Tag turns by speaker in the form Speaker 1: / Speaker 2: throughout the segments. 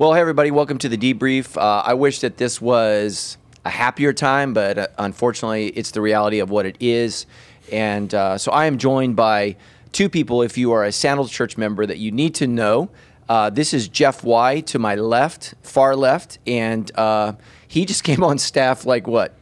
Speaker 1: Well, hey, everybody, welcome to the debrief. Uh, I wish that this was a happier time, but uh, unfortunately, it's the reality of what it is. And uh, so I am joined by two people, if you are a Sandals Church member, that you need to know. Uh, this is Jeff Whye to my left, far left, and uh, he just came on staff like what?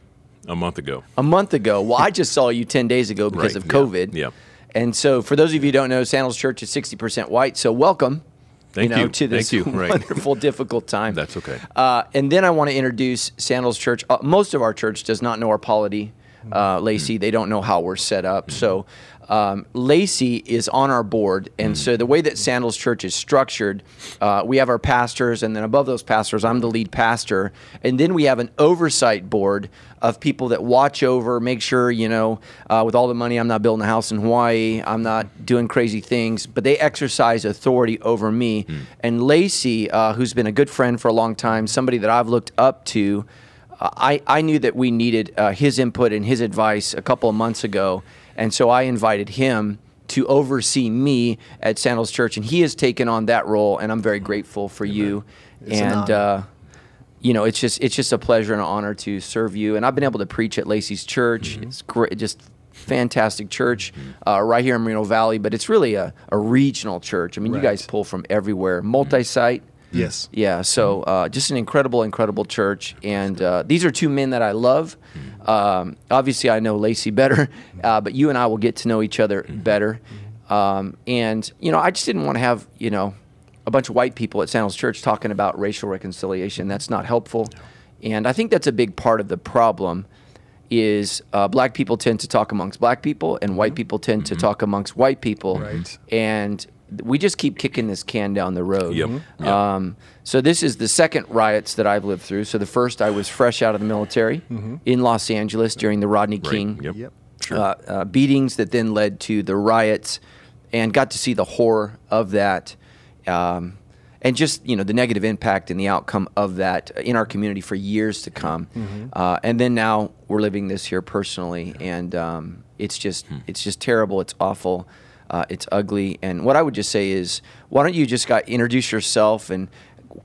Speaker 2: A month ago.
Speaker 1: A month ago. Well, I just saw you 10 days ago because
Speaker 2: Right,
Speaker 1: of
Speaker 2: yeah,
Speaker 1: COVID.
Speaker 2: yeah.
Speaker 1: And so, for those of you who don't know, Sandals Church is 60% white. So, welcome.
Speaker 2: Thank
Speaker 1: you know,
Speaker 2: you.
Speaker 1: to this
Speaker 2: Thank you. Right.
Speaker 1: wonderful, difficult time.
Speaker 2: That's okay.
Speaker 1: Uh, and then I want to introduce Sandals Church. Uh, most of our church does not know our polity, uh, Lacy. They don't know how we're set up. So um, Lacy is on our board, and so the way that Sandals Church is structured, uh, we have our pastors, and then above those pastors, I'm the lead pastor, and then we have an oversight board of people that watch over, make sure you know, uh, with all the money, I'm not building a house in Hawaii, I'm not doing crazy things, but they exercise authority over me. And Lacy, uh, who's been a good friend for a long time, somebody that I've looked up to. Uh, I, I knew that we needed uh, his input and his advice a couple of months ago, and so I invited him to oversee me at Sandals Church, and he has taken on that role, and I'm very grateful for you.
Speaker 3: It's
Speaker 1: and
Speaker 3: honor.
Speaker 1: uh, you know, it's just it's just a pleasure and an honor to serve you. And I've been able to preach at Lacy's church.
Speaker 3: Mm-hmm.
Speaker 1: It's great, just fantastic church uh, right here in Moreno Valley. But it's really a, a regional church. I mean, you guys pull from everywhere, multi-site.
Speaker 3: Yes.
Speaker 1: Yeah, so uh, just an incredible, incredible church, and uh, these are two men that I love. Um, obviously, I know Lacy better, uh, but you and I will get to know each other better. Um, and you know, I just didn't want to have you know a bunch of white people at Sandals Church talking about racial reconciliation. That's not helpful, and I think that's a big part of the problem. Is uh, black people tend to talk amongst black people, and white people tend to talk amongst white people,
Speaker 3: Right.
Speaker 1: and we just keep kicking this can down the road.
Speaker 2: Yep. Mhm. Yep.
Speaker 1: Um, so this is the second riots that I've lived through. So the first, I was fresh out of the military in Los Angeles during the Rodney King
Speaker 2: Yep.
Speaker 3: Yep.
Speaker 1: uh, uh, beatings that then led to the riots, and got to see the horror of that, um, and just you know the negative impact and the outcome of that in our community for years to come. Uh, and then now we're living this here personally, and um, it's just it's just terrible. It's awful. Uh, it's ugly. And what I would just say is, why don't you just got introduce yourself and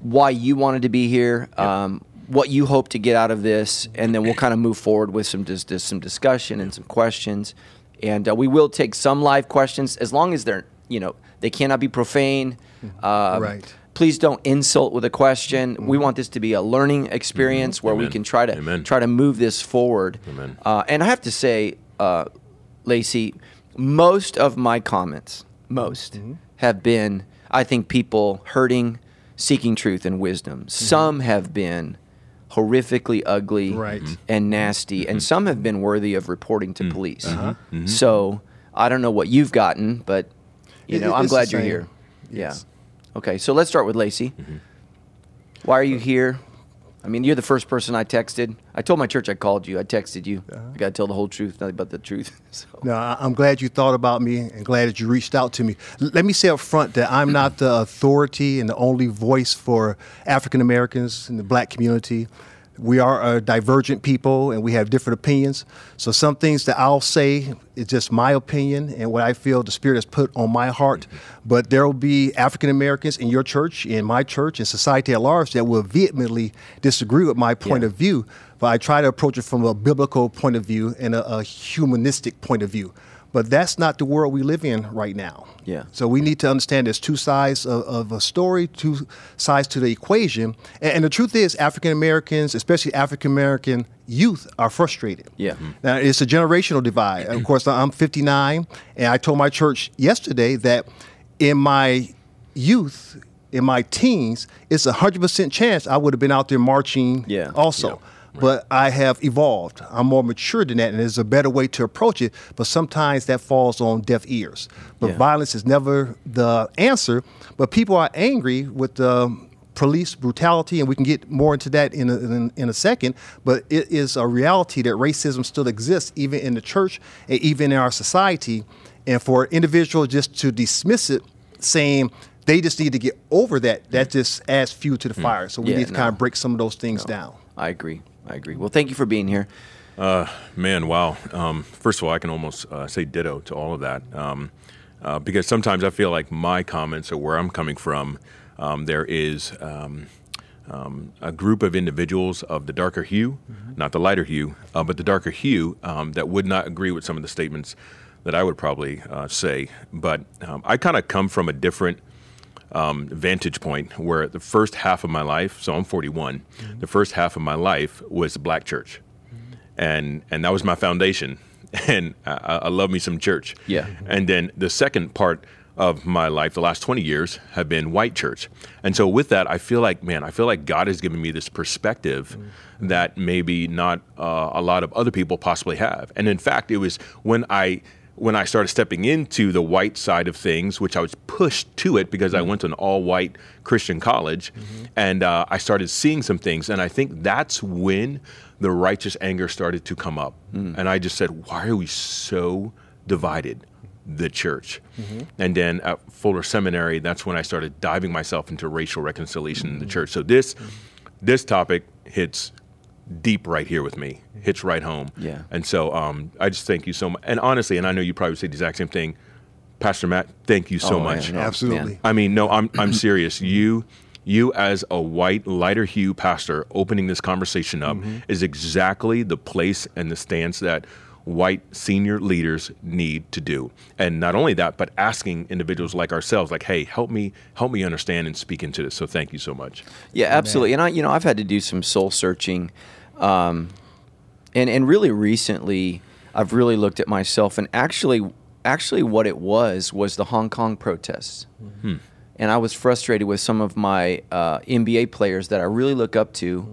Speaker 1: why you wanted to be here, um, what you hope to get out of this, and then we'll kind of move forward with some dis- dis- some discussion and some questions. And uh, we will take some live questions as long as they're you know they cannot be profane. Um,
Speaker 3: Right.
Speaker 1: Please don't insult with a question. We want this to be a learning experience where we can try to
Speaker 2: Amen.
Speaker 1: try to move this forward.
Speaker 2: Amen.
Speaker 1: Uh, and I have to say, uh, Lacy, most of my comments, most
Speaker 3: Mm-hmm.
Speaker 1: have been, I think, people hurting, seeking truth and wisdom.
Speaker 3: Mm-hmm.
Speaker 1: Some have been horrifically ugly
Speaker 3: Right. Mhm.
Speaker 1: and nasty, and some have been worthy of reporting to police.
Speaker 3: Uh-huh.
Speaker 1: So I don't know what you've gotten, but you
Speaker 3: It-
Speaker 1: know,
Speaker 3: it-
Speaker 1: I'm glad you're
Speaker 3: same.
Speaker 1: here.
Speaker 3: Yes.
Speaker 1: Yeah. Okay, so let's start with Lacy. Why are you here? I mean, you're the first person I texted. I told my church I called you. I texted you. I got to tell the whole truth, nothing but the truth. So.
Speaker 3: No, I'm glad you thought about me and glad that you reached out to me. L- Let me say up front that I'm not the authority and the only voice for African Americans in the black community. We are a divergent people and we have different opinions. So some things that I'll say is just my opinion and what I feel the Spirit has put on my heart. But there will be African Americans in your church, in my church, in society at large that will vehemently disagree with my point
Speaker 1: Yeah.
Speaker 3: of view. But I try to approach it from a biblical point of view and a, a humanistic point of view. But that's not the world we live in right now.
Speaker 1: Yeah.
Speaker 3: So we need to understand there's two sides of, of a story, two sides to the equation. And, and the truth is, African Americans, especially African American youth, are frustrated.
Speaker 1: Yeah.
Speaker 3: Now, it's a generational divide. of course, I'm 59, and I told my church yesterday that in my youth, in my teens, it's a 100% chance I would have been out there marching
Speaker 1: Yeah.
Speaker 3: also. But I have evolved. I'm more mature than that, and there's a better way to approach it. But sometimes that falls on deaf ears. But
Speaker 1: Yeah.
Speaker 3: violence is never the answer. But people are angry with the police brutality, and we can get more into that in a, in, in a second. But it is a reality that racism still exists, even in the church and even in our society. And for an individual just to dismiss it, saying they just need to get over that, that mm. just adds fuel to the mm. fire. So we
Speaker 1: Yeah,
Speaker 3: need to
Speaker 1: no.
Speaker 3: kind of break some of those things down.
Speaker 1: I agree. I agree. Well, thank you for being here.
Speaker 2: Man, wow. Um, first of all, I can almost uh, say ditto to all of that um, uh, because sometimes I feel like my comments or where I'm coming from, um, there is um, um, a group of individuals of the darker hue, not the lighter hue, uh, but the darker hue um, that would not agree with some of the statements that I would probably uh, say. But um, I kind of come from a different um, vantage point where the first half of my life, so I'm 41, the first half of my life was black church. And, and that was my foundation. And I, I love me some church.
Speaker 1: Yeah.
Speaker 2: And then the second part of my life, the last 20 years, have been white church. And so with that, I feel like, man, I feel like God has given me this perspective that maybe not uh, a lot of other people possibly have. And in fact, it was when I when I started stepping into the white side of things, which I was pushed to it because I mm-hmm. went to an all white Christian college, mm-hmm. and uh, I started seeing some things. And I think that's when the righteous anger started to come up. Mm. And I just said, why are we so divided? The church. Mm-hmm. And then at Fuller Seminary, that's when I started diving myself into racial reconciliation in the church. So this this topic hits deep right here with me, hits right home.
Speaker 1: Yeah.
Speaker 2: And so um, I just thank you so much. And honestly, and I know you probably say the exact same thing, Pastor Matt. Thank you so
Speaker 1: Oh,
Speaker 2: much.
Speaker 1: man, no,
Speaker 3: Absolutely.
Speaker 1: man.
Speaker 2: I mean, no, I'm I'm serious. You you as a white lighter hue pastor opening this conversation up is exactly the place and the stance that white senior leaders need to do. And not only that, but asking individuals like ourselves like, "Hey, help me help me understand and speak into this." So thank you so much.
Speaker 1: Yeah, absolutely. And I, you know, I've had to do some soul searching, um, and and really recently, I've really looked at myself, and actually, actually, what it was was the Hong Kong protests, and I was frustrated with some of my uh, NBA players that I really look up to,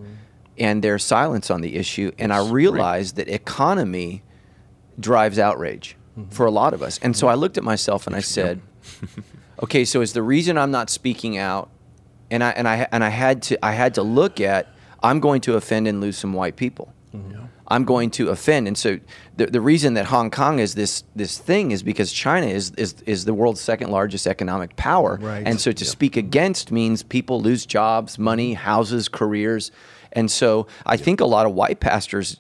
Speaker 1: and their silence on the issue, and I realized that economy drives outrage mm-hmm. for a lot of us, and so I looked at myself and I said, okay, so is the reason I'm not speaking out and I and I and I had to I had to look at I'm going to offend and lose some white people. Mm-hmm. I'm going to offend, and so the the reason that Hong Kong is this this thing is because China is is is the world's second largest economic power,
Speaker 3: Right.
Speaker 1: and so to speak against means people lose jobs, money, houses, careers, and so I think a lot of white pastors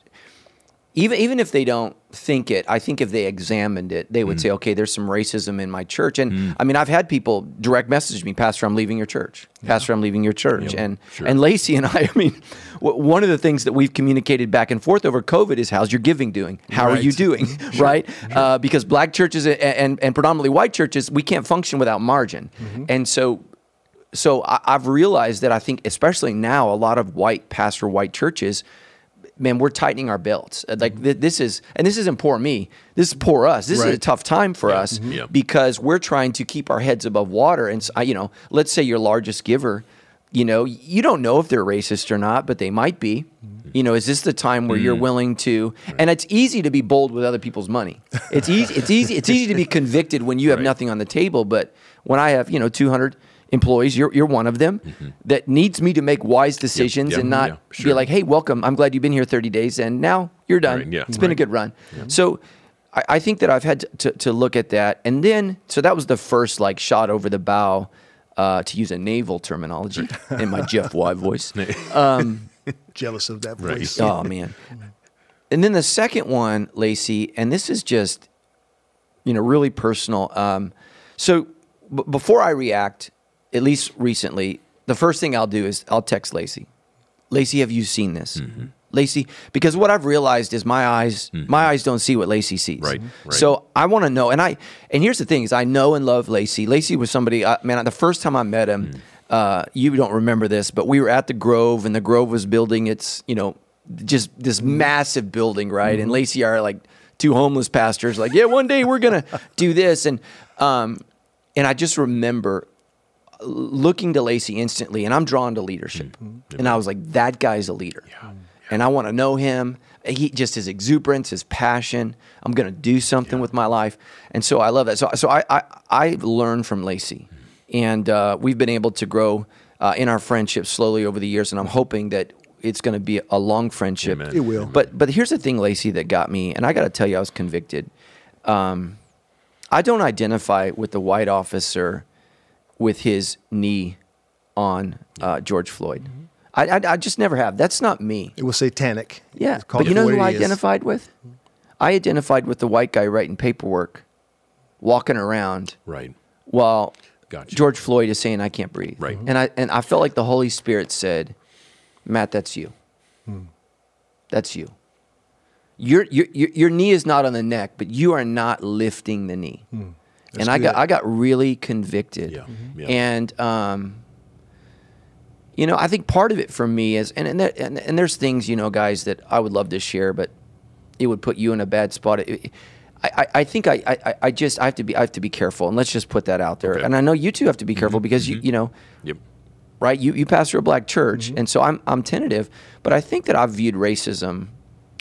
Speaker 1: even even if they don't think it, I think if they examined it, they would
Speaker 2: Mm.
Speaker 1: say, okay, there's some racism in my church. And I mean, I've had people direct message me, Pastor, I'm leaving your church. Pastor, I'm leaving your church. And
Speaker 2: sure.
Speaker 1: and Lacy and I, I mean, w- one of the things that we've communicated back and forth over COVID is how's your giving doing? How are you doing? right? Uh, because black churches and, and and predominantly white churches, we can't function without margin. And so so I, I've realized that I think, especially now, a lot of white pastor white churches, man, we're tightening our belts. Uh, Like mm-hmm. th- this is, and this isn't poor me. This is poor us. This is a tough time for us mm-hmm.
Speaker 2: Yeah.
Speaker 1: because we're trying to keep our heads above water. And so, you know, let's say your largest giver, you know, you don't know if they're racist or not, but they might be. Mm-hmm. You know, is this the time where you're mm. willing to? And it's easy to be bold with other people's money. It's easy. It's easy. It's easy to be convicted when you have
Speaker 2: Right.
Speaker 1: nothing on the table. But when I have, you know, 200 employees, you're, you're one of them that needs me to make wise decisions
Speaker 2: Mm-hmm. Yep.
Speaker 1: and not
Speaker 2: Yeah.
Speaker 1: be like, hey, welcome. I'm glad you've been here 30 days and now you're done.
Speaker 2: Right. Yeah.
Speaker 1: It's been a good run. So I, I think that I've had to, to, to look at that. And then, so that was the first like shot over the bow, uh, to use a naval terminology in my Jeff Whye voice.
Speaker 3: Jealous of that
Speaker 2: Right.
Speaker 3: voice.
Speaker 1: Oh man. And then the second one, Lacy, and this is just, you know, really personal. Um, so b- before I react, at least recently, the first thing I'll do is I'll text Lacy. Lacy, have you seen this?
Speaker 2: Mm-hmm.
Speaker 1: Lacy, because what I've realized is my eyes, my eyes don't see what Lacy sees.
Speaker 2: Right, right.
Speaker 1: So I want to know, and I, and here's the thing: is I know and love Lacy. Lacy was somebody, uh, man. The first time I met him,
Speaker 2: Mm.
Speaker 1: uh, you don't remember this, but we were at the Grove, and the Grove was building its, you know, just this
Speaker 2: Mm-hmm.
Speaker 1: massive building, right? And Lacy are like two homeless pastors, like, yeah, one day we're gonna do this, and um, and I just remember looking to Lacy instantly, and I'm drawn to leadership,
Speaker 2: Mm-hmm.
Speaker 1: and I was like, that guy's a leader, and I want to know him. He just his exuberance, his passion. I'm gonna do something with my life, and so I love that. So so I I I've learned from Lacy, and uh, we've been able to grow uh, in our friendship slowly over the years, and I'm hoping that it's going to be a long friendship.
Speaker 2: Amen.
Speaker 3: It will.
Speaker 1: But but here's the thing, Lacy, that got me, and I got to tell you, I was convicted. Um, I don't identify with the white officer with his knee on uh, George Floyd. I, I, I just never have. That's not me.
Speaker 3: It was satanic.
Speaker 1: Yeah,
Speaker 3: Call
Speaker 1: but you know who I
Speaker 3: it is.
Speaker 1: identified with? I identified with the white guy writing paperwork, walking around
Speaker 2: Right.
Speaker 1: while
Speaker 2: Gotcha.
Speaker 1: George Floyd is saying I can't breathe.
Speaker 2: Right.
Speaker 1: And I and I felt like the Holy Spirit said, Matt, that's you. That's you. Your, your your your knee is not on the neck, but you are not lifting the knee. And I got. I got really convicted.
Speaker 2: Yeah. Mhm. Yeah.
Speaker 1: And um, you know, I think part of it for me is, and and, there, and and there's things you know, guys, that I would love to share, but it would put you in a bad spot. It- I, I, I think I, I, I just I have to be I have to be careful, and let's just put that out there.
Speaker 2: Okay.
Speaker 1: And I know you two have to be careful because you you know
Speaker 2: Yep.
Speaker 1: right? You you pastor a black church, and so I'm I'm tentative, but I think that I've viewed racism.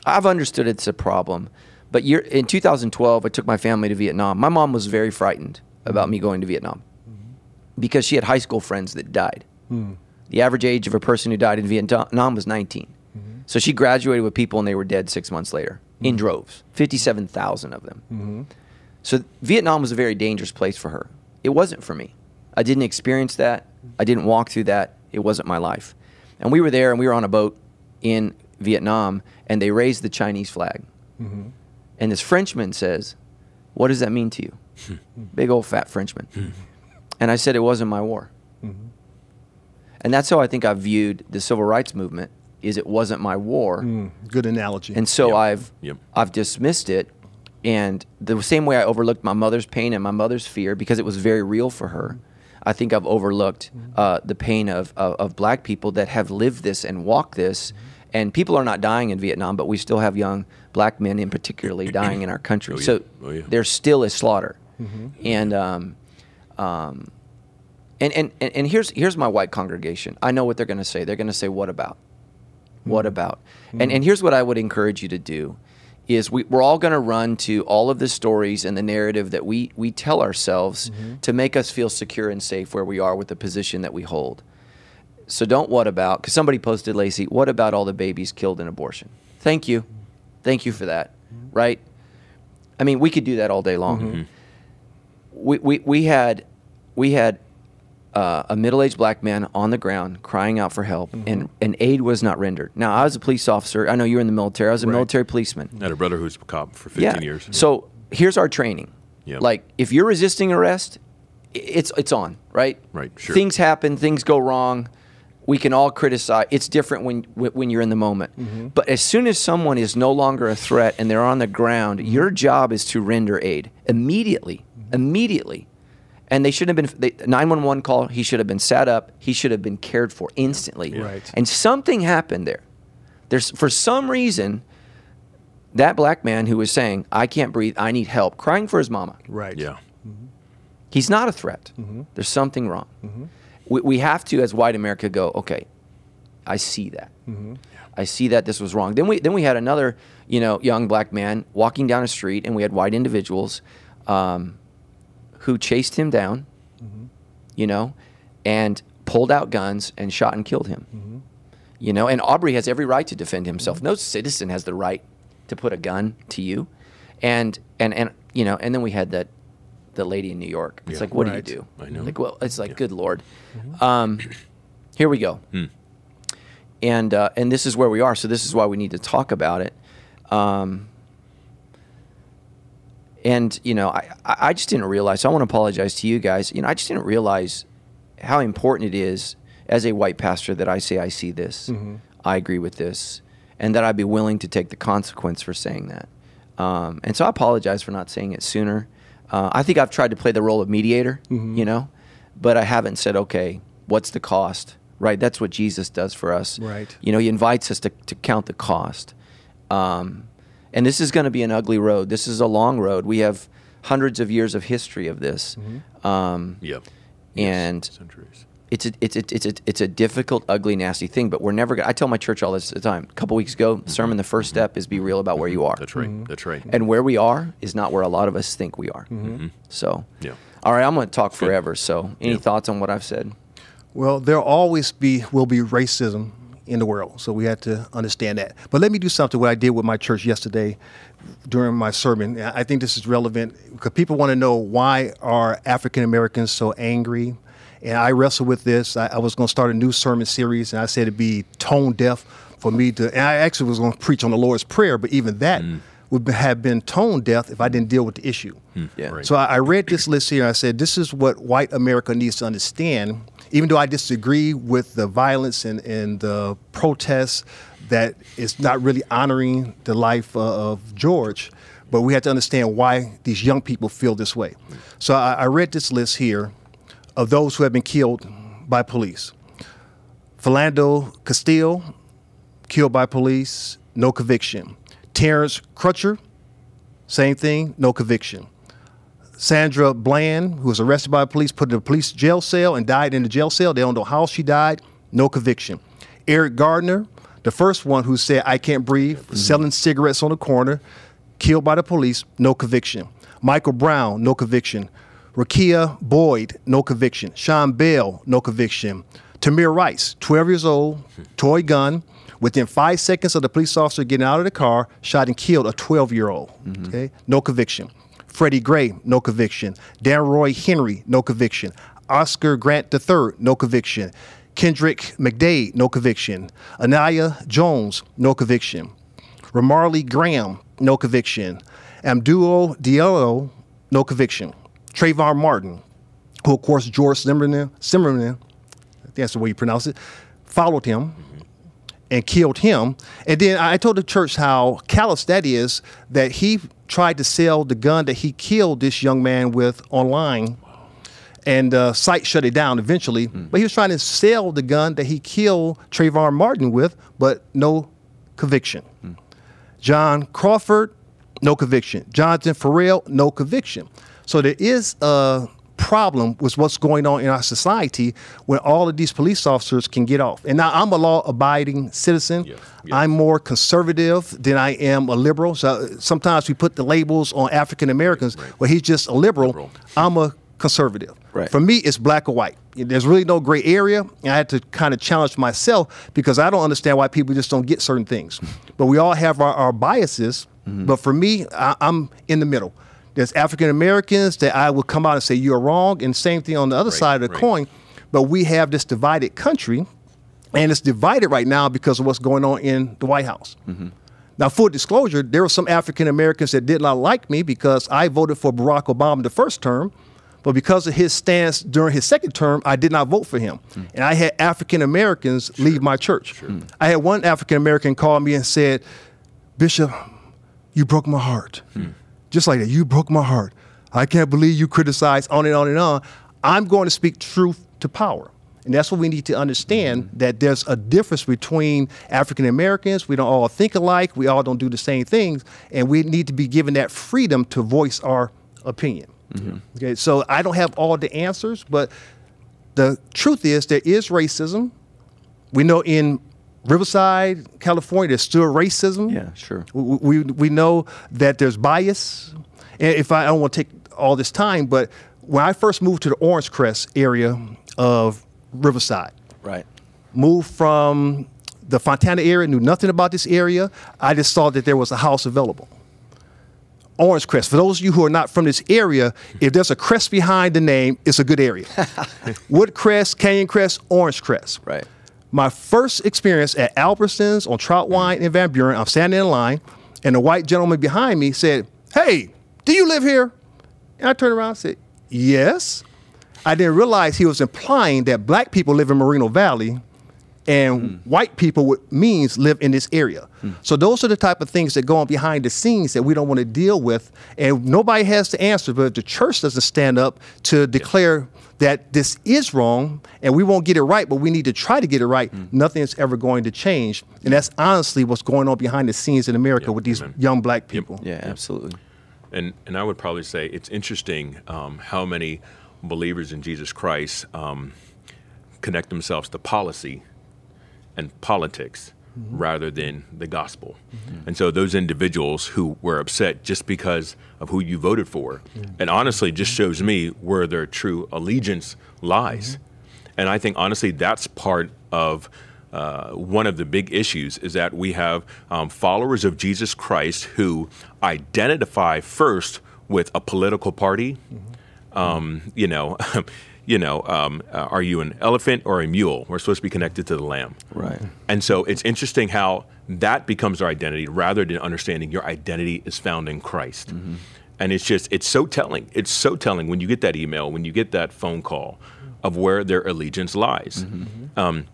Speaker 1: I've understood it's a problem, but year in 2012, I took my family to Vietnam. My mom was very frightened about me going to Vietnam because she had high school friends that died. Hmm. The average age of a person who died in Vietnam was 19. Mm-hmm. So she graduated with people and they were dead six months later in mm-hmm. droves, 57,000 of them. Mm-hmm. So Vietnam was a very dangerous place for her. It wasn't for me. I didn't experience that. I didn't walk through that. It wasn't my life. And we were there and we were on a boat in Vietnam and they raised the Chinese flag. And this Frenchman says, What does that mean to you? Hmm. Big old fat Frenchman. Hmm. and I said, It wasn't my war. Hmm. And that's how I think I've viewed the civil rights movement is it wasn't my war.
Speaker 3: Mm, good analogy.
Speaker 1: And so
Speaker 2: Yep.
Speaker 1: I've
Speaker 2: Yep.
Speaker 1: I've dismissed it, and the same way I overlooked my mother's pain and my mother's fear because it was very real for her. I think I've overlooked uh, the pain of, of of black people that have lived this and walked this. And people are not dying in Vietnam, but we still have young black men, in particularly, dying in our country.
Speaker 2: Oh, yeah.
Speaker 1: So
Speaker 2: Oh, yeah.
Speaker 1: there's still a slaughter. And um, um, and, and, and here's here's my white congregation. I know what they're going to say. They're going to say, "What about? What about?" And and here's what I would encourage you to do: is we, we're all going to run to all of the stories and the narrative that we we tell ourselves to make us feel secure and safe where we are with the position that we hold. So don't what about? Because somebody posted, Lacy, what about all the babies killed in abortion? Thank you, thank you for that. Right? I mean, we could do that all day long. We, we we had we had uh, a middle-aged black man on the ground crying out for help, and, and aid was not rendered. Now, I was a police officer. I know you were in the military. I was a
Speaker 3: Right.
Speaker 1: military policeman.
Speaker 2: I had a brother who's a cop for 15 years.
Speaker 1: So here's our training.
Speaker 2: Yeah.
Speaker 1: Like if you're resisting arrest, it's it's on, right?
Speaker 2: Right, sure.
Speaker 1: Things happen, things go wrong. We can all criticize. It's different when when when you're in the moment.
Speaker 2: Mm-hmm.
Speaker 1: But as soon as someone is no longer a threat and they're on the ground,
Speaker 2: Mm-hmm.
Speaker 1: your job is to render aid immediately. Immediately. And they shouldn't have been 911 call. He should have been sat up. He should have been cared for instantly.
Speaker 3: Right.
Speaker 1: And something happened there. There's for some reason that black man who was saying, "I can't breathe. I need help," crying for his mama.
Speaker 3: right.
Speaker 2: Yeah.
Speaker 1: He's not a threat. There's something wrong. We, we have to, as white America, go. Okay, I see that. Mm-hmm. I see that this was wrong. Then we then we had another, you know, young black man walking down a street, and we had white individuals um, who chased him down, mm-hmm. you know, and pulled out guns and shot and killed him. Mm-hmm. You know, and Arbery has every right to defend himself. No citizen has the right to put a gun to you, and and and you know, and then we had that the lady in New York. It's
Speaker 2: Yeah.
Speaker 1: like, what
Speaker 3: Right.
Speaker 1: do you do?
Speaker 2: I know.
Speaker 1: Like, well, it's like,
Speaker 2: Yeah.
Speaker 1: good lord. Um, here we go. And uh, and this is where we are. So this is why we need to talk about it. Um, and you know, I I just didn't realize. So I want to apologize to you guys. You know, I just didn't realize how important it is as a white pastor that I say I see this, I agree with this, and that I'd be willing to take the consequence for saying that. Um, and so I apologize for not saying it sooner. Uh, I think I've tried to play the role of mediator, you know, but I haven't said, okay, what's the cost? Right, that's what Jesus does for us.
Speaker 3: Right.
Speaker 1: You know, he invites us to, to count the cost. Um, and this is going to be an ugly road. This is a long road. We have hundreds of years of history of this. Um,
Speaker 2: Yep.
Speaker 1: and
Speaker 2: Centuries.
Speaker 1: It's a, it's a, it's a, it's a difficult, ugly, nasty thing. But we're never. Gonna, I tell my church all this the time. A couple weeks ago, mm-hmm. sermon. The first mm-hmm. step is be real about where you are.
Speaker 2: That's right. That's right.
Speaker 1: And where we are is not where a lot of us think we are. Mm-hmm. So,
Speaker 2: Yeah.
Speaker 1: all right, I'm going to talk forever. So, any
Speaker 2: Yeah.
Speaker 1: thoughts on what I've said?
Speaker 3: Well, there'll always be will be racism in the world, so we have to understand that. But let me do something what I did with my church yesterday during my sermon. I think this is relevant because people want to know why are African Americans so angry, and I wrestled with this. I, I was going to start a new sermon series, and I said it'd be tone deaf for me to. And I actually was going to preach on the Lord's prayer, but even that mm. would have been tone deaf if I didn't deal with the issue. Mm.
Speaker 1: Yeah.
Speaker 2: Right.
Speaker 3: So I I read this list here. And I said, this is what white America needs to understand even though I disagree with the violence and, and the protests, that is not really honoring the life uh, of George. But we have to understand why these young people feel this way. Mm. So I, I read this list here of those who have been killed by police. Philando Castile, killed by police, no conviction. Terrence Crutcher, same thing, no conviction. Sandra Bland, who was arrested by police, put in a police jail cell and died in the jail cell. They don't know how she died, no conviction. Eric Gardner, the first one who said, I can't breathe, mm-hmm. selling cigarettes on the corner, killed by the police, no conviction. Michael Brown, no conviction. Rekia Boyd, no conviction. Sean Bell, no conviction. Tamir Rice, 12 years old, toy gun. Within five seconds of the police officer getting out of the car, shot and killed a 12 year old. Mm-hmm. Okay, no conviction. Freddie Gray, no conviction. Danroy Henry, no conviction. Oscar Grant III, no conviction. Kendrick McDade, no conviction. Anaya Jones, no conviction. Ramarley Graham, no conviction. Abdul Diallo, no conviction. Trayvon Martin, who of course George Zimmerman, Zimmerman, I think that's the way you pronounce it, followed him and killed him. And then I told the church how callous that is that he tried to sell the gun that he killed this young man with online. And the uh, site shut it down eventually. Mm. But he was trying to sell the gun that he killed Trayvon Martin with, but no conviction. Mm. John Crawford, no conviction. Jonathan Ferrell, no conviction. So there is a problem with what's going on in our society when all of these police officers can get off. And now I'm a law abiding citizen. Yes, yes. I'm more conservative than I am a liberal. So sometimes we put the labels on African Americans right. well he's just a liberal. liberal. I'm a conservative. Right. For me, it's black or white. There's really no gray area. And I had to kind of challenge myself because I don't understand why people just don't get certain things. but we all have our, our biases. Mm-hmm. But for me, I, I'm in the middle. There's African Americans that I would come out and say you're wrong, and same thing on the other right, side of the right. coin. But we have this divided country, and it's divided right now because of what's going on in the White House. Mm-hmm. Now, full disclosure, there were some African Americans that did not like me because I voted for Barack Obama the first term, but because of his stance during his second term, I did not vote for him. Mm. And I had African Americans sure. leave my church. Sure. Mm. I had one African American call me and said, Bishop, you broke my heart. Mm. Just like that, you broke my heart. I can't believe you criticize on and on and on. I'm going to speak truth to power. And that's what we need to understand mm-hmm. that there's a difference between African Americans. We don't all think alike. We all don't do the same things. And we need to be given that freedom to voice our opinion. Mm-hmm. Okay, so I don't have all the answers, but the truth is there is racism. We know in Riverside, California, there's still racism.
Speaker 1: Yeah, sure.
Speaker 3: We, we, we know that there's bias. And if I, I don't want to take all this time, but when I first moved to the Orange Crest area of Riverside,
Speaker 1: right,
Speaker 3: moved from the Fontana area, knew nothing about this area. I just saw that there was a house available. Orange Crest. For those of you who are not from this area, if there's a crest behind the name, it's a good area. Wood Crest, Canyon Crest, Orange Crest.
Speaker 1: Right.
Speaker 3: My first experience at Albertsons on Trautwein in Van Buren, I'm standing in line, and a white gentleman behind me said, Hey, do you live here? And I turned around and said, Yes. I didn't realize he was implying that black people live in Moreno Valley and mm. white people with means live in this area. Mm. So those are the type of things that go on behind the scenes that we don't want to deal with, and nobody has the answer. But the church doesn't stand up to declare that this is wrong and we won't get it right, but we need to try to get it right, mm. nothing is ever going to change. And that's honestly what's going on behind the scenes in America yep, with these amen. young black people.
Speaker 1: Yep. Yeah, absolutely.
Speaker 2: And and I would probably say it's interesting um, how many believers in Jesus Christ um, connect themselves to policy and politics mm-hmm. rather than the gospel. Mm-hmm. And so those individuals who were upset just because of who you voted for, mm-hmm. and honestly just shows me where their true allegiance lies. And I think honestly that's part of uh, one of the big issues is that we have um, followers of Jesus Christ who identify first with a political party. Um, you know, you know, um, uh, are you an elephant or a mule? We're supposed to be connected to the lamb.
Speaker 1: Right.
Speaker 2: And so it's interesting how that becomes our identity rather than understanding your identity is found in Christ. Mm-hmm. And it's just, it's so telling. It's so telling when you get that email, when you get that phone call, of where their allegiance lies. Um,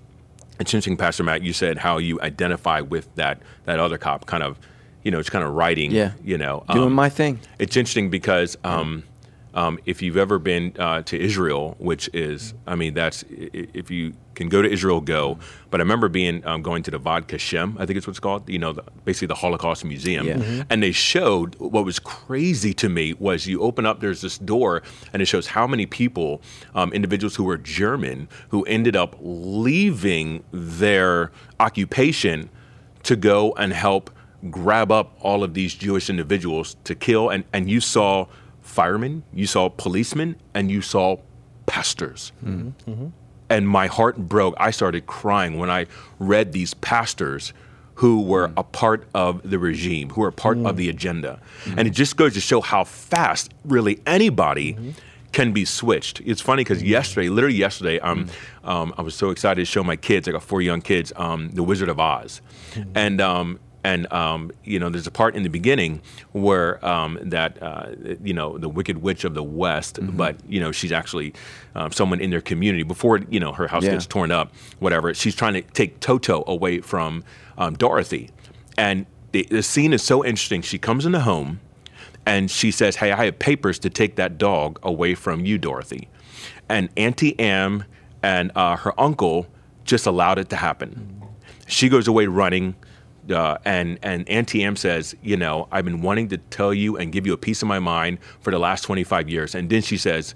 Speaker 2: it's interesting, Pastor Matt. You said how you identify with that that other cop, kind of, you know, it's kind of writing.
Speaker 1: Yeah.
Speaker 2: You know,
Speaker 1: Doing
Speaker 2: um,
Speaker 1: my thing.
Speaker 2: it's interesting because um, um, if you've ever been uh, to Israel, which is, I mean, that's i- i- if you can go to Israel, go. But I remember being um, going to the Vad Kashem, I think it's what it's called. You know, the, basically the Holocaust Museum,
Speaker 1: Yeah. Mhm.
Speaker 2: and they showed what was crazy to me was you open up, there's this door, and it shows how many people, um, individuals who were German, who ended up leaving their occupation to go and help grab up all of these Jewish individuals to kill. And, and you saw firemen, you saw policemen, and you saw pastors. And my heart broke. I started crying when I read these pastors who were a part of the regime, who were a part of the agenda. And it just goes to show how fast, really, anybody can be switched. It's funny because yesterday, literally yesterday, um, um, I was so excited to show my kids. I got four young kids, um, The Wizard of Oz, and um, and um, you know, there's a part in the beginning where um, that uh, you know the Wicked Witch of the West, but you know she's actually um, someone in their community before you know her house
Speaker 1: Yeah.
Speaker 2: gets torn up, whatever. She's trying to take Toto away from um, Dorothy, and the, the scene is so interesting. She comes in the home and she says, "Hey, I have papers to take that dog away from you, Dorothy." And Auntie Em and uh, her uncle just allowed it to happen. She goes away running, uh, and and Auntie Em says, "You know, I've been wanting to tell you and give you a piece of my mind for the last 25 years." And then she says,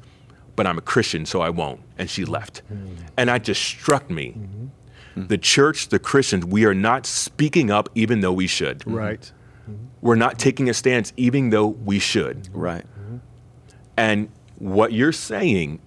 Speaker 2: "But I'm a Christian, so I won't." And she left. Hmm. And that just struck me. Mm-hmm. Hmm. The church, the Christians, we are not speaking up even though we should. Mm-hmm.
Speaker 3: Right. Mm-hmm.
Speaker 2: We're not taking a stance even though we should.
Speaker 1: Right.
Speaker 2: And what you're saying,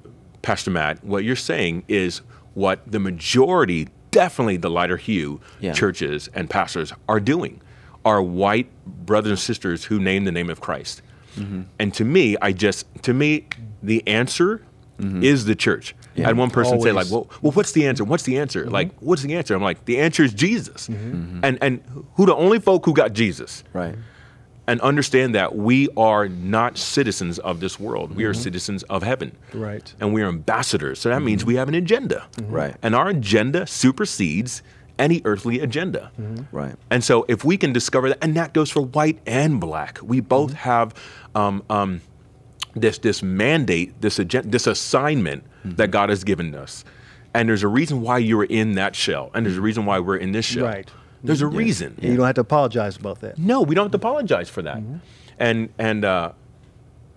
Speaker 2: Pastor Matt, what you're saying is what the majority, definitely the lighter hue
Speaker 1: Yeah.
Speaker 2: churches and pastors are doing, are white brothers and sisters who name the name of Christ.
Speaker 1: Mm-hmm.
Speaker 2: And to me, I just, to me, the answer mm-hmm. is the church. I had one person say, like, well, well, what's the answer? What's the answer? Mm-hmm. Like, what's the answer? I'm like, the answer is Jesus. Mm-hmm. And and who the only folk who got Jesus?
Speaker 1: Right.
Speaker 2: And understand that we are not citizens of this world. We are mm-hmm. citizens of heaven.
Speaker 3: Right.
Speaker 2: And we are ambassadors. So that means mm-hmm. we have an agenda. Mm-hmm.
Speaker 1: Right.
Speaker 2: And our agenda supersedes any earthly agenda.
Speaker 1: Right.
Speaker 2: And so if we can discover that, and that goes for white and black, we both have um, um, this this mandate, this agenda, this assignment that God has given us. And there's a reason why you're in that shell, and there's a reason why we're in this shell.
Speaker 3: Right.
Speaker 2: There's a reason.
Speaker 3: You don't have to apologize about that.
Speaker 2: No, we don't have to apologize for that. Mm-hmm. And and uh,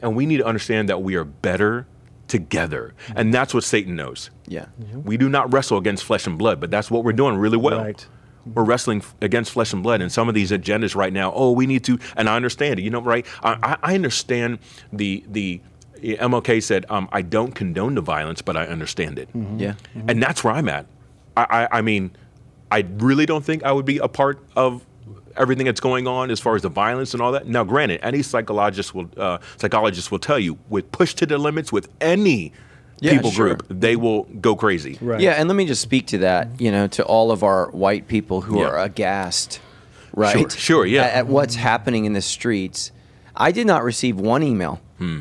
Speaker 2: and we need to understand that we are better together, mm-hmm. and that's what Satan knows.
Speaker 1: Yeah. Mm-hmm.
Speaker 2: We do not wrestle against flesh and blood, but that's what we're doing really well.
Speaker 3: Right.
Speaker 2: We're wrestling against flesh and blood, and some of these agendas right now. Oh, we need to, and I understand it. You know, right? I, I- I understand the the MLK said, um, "I don't condone the violence, but I understand it."
Speaker 1: Yeah.
Speaker 2: and that's where I'm at. I, I, I mean, I really don't think I would be a part of everything that's going on as far as the violence and all that. Now, granted, any psychologist will uh, psychologist will tell you, with push to the limits with any
Speaker 1: Yeah,
Speaker 2: people
Speaker 1: sure.
Speaker 2: group, they will go crazy.
Speaker 3: Right.
Speaker 1: Yeah, and let me just speak to that, you know, to all of our white people who
Speaker 2: Yeah.
Speaker 1: are aghast, right?
Speaker 2: Sure, sure, yeah.
Speaker 1: At, at what's happening in the streets. I did not receive one email,
Speaker 2: Hmm.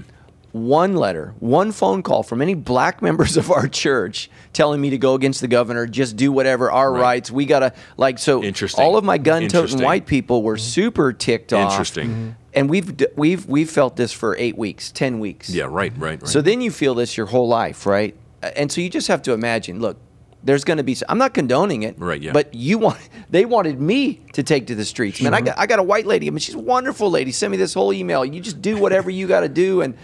Speaker 1: One letter, one phone call from any black members of our church telling me to go against the governor, just do whatever, our
Speaker 2: Right.
Speaker 1: rights. We got to, like, so
Speaker 2: Interesting.
Speaker 1: all of my gun toting white people were super ticked off.
Speaker 2: Interesting. Mhm.
Speaker 1: And we've, we've, we've felt this for eight weeks, 10 weeks.
Speaker 2: Yeah, right, right, right.
Speaker 1: So then you feel this your whole life, right? And so you just have to imagine. Look, there's going to be. I'm not condoning it,
Speaker 2: Right, yeah.
Speaker 1: But you want. They wanted me to take to the streets. Man, I got. I got a white lady. I mean, she's a wonderful lady. Send me this whole email. You just do whatever you got to do, and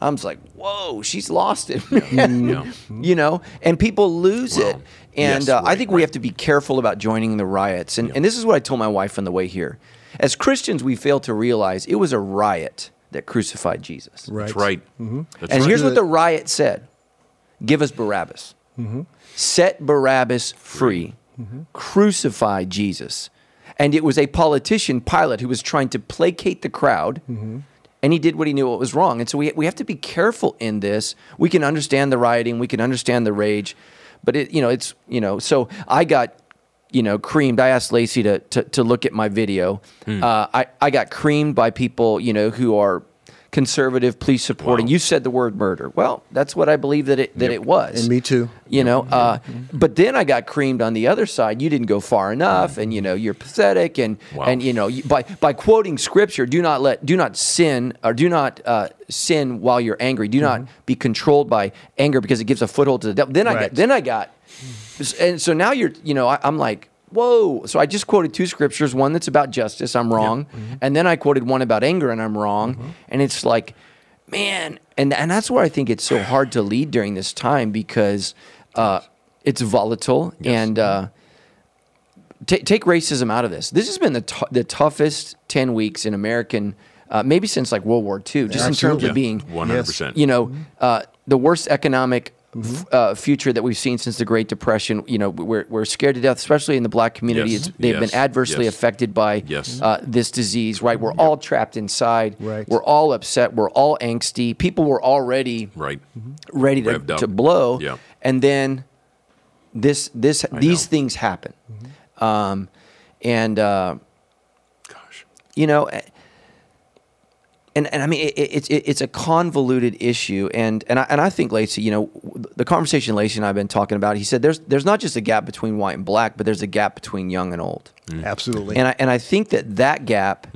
Speaker 1: I'm just like, whoa, she's lost it, man.
Speaker 2: Yeah.
Speaker 1: You know, and people lose
Speaker 2: Well,
Speaker 1: it. And
Speaker 2: yes,
Speaker 1: uh, I
Speaker 2: right,
Speaker 1: think we have to be careful about joining the riots. And,
Speaker 2: Yeah.
Speaker 1: and this is what I told my wife on the way here. As Christians, we fail to realize it was a riot that crucified Jesus.
Speaker 3: Right.
Speaker 2: that's right. Mm-hmm. That's
Speaker 1: And
Speaker 2: right.
Speaker 1: here's what the riot said Give us Barabbas. Mm-hmm. Set Barabbas free. Mm-hmm. Crucify Jesus. And it was a politician, Pilate, who was trying to placate the crowd. And he did what he knew what was wrong. And so we, we have to be careful in this. We can understand the rioting, we can understand the rage. But it, you know, it's, you know, so I got, you know, creamed. I asked Lacey to, to, to look at my video. Uh, I, I got creamed by people, you know, who are conservative, police supporting.
Speaker 2: Wow.
Speaker 1: You said the word murder. Well, that's what I believe that it that
Speaker 2: Yep.
Speaker 1: it was.
Speaker 3: And me too.
Speaker 1: You know, uh, but then I got creamed on the other side. You didn't go far enough, and you know you're pathetic, and
Speaker 2: Wow.
Speaker 1: and you know by by quoting scripture, do not let do not sin or do not uh, sin while you're angry. Do not be controlled by anger because it gives a foothold to the devil. Then I got then I got, and so now you're you know I, I'm like. Whoa! So I just quoted two scriptures. One that's about justice, I'm wrong, and then I quoted one about anger, and I'm wrong. And it's like, man, and and that's where I think it's so hard to lead during this time because uh, it's volatile and uh, ta- take racism out of this. This has been the t- the toughest ten weeks in American, uh, maybe since like World War II, just in terms of being,
Speaker 2: one hundred percent.
Speaker 1: you know, uh, the worst economic. F- Uh, future that we've seen since the Great Depression, you know, we're, we're scared to death, especially in the black community.
Speaker 2: Yes.
Speaker 1: It's, they've
Speaker 2: Yes.
Speaker 1: been adversely
Speaker 2: Yes.
Speaker 1: affected by
Speaker 2: Yes.
Speaker 1: uh, this disease, right? We're all trapped inside.
Speaker 3: Right.
Speaker 1: We're all upset. We're all angsty. People were already
Speaker 2: Right.
Speaker 1: ready to, to blow.
Speaker 2: Yeah.
Speaker 1: And then this this these
Speaker 2: know.
Speaker 1: things happen. Um, and uh,
Speaker 2: Gosh.
Speaker 1: you know, and and I mean it, it's it, it's a convoluted issue, and and I, and I think Lacy, you know, the conversation Lacy and I have been talking about. He said there's there's not just a gap between white and black, but there's a gap between young and old.
Speaker 3: Absolutely.
Speaker 1: And I, and I think that that gap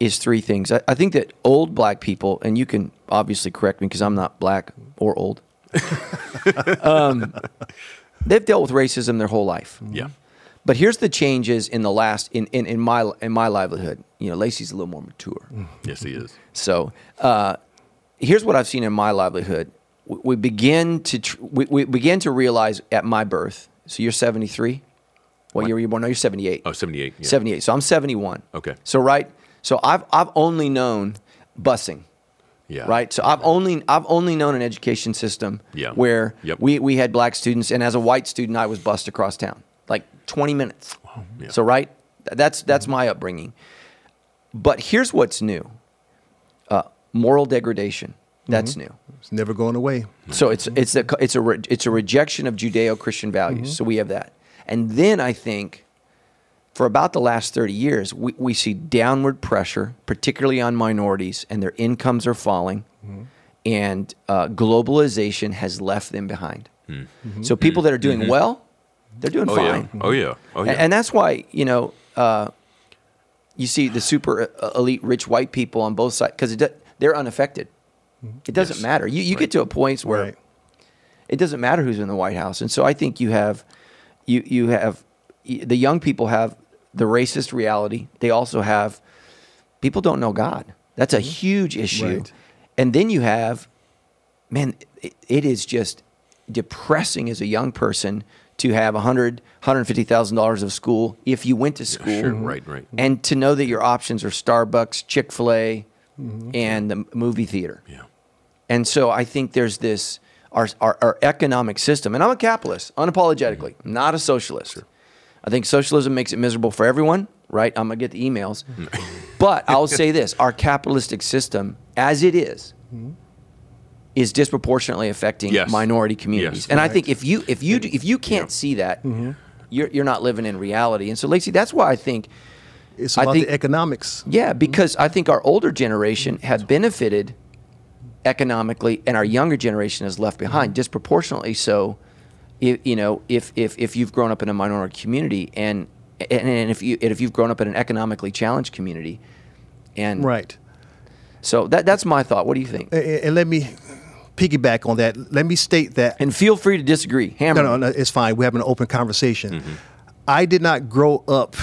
Speaker 1: is three things. I, I think that old black people, and you can obviously correct me because I'm not black or old, um, they've dealt with racism their whole life.
Speaker 2: Yeah.
Speaker 1: But here's the changes in the last in, in, in my in my livelihood. You know, Lacy's a little more mature.
Speaker 2: Yes, he is.
Speaker 1: So uh, here's what I've seen in my livelihood. We, we begin to tr- we, we begin to realize at my birth. So you're 73. What, year were you born? No, you're 78.
Speaker 2: Oh, 78. Yeah.
Speaker 1: 78. So I'm 71.
Speaker 2: Okay.
Speaker 1: So right. So I've I've only known busing.
Speaker 2: Yeah.
Speaker 1: Right. So I've only I've only known an education system
Speaker 2: Yeah.
Speaker 1: where
Speaker 2: Yep.
Speaker 1: we, we had black students and as a white student I was bused across town. Like 20 minutes.
Speaker 2: Yeah.
Speaker 1: So right? Th- That's that's mm-hmm. my upbringing. But here's what's new. Uh, moral degradation. That's mm-hmm. new.
Speaker 3: it's never going away.
Speaker 1: So it's mm-hmm. it's a it's a re- it's a rejection of Judeo-Christian values. So we have that, and then I think for about the last thirty years, we, we see downward pressure, particularly on minorities, and their incomes are falling, and uh, globalization has left them behind. So people that are doing well, they're doing
Speaker 2: Oh
Speaker 1: fine.
Speaker 2: yeah. Oh yeah. Oh yeah.
Speaker 1: And, and that's why you know uh, you see the super uh, elite rich white people on both sides because they're unaffected. It doesn't
Speaker 2: Yes.
Speaker 1: matter. You you get to a point where
Speaker 3: Right.
Speaker 1: it doesn't matter who's in the White House, and so I think you have you you have the young people have the racist reality. They also have people don't know God. That's a huge issue.
Speaker 3: Right.
Speaker 1: And then you have man, it, it is just depressing as a young person to have a hundred, hundred fifty thousand dollars of school if you went to school,
Speaker 2: Sure. Right. Right. Mm-hmm.
Speaker 1: and to know that your options are Starbucks, Chick Fil A, mm-hmm. and the movie theater.
Speaker 2: Yeah.
Speaker 1: And so I think there's this our, our, our economic system, and I'm a capitalist, unapologetically, mm-hmm. not a socialist. I think socialism makes it miserable for everyone, right? I'm gonna get the emails, but I'll say this: our capitalistic system, as it is, is disproportionately affecting
Speaker 2: Yes.
Speaker 1: minority communities.
Speaker 2: Yes.
Speaker 1: And I think if you if you do- if you can't
Speaker 2: Yeah.
Speaker 1: see that, mm-hmm. you're you're not living in reality. And so, Lacy, that's why I think
Speaker 3: It's
Speaker 1: I
Speaker 3: about
Speaker 1: think-
Speaker 3: the economics.
Speaker 1: yeah, mm-hmm. because I think our older generation have benefited economically, and our younger generation is left behind mm-hmm. disproportionately. So, if, you know, if if if you've grown up in a minority community, and and, and if you and if you've grown up in an economically challenged community, and
Speaker 3: Right.
Speaker 1: so that that's my thought. What do you think?
Speaker 3: And, and let me piggyback on that. Let me state that
Speaker 1: And feel free to disagree. Hammer.
Speaker 3: No, no, no, it's fine. We're having an open conversation. Mm-hmm. I did not grow up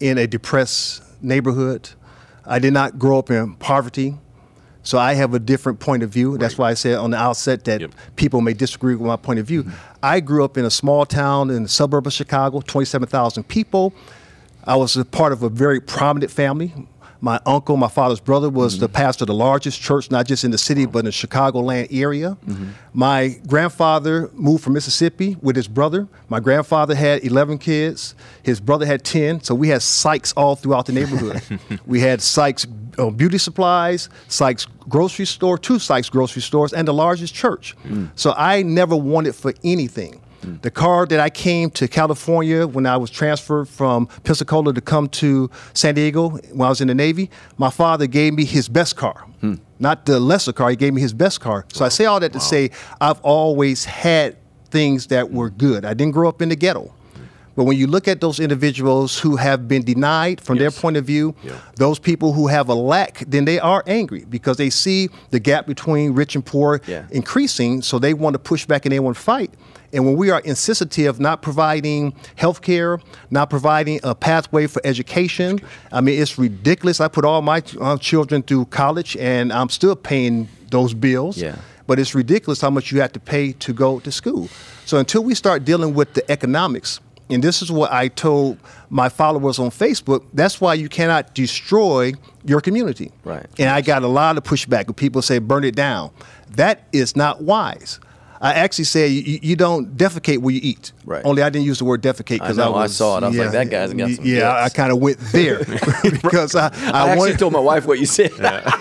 Speaker 3: in a depressed neighborhood. I did not grow up in poverty. So I have a different point of view. That's
Speaker 2: Right.
Speaker 3: why I said on the outset that
Speaker 2: Yep.
Speaker 3: people may disagree with my point of view. Mm-hmm. I grew up in a small town in the suburb of Chicago, 27,000 people. I was a part of a very prominent family. My uncle, my father's brother, was the mm-hmm. pastor of the largest church, not just in the city, but in the Chicagoland area. Mm-hmm. My grandfather moved from Mississippi with his brother. My grandfather had 11 kids. His brother had 10. So we had Sykes all throughout the neighborhood. we had Sykes uh, beauty supplies, Sykes grocery store, two Sykes grocery stores, and the largest church. Mm. So I never wanted for anything. The car that I came to California when I was transferred from Pensacola to come to San Diego when I was in the Navy, my father gave me his best car. Hmm. Not the lesser car, he gave me his best car. So I say all that to say I've always had things that were good. I didn't grow up in the ghetto. But when you look at those individuals who have been denied from
Speaker 2: Yes.
Speaker 3: their point of view,
Speaker 2: Yeah.
Speaker 3: those people who have a lack, then they are angry because they see the gap between rich and poor
Speaker 1: Yeah.
Speaker 3: increasing. So they want to push back and they want to fight. And when we are insensitive, not providing health care, not providing a pathway for education, I mean, it's ridiculous. I put all my uh, children through college and I'm still paying those bills.
Speaker 1: Yeah.
Speaker 3: But it's ridiculous how much you have to pay to go to school. So until we start dealing with the economics, and this is what I told my followers on Facebook, that's why you cannot destroy your community.
Speaker 1: Right.
Speaker 3: And I got a lot of pushback when people say burn it down. That is not wise. I actually say you, you don't defecate where you eat.
Speaker 1: Right.
Speaker 3: Only I didn't use the word defecate because
Speaker 1: I know, I
Speaker 3: was
Speaker 1: saw it. I was like, that guy's got some
Speaker 3: Yeah, I
Speaker 1: guts.
Speaker 3: kind of went there because I,
Speaker 1: I,
Speaker 3: I,
Speaker 1: actually
Speaker 3: wanted
Speaker 1: told my wife what you said.
Speaker 3: I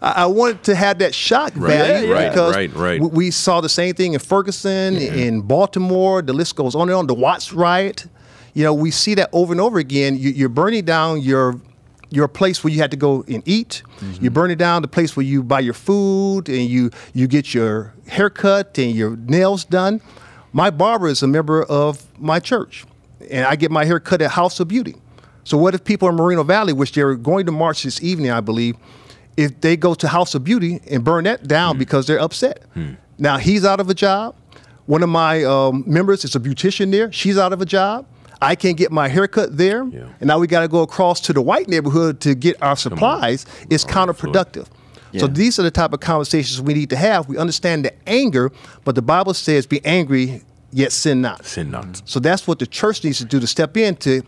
Speaker 3: I wanted to have that shock value
Speaker 2: Yeah, yeah.
Speaker 3: because
Speaker 2: Right, right.
Speaker 3: we- we saw the same thing in Ferguson, in Baltimore. The list goes on and on. The Watts riot. You know, we see that over and over again. You, you're burning down your your place where you had to go and eat.
Speaker 2: Mm-hmm.
Speaker 3: You burn it down the place where you buy your food and you you get your haircut and your nails done. My barber is a member of my church, and I get my hair cut at House of Beauty. So what if people in Moreno Valley, which they're going to march this evening, I believe, if they go to House of Beauty and burn that down because they're upset? Now he's out of a job. One of my um, members is a beautician there. She's out of a job. I can't get my haircut there,
Speaker 2: Yeah.
Speaker 3: and now we got to go across to the white neighborhood to get our supplies. It's counterproductive. So these are the type of conversations we need to have. We understand the anger, but the Bible says, "Be angry, yet sin not."
Speaker 2: Sin not. Mm-hmm.
Speaker 3: So that's what the church needs to do to step in to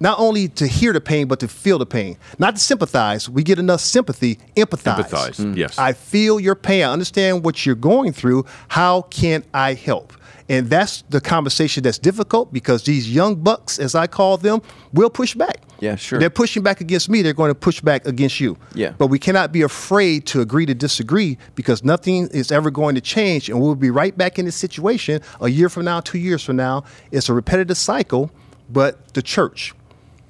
Speaker 3: not only to hear the pain, but to feel the pain. Not to sympathize. We get enough sympathy, empathize.
Speaker 2: Empathize, mm. yes.
Speaker 3: I feel your pain. I understand what you're going through. How can I help? And that's the conversation that's difficult because these young bucks, as I call them, will push back.
Speaker 1: Yeah, sure.
Speaker 3: They're pushing back against me. They're going to push back against you.
Speaker 1: Yeah.
Speaker 3: But we cannot be afraid to agree to disagree because nothing is ever going to change. And we'll be right back in this situation a year from now, two years from now. It's a repetitive cycle, but the church,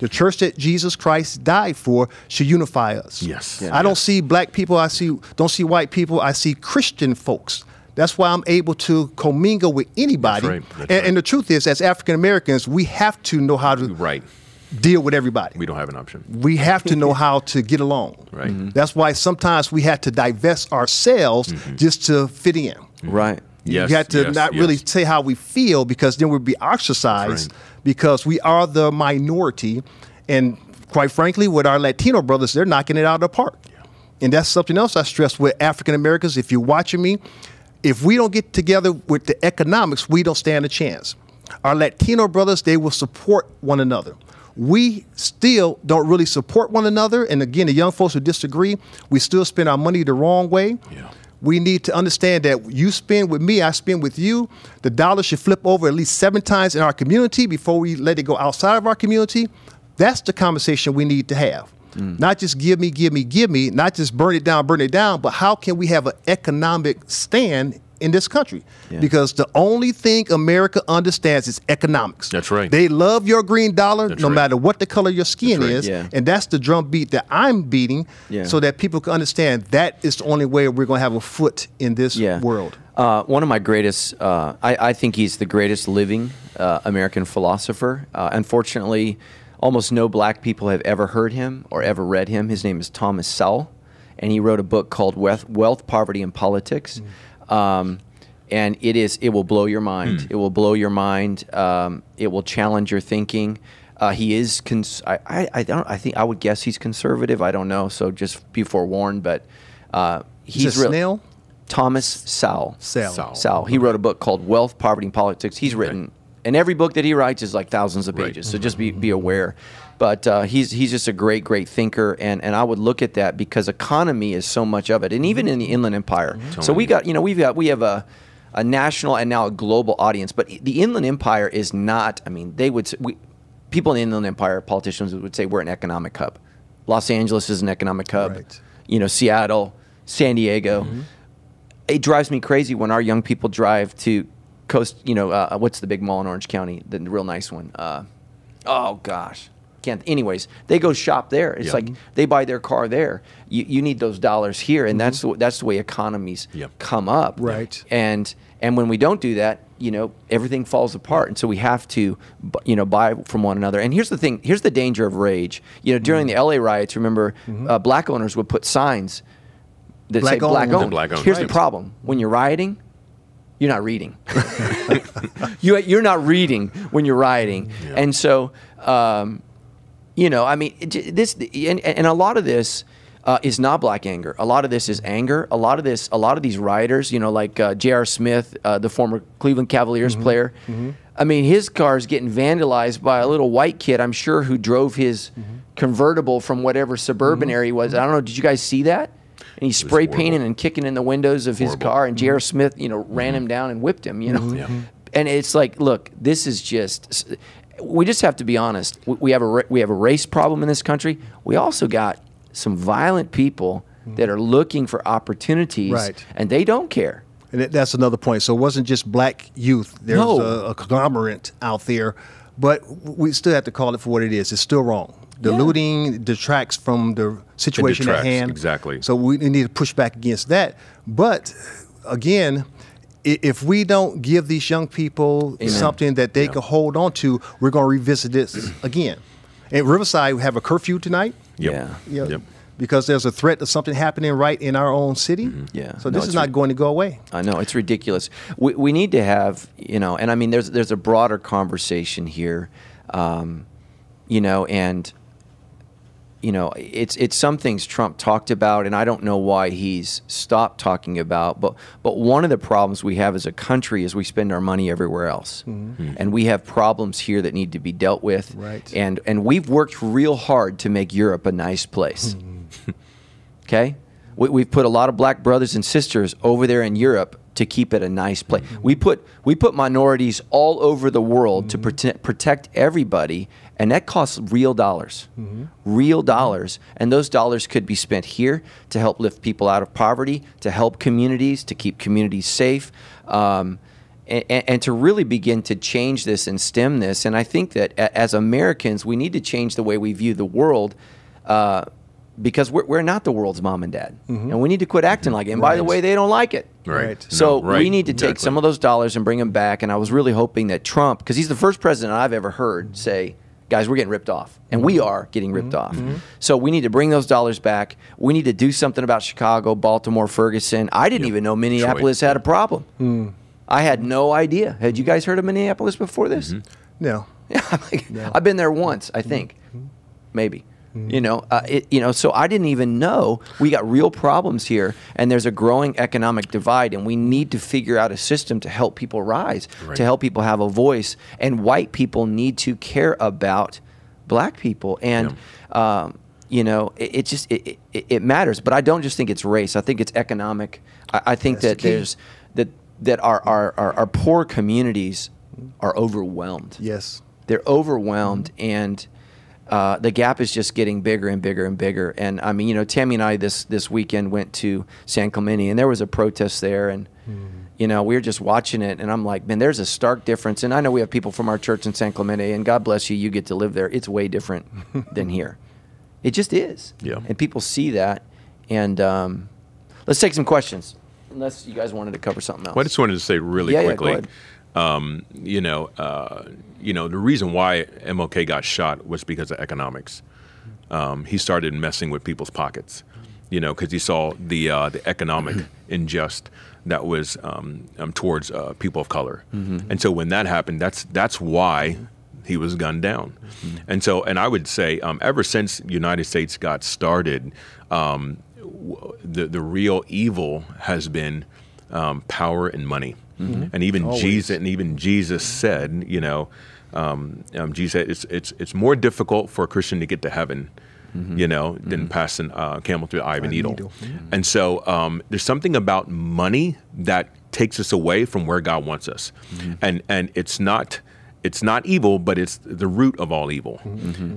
Speaker 3: the church that Jesus Christ died for, should unify us.
Speaker 2: Yes.
Speaker 1: Yeah.
Speaker 3: I don't
Speaker 2: Yes.
Speaker 3: see black people. I see don't see white people. I see Christian folks. That's why I'm able to commingle with anybody.
Speaker 2: That's right. That's
Speaker 3: and,
Speaker 2: right.
Speaker 3: and the truth is, as African Americans, we have to know how to
Speaker 2: Right.
Speaker 3: deal with everybody
Speaker 2: We don't have an option.
Speaker 3: we have to know how to get along.
Speaker 2: Right. Mhm.
Speaker 3: That's why sometimes we have to divest ourselves just to fit in.
Speaker 1: right.
Speaker 2: Yes,
Speaker 3: we have to
Speaker 2: yes,
Speaker 3: not really
Speaker 2: yes.
Speaker 3: say how we feel because then we'd be ostracized
Speaker 2: right.
Speaker 3: because we are the minority. And quite frankly, with our Latino brothers, they're knocking it out of the park. And that's something else I stress with African Americans. If you're watching me, if we don't get together with the economics, we don't stand a chance. Our Latino brothers, they will support one another. We still don't really support one another. And again, the young folks who disagree, we still spend our money the wrong way.
Speaker 2: Yeah.
Speaker 3: We need to understand that you spend with me, I spend with you. The dollar should flip over at least seven times in our community before we let it go outside of our community. That's the conversation we need to have. Not just give me, give me, give me, not just burn it down, burn it down, but how can we have an economic stand in this country?
Speaker 1: Yeah.
Speaker 3: Because the only thing America understands is economics.
Speaker 2: That's right.
Speaker 3: They love your green dollar
Speaker 2: That's
Speaker 3: no
Speaker 2: right.
Speaker 3: matter what the color of your skin
Speaker 2: right.
Speaker 3: is.
Speaker 1: Yeah.
Speaker 3: And that's the drum beat that I'm beating
Speaker 1: Yeah.
Speaker 3: so that people can understand that is the only way we're going to have a foot in this world.
Speaker 1: Uh, one of my greatest, uh, I, I think he's the greatest living uh, American philosopher. Uh, unfortunately, almost no black people have ever heard him or ever read him. His name is Thomas Sowell, and he wrote a book called Wealth, Wealth Poverty, and Politics. Um, and it is it will blow your mind. It will blow your mind. Um, it will challenge your thinking. Uh, he is. Cons- I, I, I don't. I think I would guess he's conservative. I don't know. So just be forewarned. But uh, he's real-
Speaker 3: Snell?
Speaker 1: Thomas Sowell.
Speaker 3: Sal.
Speaker 2: Sal.
Speaker 1: He wrote a book called Wealth, Poverty, and Politics. He's written, and every book that he writes is like thousands of
Speaker 2: Right.
Speaker 1: pages. So just be, mm-hmm. be aware. But uh, he's he's just a great, great thinker, and, and I would look at that because economy is so much of it, and even mm-hmm. in the Inland Empire. Mm-hmm. So we got you know we've got we have a a national and now a global audience, but the Inland Empire is not. I mean, they would we people in the Inland Empire, politicians would say we're an economic hub. Los Angeles is an economic hub.
Speaker 3: Right.
Speaker 1: You know, Seattle, San Diego it drives me crazy when our young people drive to Coast, you know, uh, what's the big mall in Orange County? The real nice one. Uh, oh gosh, can't. Anyways, they go shop there. It's
Speaker 2: Yeah.
Speaker 1: like they buy their car there. You, you need those dollars here, and that's the, that's the way economies
Speaker 2: Yeah.
Speaker 1: come up.
Speaker 3: Right.
Speaker 1: And and when we don't do that, you know, everything falls apart. And so we have to, you know, buy from one another. And here's the thing. Here's the danger of rage. You know, during
Speaker 3: Mm-hmm.
Speaker 1: the LA riots, remember, uh, black owners would put signs that
Speaker 3: Black
Speaker 1: say black
Speaker 3: owned.
Speaker 1: owned.
Speaker 2: Black owned,
Speaker 1: Here's
Speaker 2: right.
Speaker 1: the problem: when you're rioting, you're not reading. you you're not reading when you're rioting, and so um, you know, I mean, this and, and a lot of this. Uh, is not black anger. A lot of this is anger. A lot of this, a lot of these rioters, you know, like uh, J.R. Smith, uh, the former Cleveland Cavaliers player. I mean, his car is getting vandalized by a little white kid. I'm sure who drove his convertible from whatever suburban area he was. I don't know. Did you guys see that? And he's spray
Speaker 2: horrible.
Speaker 1: painting and kicking in the windows of his car. And J.R. Smith, you know, ran him down and whipped him. You know,
Speaker 2: Yeah.
Speaker 1: and it's like, look, this is just. We just have to be honest. We- We have a we have a race problem in this country. We also got some violent people that are looking for opportunities,
Speaker 3: Right.
Speaker 1: and they don't care.
Speaker 3: And that's another point. So it wasn't just black youth. There's
Speaker 1: No.
Speaker 3: a, a conglomerate out there, but we still have to call it for what it is. It's still wrong. The
Speaker 1: Yeah.
Speaker 3: looting detracts from the situation at hand.
Speaker 2: exactly.
Speaker 3: So we need to push back against that. But again, if we don't give these young people
Speaker 1: Amen.
Speaker 3: something that they can hold on to, we're going to revisit this again. In Riverside, we have a curfew tonight.
Speaker 2: Yep.
Speaker 1: Yeah.
Speaker 3: you know,
Speaker 2: Yep.
Speaker 3: Because there's a threat of something happening right in our own city. Mm-hmm.
Speaker 1: Yeah.
Speaker 3: So this
Speaker 1: it's
Speaker 3: is not
Speaker 1: re-
Speaker 3: going to go away.
Speaker 1: I know it's ridiculous. We, we need to have you know, and I mean, there's there's a broader conversation here, um, you know, and you know, it's it's some things Trump talked about, and I don't know why he's stopped talking about. But but one of the problems we have as a country is we spend our money everywhere else, mm-hmm. Mm-hmm. and we have problems here that need to be dealt with.
Speaker 3: Right.
Speaker 1: And and we've worked real hard to make Europe a nice place. Okay? We, we've put a lot of black brothers and sisters over there in Europe to keep it a nice place. We put we put minorities all over the world to protect protect everybody, and that costs real dollars, real dollars. And those dollars could be spent here to help lift people out of poverty, to help communities, to keep communities safe. Um, and, and to really begin to change this and stem this, and I think that as Americans, we need to change the way we view the world. Uh, because we're, we're not the world's mom and dad. Mm-hmm. And we need to quit acting like it. And by the way, they don't like it.
Speaker 2: Right.
Speaker 3: Right.
Speaker 1: So
Speaker 2: No, right.
Speaker 1: we need to take
Speaker 2: Exactly.
Speaker 1: some of those dollars and bring them back. And I was really hoping that Trump, because he's the first president I've ever heard say, guys, we're getting ripped off. And we mm-hmm. are getting ripped mm-hmm. off. So we need to bring those dollars back. We need to do something about Chicago, Baltimore, Ferguson. I didn't
Speaker 2: Yep.
Speaker 1: even know Minneapolis had a problem. Mm. I had no idea. Had you guys heard of Minneapolis before this?
Speaker 3: No.
Speaker 1: Yeah, I'm like, I've been there once, I think, maybe. You know, uh, it, you know. So I didn't even know we got real problems here, and there's a growing economic divide, and we need to figure out a system to help people rise,
Speaker 2: Right.
Speaker 1: to help people have a voice, and white people need to care about black people, and um, you know, it, it just it, it, it matters. But I don't just think it's race. I think it's economic. I, I think
Speaker 3: That's
Speaker 1: that there's that that our, our, our, our poor communities are overwhelmed
Speaker 3: Yes.
Speaker 1: they're overwhelmed and uh, the gap is just getting bigger and bigger and bigger. And i mean you know tammy and i this this weekend went to san clemente and there was a protest there and you know we were just watching it and i'm like man there's a stark difference. And i know we have people from our church in san clemente and god bless you you get to live there. It's way different than here. It just is.
Speaker 2: Yeah.
Speaker 1: and people see that and um, let's take some questions. Unless you guys wanted to cover something else.
Speaker 2: Well, I just wanted to say really
Speaker 1: Yeah, yeah,
Speaker 2: quickly.
Speaker 1: ahead.
Speaker 2: um, you know, uh, you know, the reason why MLK got shot was because of economics. Um, he started messing with people's pockets, you know, because he saw the uh, the economic injust that was um, um, towards uh, people of color, and so when that happened, that's that's why he was gunned down, and so and I would say um, ever since United States got started, um, w- the the real evil has been um, power and money, and even Jesus and even Jesus said, you know, um, um, Jesus said it's it's it's more difficult for a Christian to get to heaven, you know, than passing uh, camel through the eye of a needle.
Speaker 3: needle.
Speaker 2: And so um, there's something about money that takes us away from where God wants us, and and it's not it's not evil, but it's the root of all evil,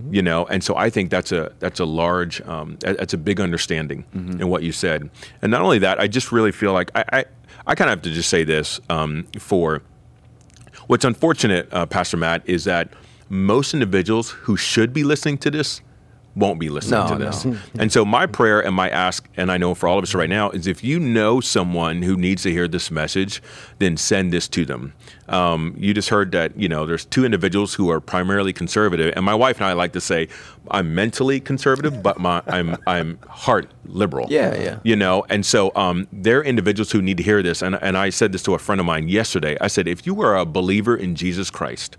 Speaker 2: you know. And so I think that's a that's a large um, that's a big understanding in what you said. And not only that, I just really feel like I I, I kind of have to just say this um, for What's unfortunate, uh, Pastor Matt, is that most individuals who should be listening to this won't be listening
Speaker 1: No,
Speaker 2: to this.
Speaker 1: no.
Speaker 2: And so my prayer and my ask, and I know for all of us right now, is if you know someone who needs to hear this message, then send this to them. Um, you just heard that you know there's two individuals who are primarily conservative, and my wife and I like to say I'm mentally conservative, but my I'm I'm heart liberal.
Speaker 1: Yeah, yeah.
Speaker 2: You know, and so um, there are individuals who need to hear this, and and I said this to a friend of mine yesterday. I said, if you are a believer in Jesus Christ,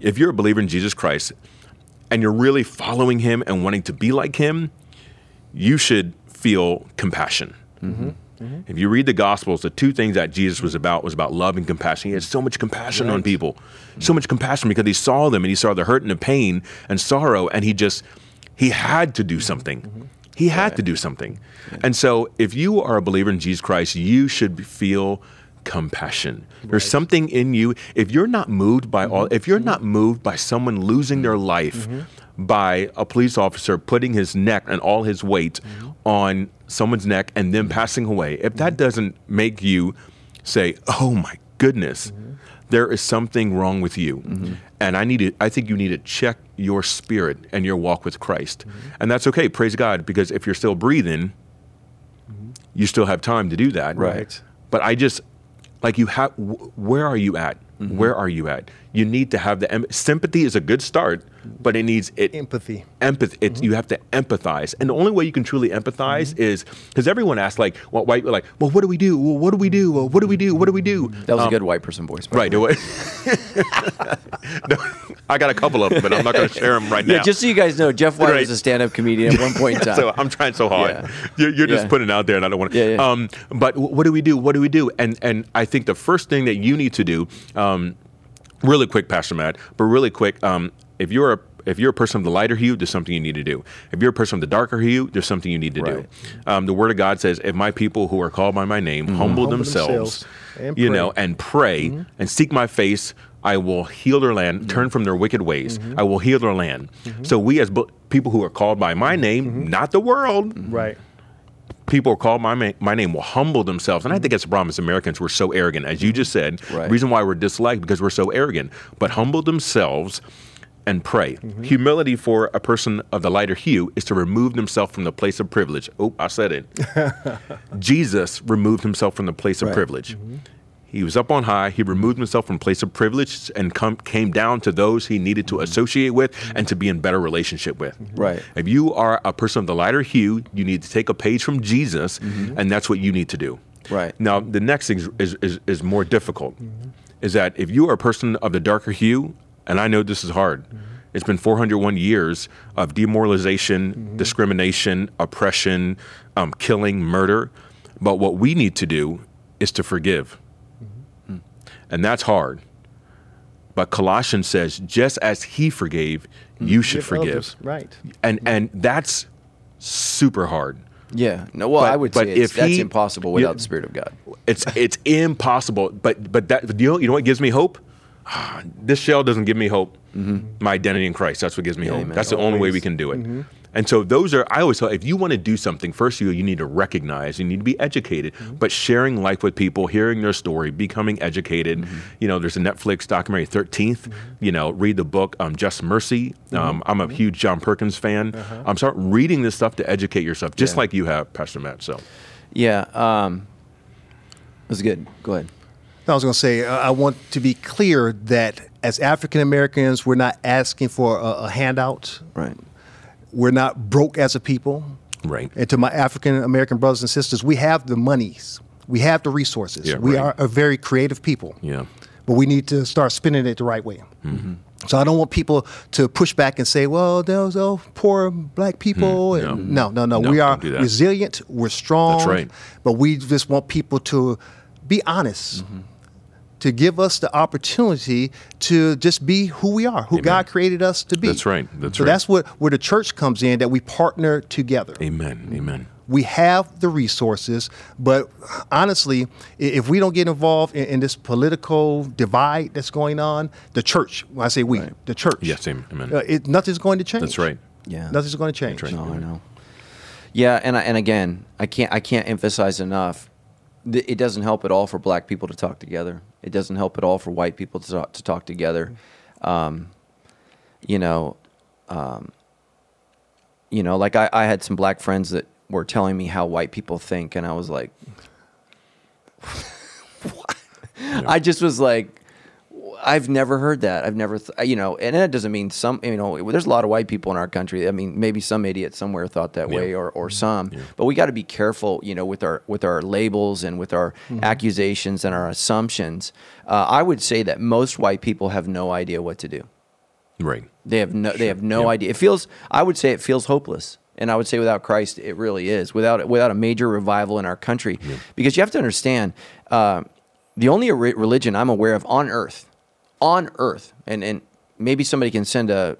Speaker 2: if you're a believer in Jesus Christ and you're really following him and wanting to be like him, you should feel compassion. Mm-hmm. Mm-hmm. If you read the Gospels, the two things that Jesus was about was about love and compassion. He had so much compassion on people, mm-hmm. so much compassion because he saw them and he saw the hurt and the pain and sorrow, and he just he had to do something. He had to do something. And so, if you are a believer in Jesus Christ, you should feel compassion. There's something in you. If you're not moved by all, mm-hmm. if you're not moved by someone losing their mm-hmm. life mm-hmm. by a police officer putting his neck and all his weight on someone's neck and then passing away, if that doesn't make you say, "Oh my goodness," there is something wrong with you. And I need to, I think you need to check your spirit and your walk with Christ. And that's okay. Praise God because if you're still breathing, you still have time to do that.
Speaker 1: Right.
Speaker 2: But I just like you have wh- where are you at? Mm-hmm. Where are you at? You need to have the em- sympathy is a good start, but it needs it
Speaker 3: Empathy.
Speaker 2: empathy. It's, You have to empathize, and the only way you can truly empathize is because everyone asks, like, "Well, white, like, well, what do we do? Well, what do we do? Well, what do we do? What do we do?"
Speaker 1: That was
Speaker 2: Um,
Speaker 1: a good white person voice.
Speaker 2: Right.
Speaker 1: way.
Speaker 2: do it. No, I got a couple of them, but I'm not going to share them right
Speaker 1: Yeah,
Speaker 2: now.
Speaker 1: just so you guys know, Jeff Whye
Speaker 2: Right.
Speaker 1: was a stand-up comedian at one point in time.
Speaker 2: so I'm trying so hard.
Speaker 1: Yeah.
Speaker 2: You're, you're just putting it out there, and I don't want to.
Speaker 1: Yeah, yeah.
Speaker 2: Um, but what do we do? What do we do? And and I think the first thing that you need to do, um, really quick, Pastor Matt, but really quick, um, if you're a if you're a person of the lighter hue, there's something you need to do. If you're a person of the darker hue, there's something you need to
Speaker 1: Right.
Speaker 2: do. Um, the Word of God says, "If my people who are called by my name
Speaker 1: Mm-hmm.
Speaker 2: humble,
Speaker 3: Humble
Speaker 2: themselves,
Speaker 3: themselves and
Speaker 2: you
Speaker 3: pray."
Speaker 2: know, and pray mm-hmm. and seek my face." I will heal their land, mm-hmm. turn from their wicked ways. Mm-hmm. I will heal their land. So, we as people who are called by my name, not the world,
Speaker 3: Right.
Speaker 2: people are called my, ma- my name will humble themselves. And I think that's the problem as Americans. We're so arrogant. As you just said,
Speaker 1: Right.
Speaker 2: reason why we're disliked because we're so arrogant. But humble themselves and pray. Mm-hmm. Humility for a person of the lighter hue is to remove themselves from the place of privilege. Oh, I said it. Jesus removed himself from the place of
Speaker 1: Right.
Speaker 2: privilege. Mm-hmm. He was up on high. He removed himself from place of privilege and come, came down to those he needed to mm-hmm. associate with and to be in better relationship with.
Speaker 1: Right.
Speaker 2: If you are a person of the lighter hue, you need to take a page from Jesus, and that's what you need to do.
Speaker 1: Right.
Speaker 2: Now, the next thing is, is, is, is more difficult. Is that if you are a person of the darker hue, and I know this is hard, mm-hmm. it's been 401 years of demoralization, mm-hmm. discrimination, oppression, um, killing, murder. But what we need to do is to forgive. Mm-hmm. Mm. And that's hard. But Colossians says, just as he forgave, mm. you should
Speaker 3: Give
Speaker 2: forgive
Speaker 3: others. Right.
Speaker 2: and and that's super hard.
Speaker 1: Yeah. No. Well,
Speaker 2: But-
Speaker 1: I would
Speaker 2: but
Speaker 1: say it's,
Speaker 2: if
Speaker 1: that's
Speaker 2: he-
Speaker 1: impossible
Speaker 2: Yeah.
Speaker 1: without the Spirit of God.
Speaker 2: It's it's impossible. But but that you know you know what gives me hope? This shell doesn't give me hope. Mm-hmm. My identity in Christ. That's what gives me hope.
Speaker 1: amen.
Speaker 2: That's the only way we can do it. Mm-hmm. And so those are. I always tell if you want to do something, first you you need to recognize. You need to be educated. Mm-hmm. But sharing life with people, hearing their story, becoming educated. You know, there's a Netflix documentary, 13th. You know, read the book um, Just Mercy. Um, I'm a huge John Perkins fan. Uh-huh. Um, I'm start reading this stuff to educate yourself, just
Speaker 1: Yeah.
Speaker 2: like you have, Pastor Matt. So.
Speaker 1: Yeah. Um, it was good. Go ahead.
Speaker 3: I was going to say, uh, I want to be clear that as African Americans, we're not asking for a, a handout.
Speaker 1: Right.
Speaker 3: We're not broke as a people.
Speaker 2: Right.
Speaker 3: And to my African American brothers and sisters, we have the monies, we have the resources.
Speaker 2: Yeah,
Speaker 3: we
Speaker 2: right.
Speaker 3: are a very creative people.
Speaker 2: Yeah.
Speaker 3: But we need to start spending it the right way.
Speaker 2: Mm-hmm.
Speaker 3: So I don't want people to push back and say, "Well, those oh, poor black people."
Speaker 2: Hmm, no.
Speaker 3: And no, no, no.
Speaker 2: No,
Speaker 3: We are
Speaker 2: don't do that.
Speaker 3: resilient. We're strong.
Speaker 2: That's right.
Speaker 3: But we just want people to be honest. To give us the opportunity to just be who we are, who
Speaker 2: Amen.
Speaker 3: God created us to be.
Speaker 2: That's right. That's
Speaker 3: so
Speaker 2: right.
Speaker 3: that's what where the church comes in. That we partner together.
Speaker 2: Amen. Amen.
Speaker 3: We have the resources, but honestly, if we don't get involved in, in this political divide that's going on, the church, when I say we,
Speaker 1: Right.
Speaker 3: the church,
Speaker 2: Yes, am- amen.
Speaker 3: uh, it, nothing's going to change.
Speaker 2: That's right.
Speaker 1: Yeah.
Speaker 3: Nothing's going to change.
Speaker 2: right.
Speaker 1: No, I know. Yeah, and I, and again, I can't I can't emphasize enough. It doesn't help at all for black people to talk together. It doesn't help at all for white people to talk, to talk together. Um, you know, um, you know, like I, I had some black friends that were telling me how white people think, and I was like, what? I just was like, I've never heard that. I've never, th- you know, and that doesn't mean some, you know, there's a lot of white people in our country. I mean, maybe some idiot somewhere thought that
Speaker 2: Yeah.
Speaker 1: way, or or some. But we got to be careful, you know, with our with our labels and with our accusations and our assumptions. Uh, I would say that most white people have no idea what to do.
Speaker 2: Right.
Speaker 1: They have no. They have no
Speaker 2: Yeah.
Speaker 1: idea. It feels. I would say it feels hopeless, and I would say without Christ, it really is. Without without a major revival in our country, because you have to understand, uh, the only re- religion I'm aware of on earth, on earth, and and maybe somebody can send a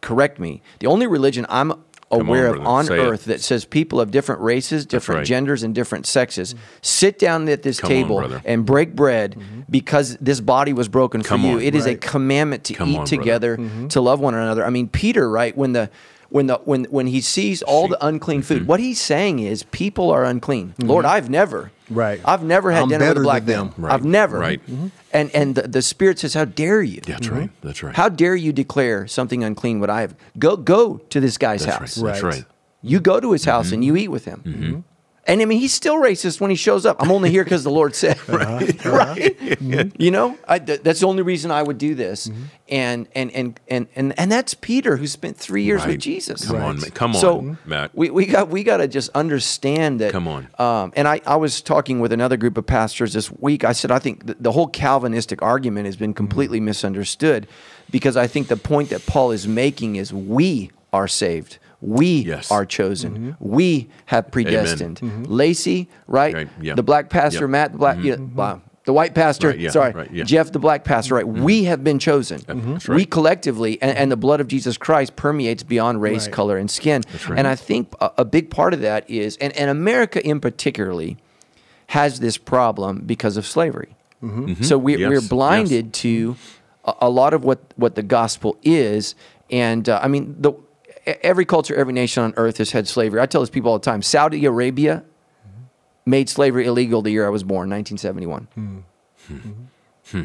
Speaker 1: correct me. The only religion I'm aware of on
Speaker 2: Say it.
Speaker 1: earth that says people of different races, different
Speaker 2: right.
Speaker 1: genders, and different sexes sit down at this
Speaker 2: Come
Speaker 1: table
Speaker 2: brother.
Speaker 1: and break bread mm-hmm. because this body was broken for you.
Speaker 2: on.
Speaker 1: It is a commandment to
Speaker 2: Come
Speaker 1: eat
Speaker 2: on, brother.
Speaker 1: together, mm-hmm. to love one another. I mean, Peter, right? When the when the when when he sees all the unclean food,
Speaker 2: Mm-hmm.
Speaker 1: what he's saying is, people are unclean. Mm-hmm. Lord, I've never,
Speaker 3: Right.
Speaker 1: I've never had
Speaker 3: I'm
Speaker 1: dinner with a black
Speaker 3: than
Speaker 1: man.
Speaker 3: them.
Speaker 2: Right.
Speaker 1: I've never,
Speaker 2: Right. Mm-hmm.
Speaker 1: And and the, the Spirit says, how dare you?
Speaker 2: That's mm-hmm. right. That's right.
Speaker 1: How dare you declare something unclean? What I have go go to this guy's
Speaker 2: That's
Speaker 1: house.
Speaker 2: right. That's
Speaker 3: Right.
Speaker 2: right.
Speaker 1: You go to his house mm-hmm. and you eat with him. And I mean, he's still racist when he shows up. I'm only here because the Lord said, uh-huh. right? Uh-huh. right? Mm-hmm. You know, I, th- that's the only reason I would do this. Mm-hmm. And, and and and and and that's Peter, who spent three years with Jesus.
Speaker 2: Come on,
Speaker 3: Right.
Speaker 2: Ma- come on,
Speaker 1: So
Speaker 2: Matt.
Speaker 1: we, we got we got to just understand that.
Speaker 2: Come on.
Speaker 1: Um, and I, I was talking with another group of pastors this week. I said I think the, the whole Calvinistic argument has been mm-hmm. completely misunderstood, because I think the point that Paul is making is we are saved. We
Speaker 2: Yes.
Speaker 1: are chosen. Mm-hmm. We have predestined. Mm-hmm. Lacy, right?
Speaker 2: Right, yeah.
Speaker 1: The black pastor,
Speaker 2: Yep.
Speaker 1: Matt, the black, mm-hmm. yeah, wow. the white pastor.
Speaker 2: Right, yeah,
Speaker 1: sorry,
Speaker 2: right, yeah.
Speaker 1: Jeff, the black pastor. Right? We have been chosen.
Speaker 2: That's
Speaker 1: We
Speaker 2: right.
Speaker 1: collectively, and, and the blood of Jesus Christ permeates beyond race,
Speaker 3: Right.
Speaker 1: color, and skin.
Speaker 2: right.
Speaker 1: And I think a, a big part of that is, and, and America in particularly, has this problem because of slavery. So we,
Speaker 2: Mm-hmm. Yes,
Speaker 1: we're
Speaker 2: yes.
Speaker 1: blinded to a, a lot of what, what the gospel is. And uh, I mean, the, every culture, every nation on earth has had slavery. I tell this people all the time Saudi Arabia made slavery illegal the year I was born, 1971. Hmm. Hmm.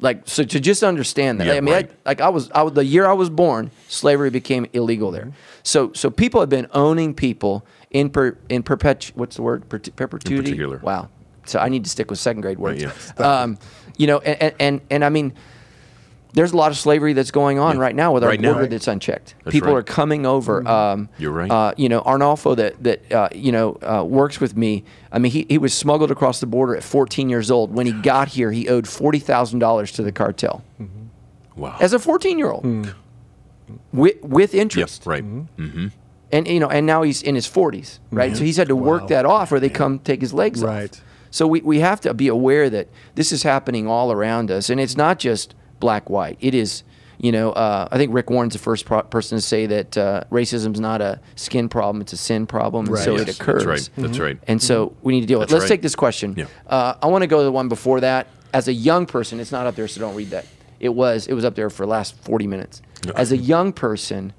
Speaker 1: Like so, to just understand that.
Speaker 2: Yeah,
Speaker 1: I mean,
Speaker 2: right.
Speaker 1: I, like I was, I was, the year I was born, slavery became illegal there. Mm-hmm. So, so people have been owning people in per, in perpetu. What's the word? Per, perpetuity.
Speaker 2: particular.
Speaker 1: Wow. So I need to stick with second grade words.
Speaker 2: Right,
Speaker 1: um, you know, and, and and and I mean, there's a lot of slavery that's going on
Speaker 2: Yeah.
Speaker 1: right now with our
Speaker 2: Right
Speaker 1: border
Speaker 2: Right.
Speaker 1: that's unchecked.
Speaker 2: That's
Speaker 1: People
Speaker 2: right.
Speaker 1: are coming over. Um,
Speaker 2: You're right.
Speaker 1: Uh, you know, Arnolfo that that uh, you know uh, works with me. I mean, he, he was smuggled across the border at 14 years old. When he got here, he owed forty thousand dollars to the cartel
Speaker 2: Wow.
Speaker 1: as a 14 year old with with
Speaker 2: Yep,
Speaker 1: interest.
Speaker 2: right.
Speaker 1: And you know, and now he's in his 40s, right? So he's had to work
Speaker 3: Wow.
Speaker 1: that off, or they come take his legs off.
Speaker 3: Right.
Speaker 1: So we, we have to be aware that this is happening all around us, and it's not just black white. It is, you know, uh, I think Rick Warren's the first pro- person to say that uh, racism is not a skin problem; it's a sin problem, and
Speaker 3: Right.
Speaker 1: so
Speaker 2: Yes,
Speaker 1: it occurs.
Speaker 2: That's right. That's right.
Speaker 1: And so we need to deal with. it. Let's
Speaker 2: right.
Speaker 1: take this question.
Speaker 2: Yeah.
Speaker 1: Uh, I want to go to the one before that. As a young person, it's not up there, so don't read that. It was. It was up there for the last forty minutes. As a young person,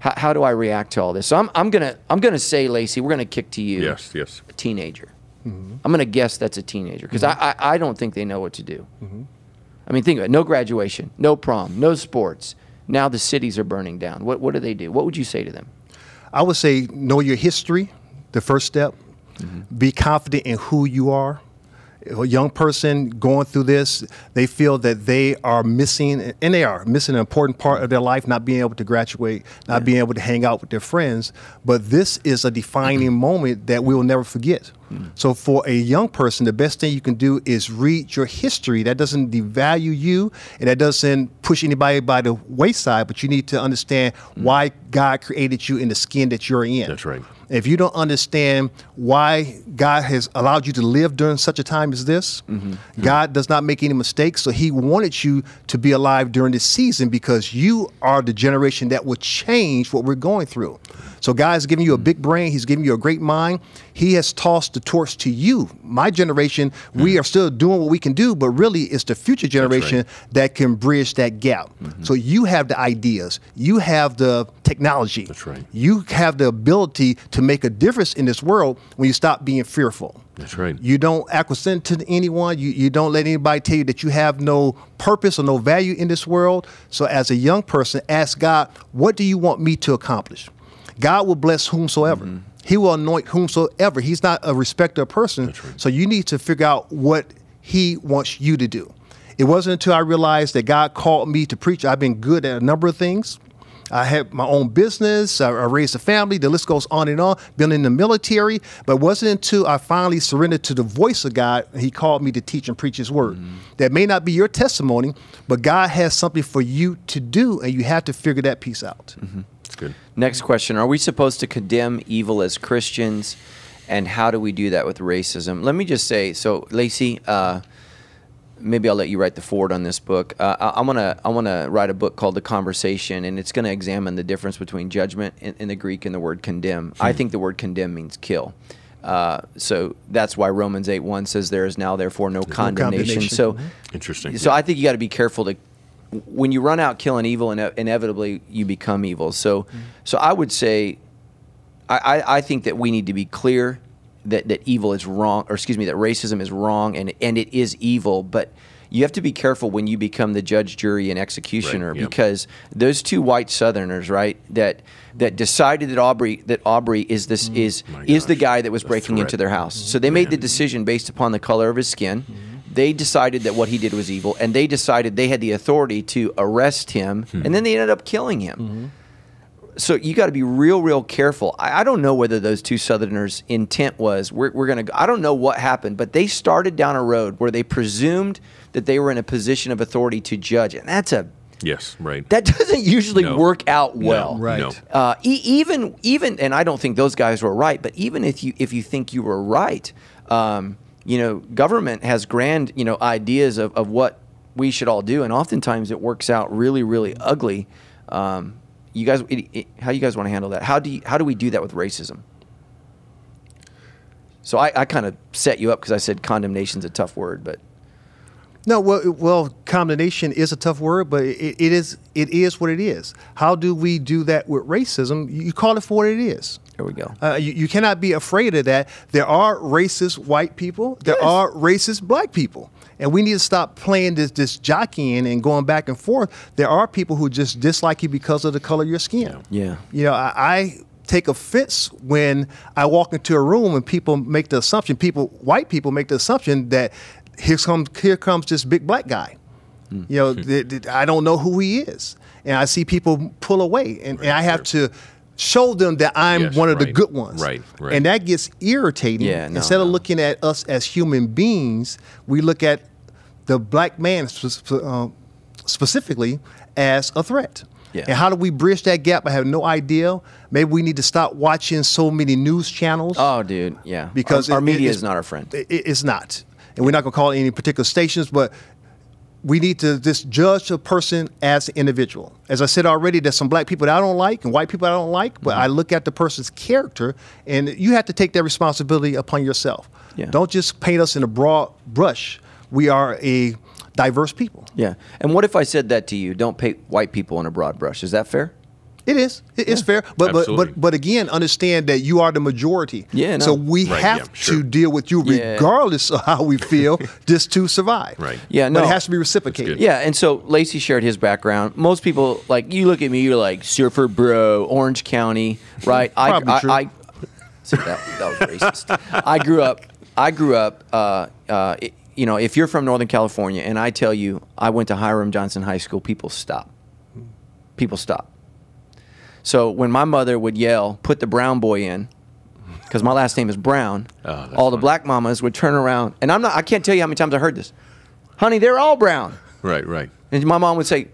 Speaker 1: how, how do I react to all this? So I'm, I'm gonna I'm gonna say, Lacy, we're gonna kick to you.
Speaker 2: Yes. Yes.
Speaker 1: A teenager. I'm gonna guess that's a teenager because I, I I don't think they know what to do. I mean, think of it. No graduation, no prom, no sports. Now the cities are burning down. What what do they do? What would you say to them?
Speaker 3: I would say know your history, the first step. Mm-hmm. Be confident in who you are. A young person going through this, they feel that they are missing, and they are missing an important part of their life, not being able to graduate, not being able to hang out with their friends. But this is a defining moment that we will never forget. So, for a young person, the best thing you can do is read your history. That doesn't devalue you, and that doesn't push anybody by the wayside. But you need to understand mm. why God created you in the skin that you're in.
Speaker 2: That's right.
Speaker 3: If you don't understand why God has allowed you to live during such a time as this, mm-hmm. God does not make any mistakes. So He wanted you to be alive during this season because you are the generation that will change what we're going through. So God giving you a big hmm. brain. He's giving you a great mind. He has tossed the torch to you. My generation, we hmm. are still doing what we can do, but really it's the future generation that can bridge that gap. Mm-hmm. So you have the ideas. You have the technology.
Speaker 2: That's right.
Speaker 3: You have the ability to make a difference in this world when you stop being fearful.
Speaker 2: That's right.
Speaker 3: You don't acquiesce to anyone. You, you don't let anybody tell you that you have no purpose or no value in this world. So, as a young person, ask God, what do you want me to accomplish? God will bless whomsoever.
Speaker 2: Mm-hmm.
Speaker 3: He will anoint whomsoever. He's not a respecter of person.
Speaker 2: right.
Speaker 3: So, you need to figure out what He wants you to do. It wasn't until I realized that God called me to preach. I've been good at a number of things. I had my own business. I, I raised a family. The list goes on and on. Been in the military, but it wasn't until I finally surrendered to the voice of God and He called me to teach and preach His word. That may not be your testimony, but God has something for you to do, and you have to figure that piece out.
Speaker 2: It's good.
Speaker 1: Next question: Are we supposed to condemn evil as Christians, and how do we do that with racism? Let me just say, so Lacy, uh, maybe I'll let you write the forward on this book. Uh, I, I'm gonna I want to write a book called The Conversation, and it's going to examine the difference between judgment in, in the Greek and the word condemn. I think the word condemn means kill. Uh, so that's why Romans 8 1 says there is now therefore no condemnation.
Speaker 3: condemnation.
Speaker 1: So
Speaker 2: Interesting.
Speaker 1: so I think you got to be careful to when you run out killing evil, ine- inevitably you become evil. So, so I would say, I, I, I think that we need to be clear that, that evil is wrong, or excuse me, that racism is wrong and and it is evil. But you have to be careful when you become the judge, jury, and executioner
Speaker 2: Right, yep.
Speaker 1: because those two white Southerners, right, that that decided that Arbery that Arbery is this is
Speaker 2: My
Speaker 1: is the guy that was breaking into their house. So they made the decision based upon the color of his skin. They decided that what he did was evil, and they decided they had the authority to arrest him, and then they ended up killing him. So you got to be real, real careful. I, I don't know whether those two Southerners' intent was we're, we're going to. I don't know what happened, but they started down a road where they presumed that they were in a position of authority to judge, and that's a
Speaker 2: Yes, right.
Speaker 1: that doesn't usually
Speaker 2: No.
Speaker 1: work out
Speaker 2: No,
Speaker 1: well.
Speaker 3: Right.
Speaker 2: No.
Speaker 1: Uh, e- even even, and I don't think those guys were right. But even if you if you think you were right, um, you know, government has grand you know ideas of, of what we should all do, and oftentimes it works out really really ugly. Um, you guys, it, it, how you guys want to handle that? How do you, how do we do that with racism? So I, I kind of set you up because I said condemnation's a tough word, but
Speaker 3: No, well, well, condemnation is a tough word, but it, it is it is what it is. How do we do that with racism? You call it for what it is.
Speaker 1: Here we go.
Speaker 3: Uh, you, you cannot be afraid of that. There are racist white people. There
Speaker 1: Yes.
Speaker 3: are racist black people. And we need to stop playing this, this jockeying and going back and forth. There are people who just dislike you because of the color of your skin.
Speaker 1: Yeah.
Speaker 3: You know, I, I take offense when I walk into a room and people make the assumption, people, white people make the assumption that here comes, here comes this big black guy.
Speaker 1: Hmm.
Speaker 3: You know, th- th- I don't know who he is. And I see people pull away. And, and I have to show them that I'm
Speaker 2: Yes,
Speaker 3: one of the good ones.
Speaker 2: Right, right.
Speaker 3: And that gets irritating.
Speaker 1: Yeah, no,
Speaker 3: Instead of looking at us as human beings, we look at the black man spe- um, specifically as a threat.
Speaker 1: Yeah.
Speaker 3: And how do we bridge that gap? I have no idea. Maybe we need to stop watching so many news channels.
Speaker 1: Oh, dude, yeah.
Speaker 3: Because
Speaker 1: our, our
Speaker 3: it-
Speaker 1: media
Speaker 3: it's-
Speaker 1: is not our friend.
Speaker 3: It, it's not. And we're not going to call any particular stations, but we need to just judge a person as an individual. As I said already, there's some black people that I don't like and white people I don't like, but mm-hmm. I look at the person's character, and you have to take that responsibility upon yourself.
Speaker 1: Yeah.
Speaker 3: Don't just paint us in a broad brush. We are a diverse people.
Speaker 1: Yeah. And what if I said that to you? Don't paint white people in a broad brush. Is that fair?
Speaker 3: It is. It- It's fair, but but,
Speaker 2: Absolutely.
Speaker 3: but but again, understand that you are the majority.
Speaker 1: Yeah, no.
Speaker 3: So we
Speaker 2: Right,
Speaker 3: have
Speaker 2: yeah, sure.
Speaker 3: to deal with you
Speaker 1: Yeah.
Speaker 3: regardless of how we feel, just to survive.
Speaker 2: Right.
Speaker 1: Yeah,
Speaker 3: But
Speaker 1: no.
Speaker 3: it has to be reciprocated.
Speaker 1: Yeah, and so Lacy shared his background. Most people like you look at me, you're like surfer bro, Orange County, right? I,
Speaker 3: Probably
Speaker 1: I,
Speaker 3: true.
Speaker 1: I see, that, that was racist. I grew up. I grew up. Uh, uh, it- you know, if you're from Northern California, and I tell you, I went to Hiram Johnson High School, people stop. People stop. So when my mother would yell, "Put the brown boy in," because my last name is Brown,
Speaker 2: Oh,
Speaker 1: all the black mamas would turn around, and I'm not. I can't tell you how many times I heard this. Honey, they're all brown.
Speaker 2: Right, right.
Speaker 1: And my mom would say,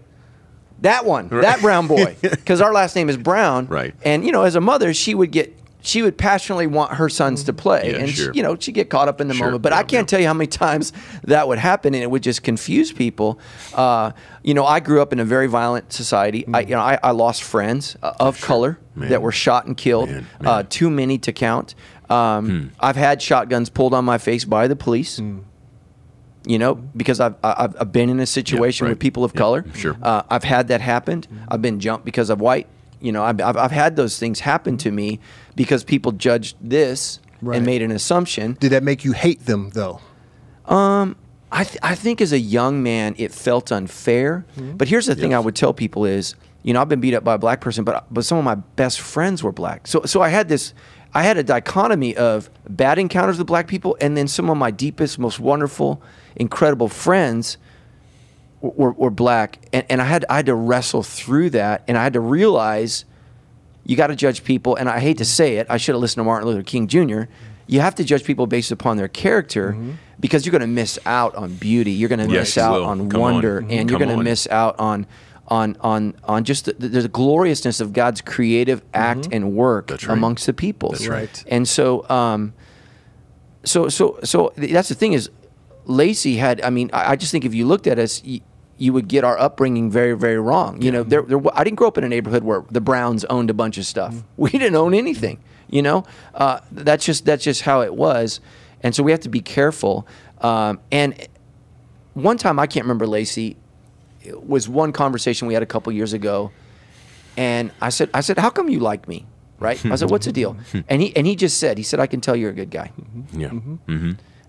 Speaker 1: "That one, that brown boy," because our last name is Brown.
Speaker 2: Right.
Speaker 1: And you know, as a mother, she would get she would passionately want her sons to play,
Speaker 2: Yeah,
Speaker 1: and
Speaker 2: sure.
Speaker 1: she, you know she'd get caught up in the
Speaker 2: Sure,
Speaker 1: moment. But
Speaker 2: yeah,
Speaker 1: I can't
Speaker 2: yeah.
Speaker 1: tell you how many times that would happen, and it would just confuse people. Uh, you know, I grew up in a very violent society. I, you know, I, I lost friends uh, of color
Speaker 2: Man.
Speaker 1: that were shot and killed.
Speaker 2: Man,
Speaker 1: Uh,
Speaker 2: man. Hmm.
Speaker 1: too many to count. Um, I've had shotguns pulled on my face by the police. You know, because I've I've, I've been in a situation
Speaker 2: right.
Speaker 1: with people of color.
Speaker 2: sure.
Speaker 1: Uh, I've had that happen. I've been jumped because I'm white. You know, I've, I've, I've had those things happen to me because people judged this
Speaker 3: Right.
Speaker 1: and made an assumption.
Speaker 3: Did that make you hate them though?
Speaker 1: Um, I, th- I think as a young man, it felt unfair. Mm-hmm. But here's the thing I would tell people is, you know, I've been beat up by a black person, but but some of my best friends were black. So so I had this, I had a dichotomy of bad encounters with black people, and then some of my deepest, most wonderful, incredible friends w- were, were black, and, and I had I had to wrestle through that, and I had to realize you got to judge people, and I hate to say it, I should have listened to Martin Luther King Jr. You have to judge people based upon their character because you're going to miss out on beauty. You're going to
Speaker 2: Yes,
Speaker 1: miss out
Speaker 2: will.
Speaker 1: on
Speaker 2: Come
Speaker 1: wonder,
Speaker 2: Mhm.
Speaker 1: and you're going to miss out on on on on just the, the, the gloriousness of God's creative act and work
Speaker 2: That's right.
Speaker 1: amongst the people.
Speaker 2: That's
Speaker 3: right.
Speaker 1: And so, um, so so so that's the thing is, Lacy had. I mean, I, I just think if you looked at us. You, you would get our upbringing very, very wrong. You know, there, there, I didn't grow up in a neighborhood where the Browns owned a bunch of stuff. We didn't own anything. You know, uh, that's just that's just how it was, and so we have to be careful. Um, and one time, I can't remember Lacy. It was one conversation we had a couple years ago, and I said, I said, how come you like me? Right? I said, what's the deal? And he and he just said, he said, I can tell you're a good guy.
Speaker 2: Yeah.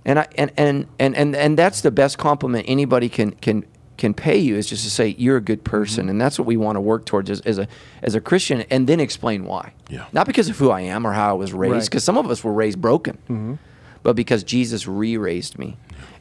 Speaker 1: And I and and and and, and that's the best compliment anybody can can can pay you is just to say you're a good mm-hmm. person, and that's what we want to work towards as, as a as a Christian, and then explain why.
Speaker 2: Yeah.
Speaker 1: Not because of who I am or how I was raised,
Speaker 3: Right.
Speaker 1: because some of us were raised broken, mm-hmm. but because Jesus re-raised me,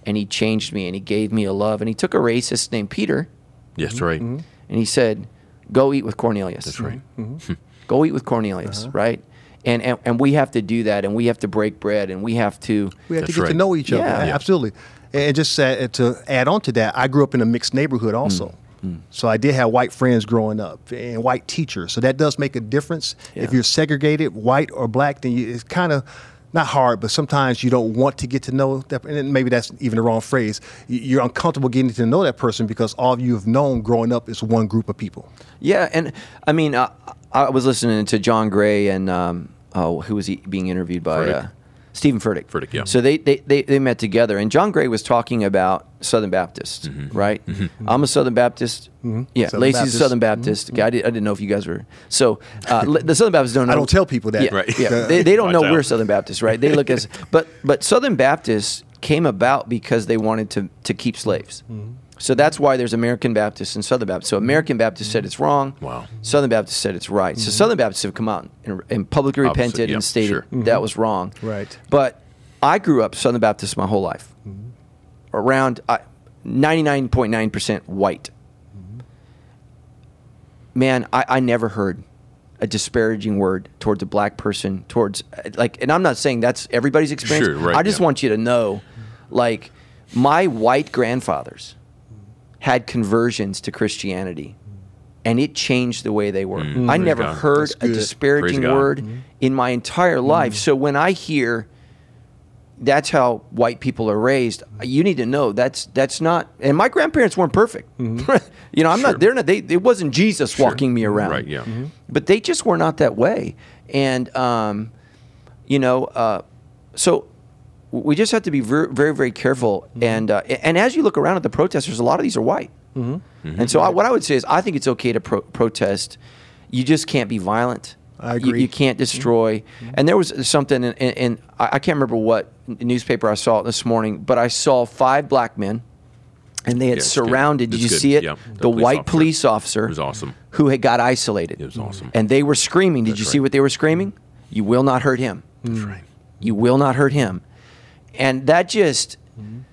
Speaker 1: and He changed me, and He gave me a love, and He took a racist named Peter,
Speaker 2: Yes, right. Mm-hmm.
Speaker 1: and He said, "Go eat with Cornelius."
Speaker 2: That's right.
Speaker 1: Go eat with Cornelius, uh-huh. right? And, and and we have to do that, and we have to break bread, and we have to.
Speaker 3: We have
Speaker 2: That's
Speaker 3: to get to know each other.
Speaker 1: Yeah.
Speaker 3: A- Absolutely. And just uh, to add on to that, I grew up in a mixed neighborhood also.
Speaker 1: Mm.
Speaker 3: So I did have white friends growing up and white teachers. So that does make a difference.
Speaker 1: Yeah.
Speaker 3: If you're segregated, white or black, then you, it's kind of not hard, but sometimes you don't want to get to know that. And maybe that's even the wrong phrase. You- You're uncomfortable getting to know that person because all you have known growing up is one group of people.
Speaker 1: Yeah, and I mean, uh, I was listening to John Gray and um, oh, who was he being interviewed by?
Speaker 2: Furtick.
Speaker 1: Uh, Steven Furtick.
Speaker 2: Furtick, yeah.
Speaker 1: So they, they, they, they met together, and John Gray was talking about Southern Baptists,
Speaker 2: mm-hmm. mm-hmm.
Speaker 1: right? Mm-hmm. I'm a Southern Baptist. Mm-hmm. Yeah,
Speaker 3: Southern
Speaker 1: Lacy's a Southern Baptist. Okay, I, did, I didn't know if you guys were. So uh, the Southern Baptists don't know.
Speaker 3: I don't tell people that.
Speaker 1: Yeah,
Speaker 2: Right.
Speaker 1: yeah. They, they don't
Speaker 2: Watch
Speaker 1: know
Speaker 2: out.
Speaker 1: we're Southern Baptists, right? They look at us, but but Southern Baptists came about because they wanted to to keep slaves.
Speaker 2: Mm-hmm.
Speaker 1: So that's why there's American Baptists and Southern Baptists. So American Baptists said it's wrong.
Speaker 2: Wow.
Speaker 1: Southern Baptists said it's right. So Southern Baptists have come out and, and publicly
Speaker 2: Opposite,
Speaker 1: repented
Speaker 2: yeah,
Speaker 1: and stated
Speaker 2: sure.
Speaker 1: that was wrong.
Speaker 3: Right.
Speaker 1: But I grew up Southern Baptist my whole life, around uh, 99.9% white. Man, I, I never heard a disparaging word towards a black person, towards, uh, like, and I'm not saying that's everybody's experience.
Speaker 2: Sure, right,
Speaker 1: I just
Speaker 2: yeah.
Speaker 1: want you to know, like, my white grandfathers had conversions to Christianity. And it changed the way they were.
Speaker 2: Mm,
Speaker 1: I never
Speaker 2: God.
Speaker 1: heard a disparaging
Speaker 2: Praise God.
Speaker 1: word in my entire life. So when I hear that's how white people are raised, you need to know that's that's not. And my grandparents weren't perfect. you know, I'm
Speaker 2: Sure.
Speaker 1: not. They're not. They, it wasn't Jesus
Speaker 2: Sure.
Speaker 1: walking me around.
Speaker 2: Right, yeah.
Speaker 1: But they just were not that way. And um, you know, uh, so we just have to be very, very, very careful. Mm-hmm. And uh, and as you look around at the protesters, a lot of these are white. Mm-hmm. Mm-hmm. And so I, what I would say is, I think it's okay to pro- protest. You just can't be violent.
Speaker 3: I
Speaker 1: You-
Speaker 3: agree.
Speaker 1: You, can't destroy. And there was something, in, in, in I I can't remember what newspaper I saw this morning, but I saw five black men, and they had
Speaker 2: Yeah,
Speaker 1: surrounded. Did you
Speaker 2: good.
Speaker 1: see it?
Speaker 2: Yeah,
Speaker 1: the
Speaker 2: the police
Speaker 1: white
Speaker 2: officer.
Speaker 1: police officer.
Speaker 2: It was awesome.
Speaker 1: Who had got isolated.
Speaker 2: It was awesome.
Speaker 1: And they were screaming. Did
Speaker 2: That's
Speaker 1: you see
Speaker 2: right.
Speaker 1: what they were screaming? You will not hurt him.
Speaker 2: That's right.
Speaker 1: You will not hurt him. And that just, in,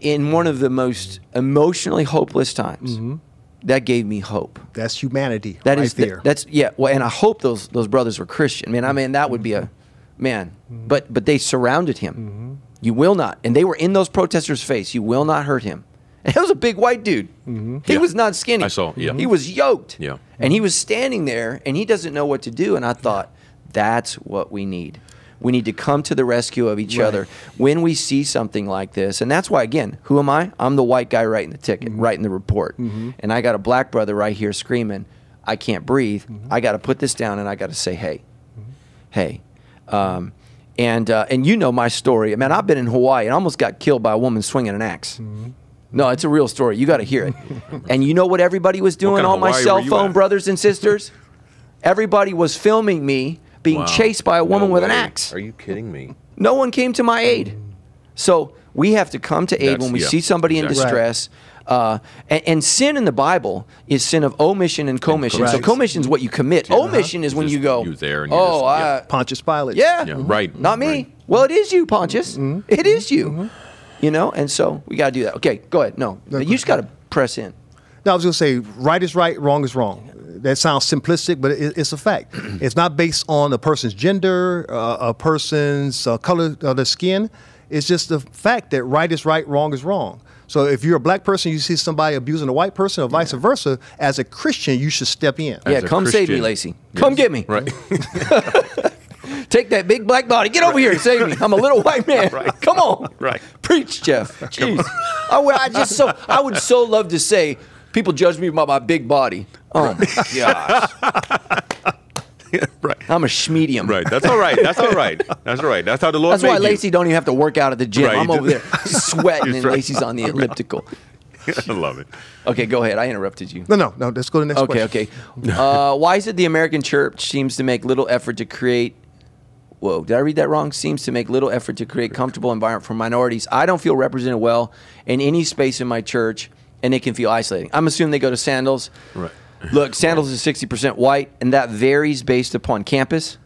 Speaker 1: in one of the most emotionally hopeless times, mm-hmm. that gave me hope.
Speaker 3: That's humanity
Speaker 1: That
Speaker 3: right
Speaker 1: is the-
Speaker 3: there.
Speaker 1: that's yeah. Well, and I hope those those brothers were Christian. Man, I mean that would be a man. Mm-hmm. But but they surrounded him. Mm-hmm. You will not, and they were in those protesters' face. You will not hurt him. And he was a big white dude. He
Speaker 2: Yeah.
Speaker 1: was not skinny.
Speaker 2: I saw, yeah.
Speaker 1: He was yoked.
Speaker 2: Yeah.
Speaker 1: And he was standing there, and he doesn't know what to do. And I thought, That's what we need. We need to come to the rescue of each
Speaker 3: Right.
Speaker 1: other when we see something like this. And that's why, again, who am I? I'm the white guy writing the ticket,
Speaker 3: Mm-hmm.
Speaker 1: writing the report. And I got a black brother right here screaming, I can't breathe.
Speaker 3: Mm-hmm.
Speaker 1: I got to put this down and I got to say, hey, hey. Um, and, uh, and you know my story. Man, I've been in Hawaii and almost got killed by a woman swinging an axe.
Speaker 3: Mm-hmm.
Speaker 1: No, it's a real story. You got to hear it. and you know what everybody was doing
Speaker 2: kind of
Speaker 1: on my cell phone, brothers and sisters? Everybody was filming me being
Speaker 2: Wow.
Speaker 1: chased by a
Speaker 2: No
Speaker 1: woman with an axe.
Speaker 2: Are you kidding me?
Speaker 1: No one came to my aid. So we have to come to aid
Speaker 2: That's-
Speaker 1: when we
Speaker 2: yeah,
Speaker 1: see somebody in
Speaker 2: exactly.
Speaker 1: distress. Uh, and, and sin in the Bible is sin of omission and commission. So commission is what you commit. Uh-huh. Omission is when
Speaker 2: Just
Speaker 1: you go,
Speaker 2: you there and you
Speaker 1: oh,
Speaker 2: just-
Speaker 1: I,
Speaker 3: Pontius Pilate.
Speaker 1: yeah,
Speaker 2: Yeah, right.
Speaker 1: not me.
Speaker 2: right.
Speaker 1: Well, it is you, Pontius. Mm-hmm. It is you. Mm-hmm. You know, and so we got to do that. Okay, go ahead. No, you just got to press in.
Speaker 3: No, I was going to say right is right, wrong is wrong. That sounds simplistic, but it, it's a fact. it's not based on a person's gender, uh, a person's uh, color of their skin. It's just the fact that right is right, wrong is wrong. So if you're a black person, you see somebody abusing a white person, or vice versa. As a Christian, you should step in.
Speaker 1: Yeah,
Speaker 2: As a
Speaker 1: come save me,
Speaker 2: Christian.
Speaker 1: Lacy. Come get me.
Speaker 2: Right.
Speaker 1: Take that big black body. Get over here and save me. I'm a little white man. Right. Come on.
Speaker 2: Right.
Speaker 1: Preach, Jeff. Jeez. I, would- I just so I would so love to say people judge me by my big body. Oh my gosh.
Speaker 2: right.
Speaker 1: I'm a schmedium.
Speaker 2: Right. That's all right. That's all right. That's all right. That's how the Lord
Speaker 1: That's
Speaker 2: made
Speaker 1: why
Speaker 2: you.
Speaker 1: Don't even have to work out at the gym.
Speaker 2: Right,
Speaker 1: I'm over there sweating and
Speaker 2: right.
Speaker 1: Lacy's on the elliptical.
Speaker 2: I love it.
Speaker 1: Okay, go ahead. I interrupted you.
Speaker 3: No, no, no. Let's go to the next
Speaker 1: Okay,
Speaker 3: question.
Speaker 1: okay. Uh, why is it the American church seems to make little effort to create? Whoa, did I read that wrong? Seems to make little effort to create comfortable environment for minorities. I don't feel represented well in any space in my church, and it can feel isolating. I'm assuming they go to Sandals.
Speaker 2: Right.
Speaker 1: Look, Sandals is 60% white, and that varies based upon campus.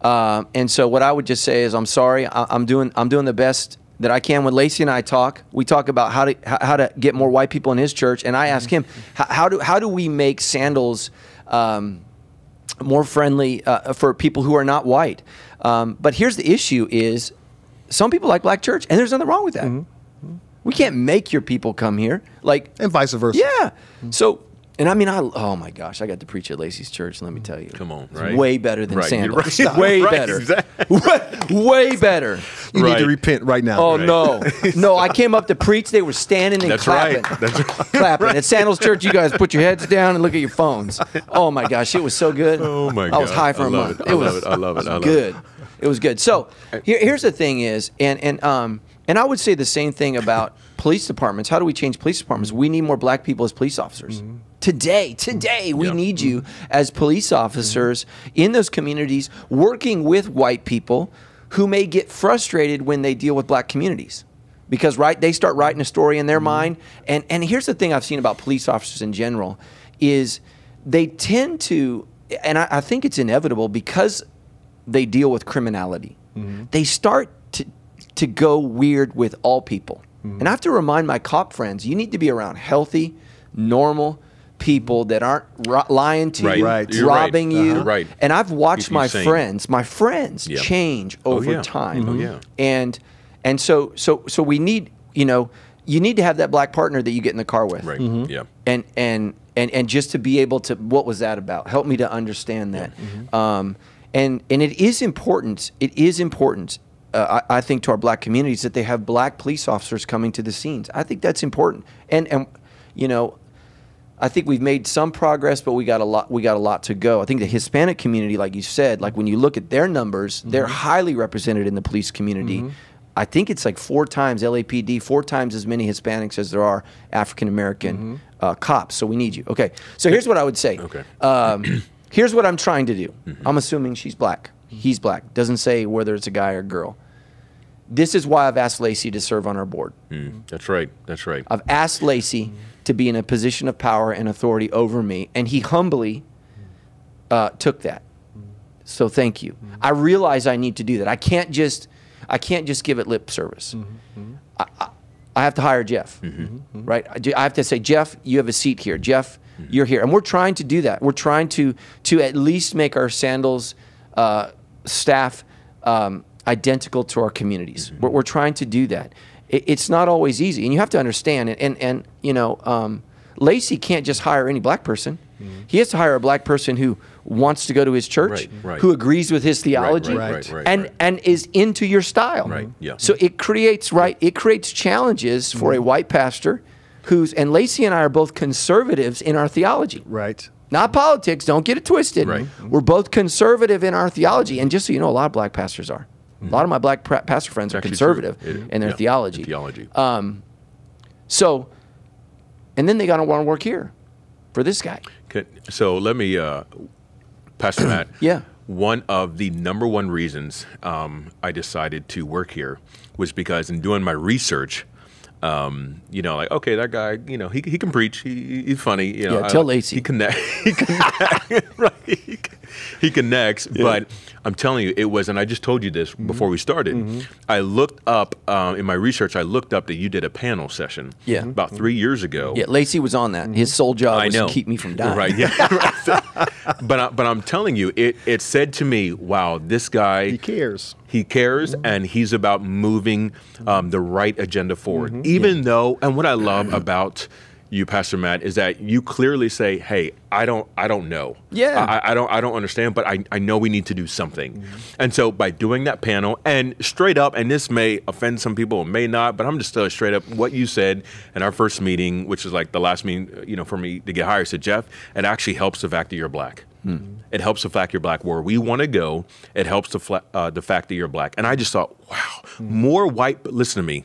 Speaker 1: Um, and so, what I would just say is, I'm sorry. I, I'm doing I'm doing the best that I can. When Lacy and I talk, we talk about how to how, how to get more white people in his church, and I ask him, how, do how do we make Sandals um, more friendly uh, for people who are not white? Um, but here's the issue: is some people like black church, and there's nothing wrong with that. We can't make your people come here. Like
Speaker 3: And vice versa.
Speaker 1: yeah. So, and I mean, I oh my gosh, I got to preach at Lacy's church. Let me tell you,
Speaker 2: Come on,
Speaker 1: It's
Speaker 2: right?
Speaker 1: way better than
Speaker 2: Right, you're
Speaker 1: Sandals.
Speaker 2: right.
Speaker 1: Way
Speaker 2: Right,
Speaker 1: better.
Speaker 2: exactly.
Speaker 1: way, way better.
Speaker 3: You need to repent right now.
Speaker 1: Oh
Speaker 2: Right.
Speaker 1: no, no! I came up to preach. They were standing and
Speaker 2: That's
Speaker 1: clapping,
Speaker 2: right. That's right.
Speaker 1: clapping. At Sandals Church, you guys put your heads down and look at your phones. Oh my gosh, it was so good.
Speaker 2: Oh, my
Speaker 1: I was high for
Speaker 2: I
Speaker 1: a month.
Speaker 2: it. I
Speaker 1: was
Speaker 2: love it. I love it. I love it.
Speaker 1: good. It was good. So here, here's the thing: is and and um and I would say the same thing about police departments. How do we change police departments? We need more black people as police officers. Mm-hmm. Today, today, we need you mm-hmm. as police officers in those communities working with white people who may get frustrated when they deal with black communities. Because right, they start writing a story in their mm-hmm. mind. And and here's the thing I've seen about police officers in general is they tend to and I, I think it's inevitable because they deal with criminality. They start to go weird with all people. And I have to remind my cop friends, you need to be around healthy, normal people that aren't ri- lying to
Speaker 2: Right.
Speaker 1: you,
Speaker 3: Right.
Speaker 1: You.
Speaker 2: Uh-huh. Right.
Speaker 1: And I've watched my
Speaker 2: sane.
Speaker 1: friends, my friends
Speaker 2: Yeah.
Speaker 1: change
Speaker 2: Oh,
Speaker 1: over
Speaker 2: yeah.
Speaker 1: time.
Speaker 2: Oh, yeah.
Speaker 1: And and so so so we need, you know, you need to have that black partner that you get in the car with
Speaker 2: Right.
Speaker 1: Mm-hmm.
Speaker 2: Yeah.
Speaker 1: and and and and just to be able to what was that about help me to understand that um, and and it is important it is important uh, I, I think to our black communities that they have black police officers coming to the scenes i think that's important and and you know I think we've made some progress, but we got a lot. We got a lot to go. I think the Hispanic community, like you said, like when you look at their numbers, they're highly represented in the police community. I think it's like four times LAPD, four times as many Hispanics as there are African American uh, cops. So we need you. Okay. So here's what I would say.
Speaker 2: Okay.
Speaker 1: Um, here's what I'm trying to do. I'm assuming she's black. He's black. Doesn't say whether it's a guy or girl. This is why I've asked Lacy to serve on our board.
Speaker 2: Mm, that's right. That's right.
Speaker 1: I've asked Lacy to be in a position of power and authority over me, and he humbly uh, took that. So thank you. I realize I need to do that. I can't just, I can't just give it lip service. I, I, I have to hire Jeff, right? I do- I have to say, Jeff, you have a seat here. Jeff, you're here, and we're trying to do that. We're trying to to at least make our sandals uh, staff um, identical to our communities. We're, we're trying to do that. It, it's not always easy, and you have to understand. And and, and you know, um, Lacy can't just hire any black person. He has to hire a black person who wants to go to his church,
Speaker 2: Right, right.
Speaker 1: who agrees with his theology,
Speaker 2: right,
Speaker 1: and and is into your style.
Speaker 2: Right, yeah.
Speaker 1: So it creates right. It creates challenges for
Speaker 3: Mm-hmm.
Speaker 1: a white pastor, who's and Lacy and I are both conservatives in our theology.
Speaker 3: Right.
Speaker 1: Not politics. Don't get it twisted.
Speaker 2: Right.
Speaker 1: We're both conservative in our theology, and just so you know, a lot of black pastors are. A lot of my black pra- pastor friends are conservative. In their
Speaker 2: yeah,
Speaker 1: theology.
Speaker 2: in theology.
Speaker 1: So, and then they got to want to work here for this guy.
Speaker 2: Okay, so let me, uh, Pastor Matt.
Speaker 1: Yeah.
Speaker 2: One of the number one reasons um, I decided to work here was because in doing my research, um, you know, like okay, that guy, you know, he, he can preach, he, he's funny, you know.
Speaker 1: Yeah, tell Lacy.
Speaker 2: He connect, he connect, right? He, he connects, but I'm telling you, it was, and I just told you this
Speaker 1: Mm-hmm.
Speaker 2: before we started. I looked up um, in my research. I looked up that you did a panel session,
Speaker 1: Yeah.
Speaker 2: about three years ago.
Speaker 1: Yeah, Lacy was on that. His sole job
Speaker 2: I
Speaker 1: was
Speaker 2: know.
Speaker 1: to keep me from dying.
Speaker 2: Right. Yeah. right. but I, but I'm telling you, it it said to me, "Wow, this guy
Speaker 3: He cares.
Speaker 2: He cares, and he's about moving um, the right agenda forward. Even though, and what I love about you, Pastor Matt, is that you clearly say, "Hey, I don't, I don't know.
Speaker 1: Yeah.
Speaker 2: I, I don't, I don't understand, but I, I know we need to do something." Mm-hmm. And so, by doing that panel, and straight up, and this may offend some people, it may not, but I'm just telling straight up what you said in our first meeting, which is like the last meeting, you know, for me to get hired. Said Jeff, it actually helps the fact that you're black. Hmm. It helps the fact you're black. Where we want to go, it helps the fla- uh, the fact that you're black. And I just thought, wow, hmm. more white. Listen to me,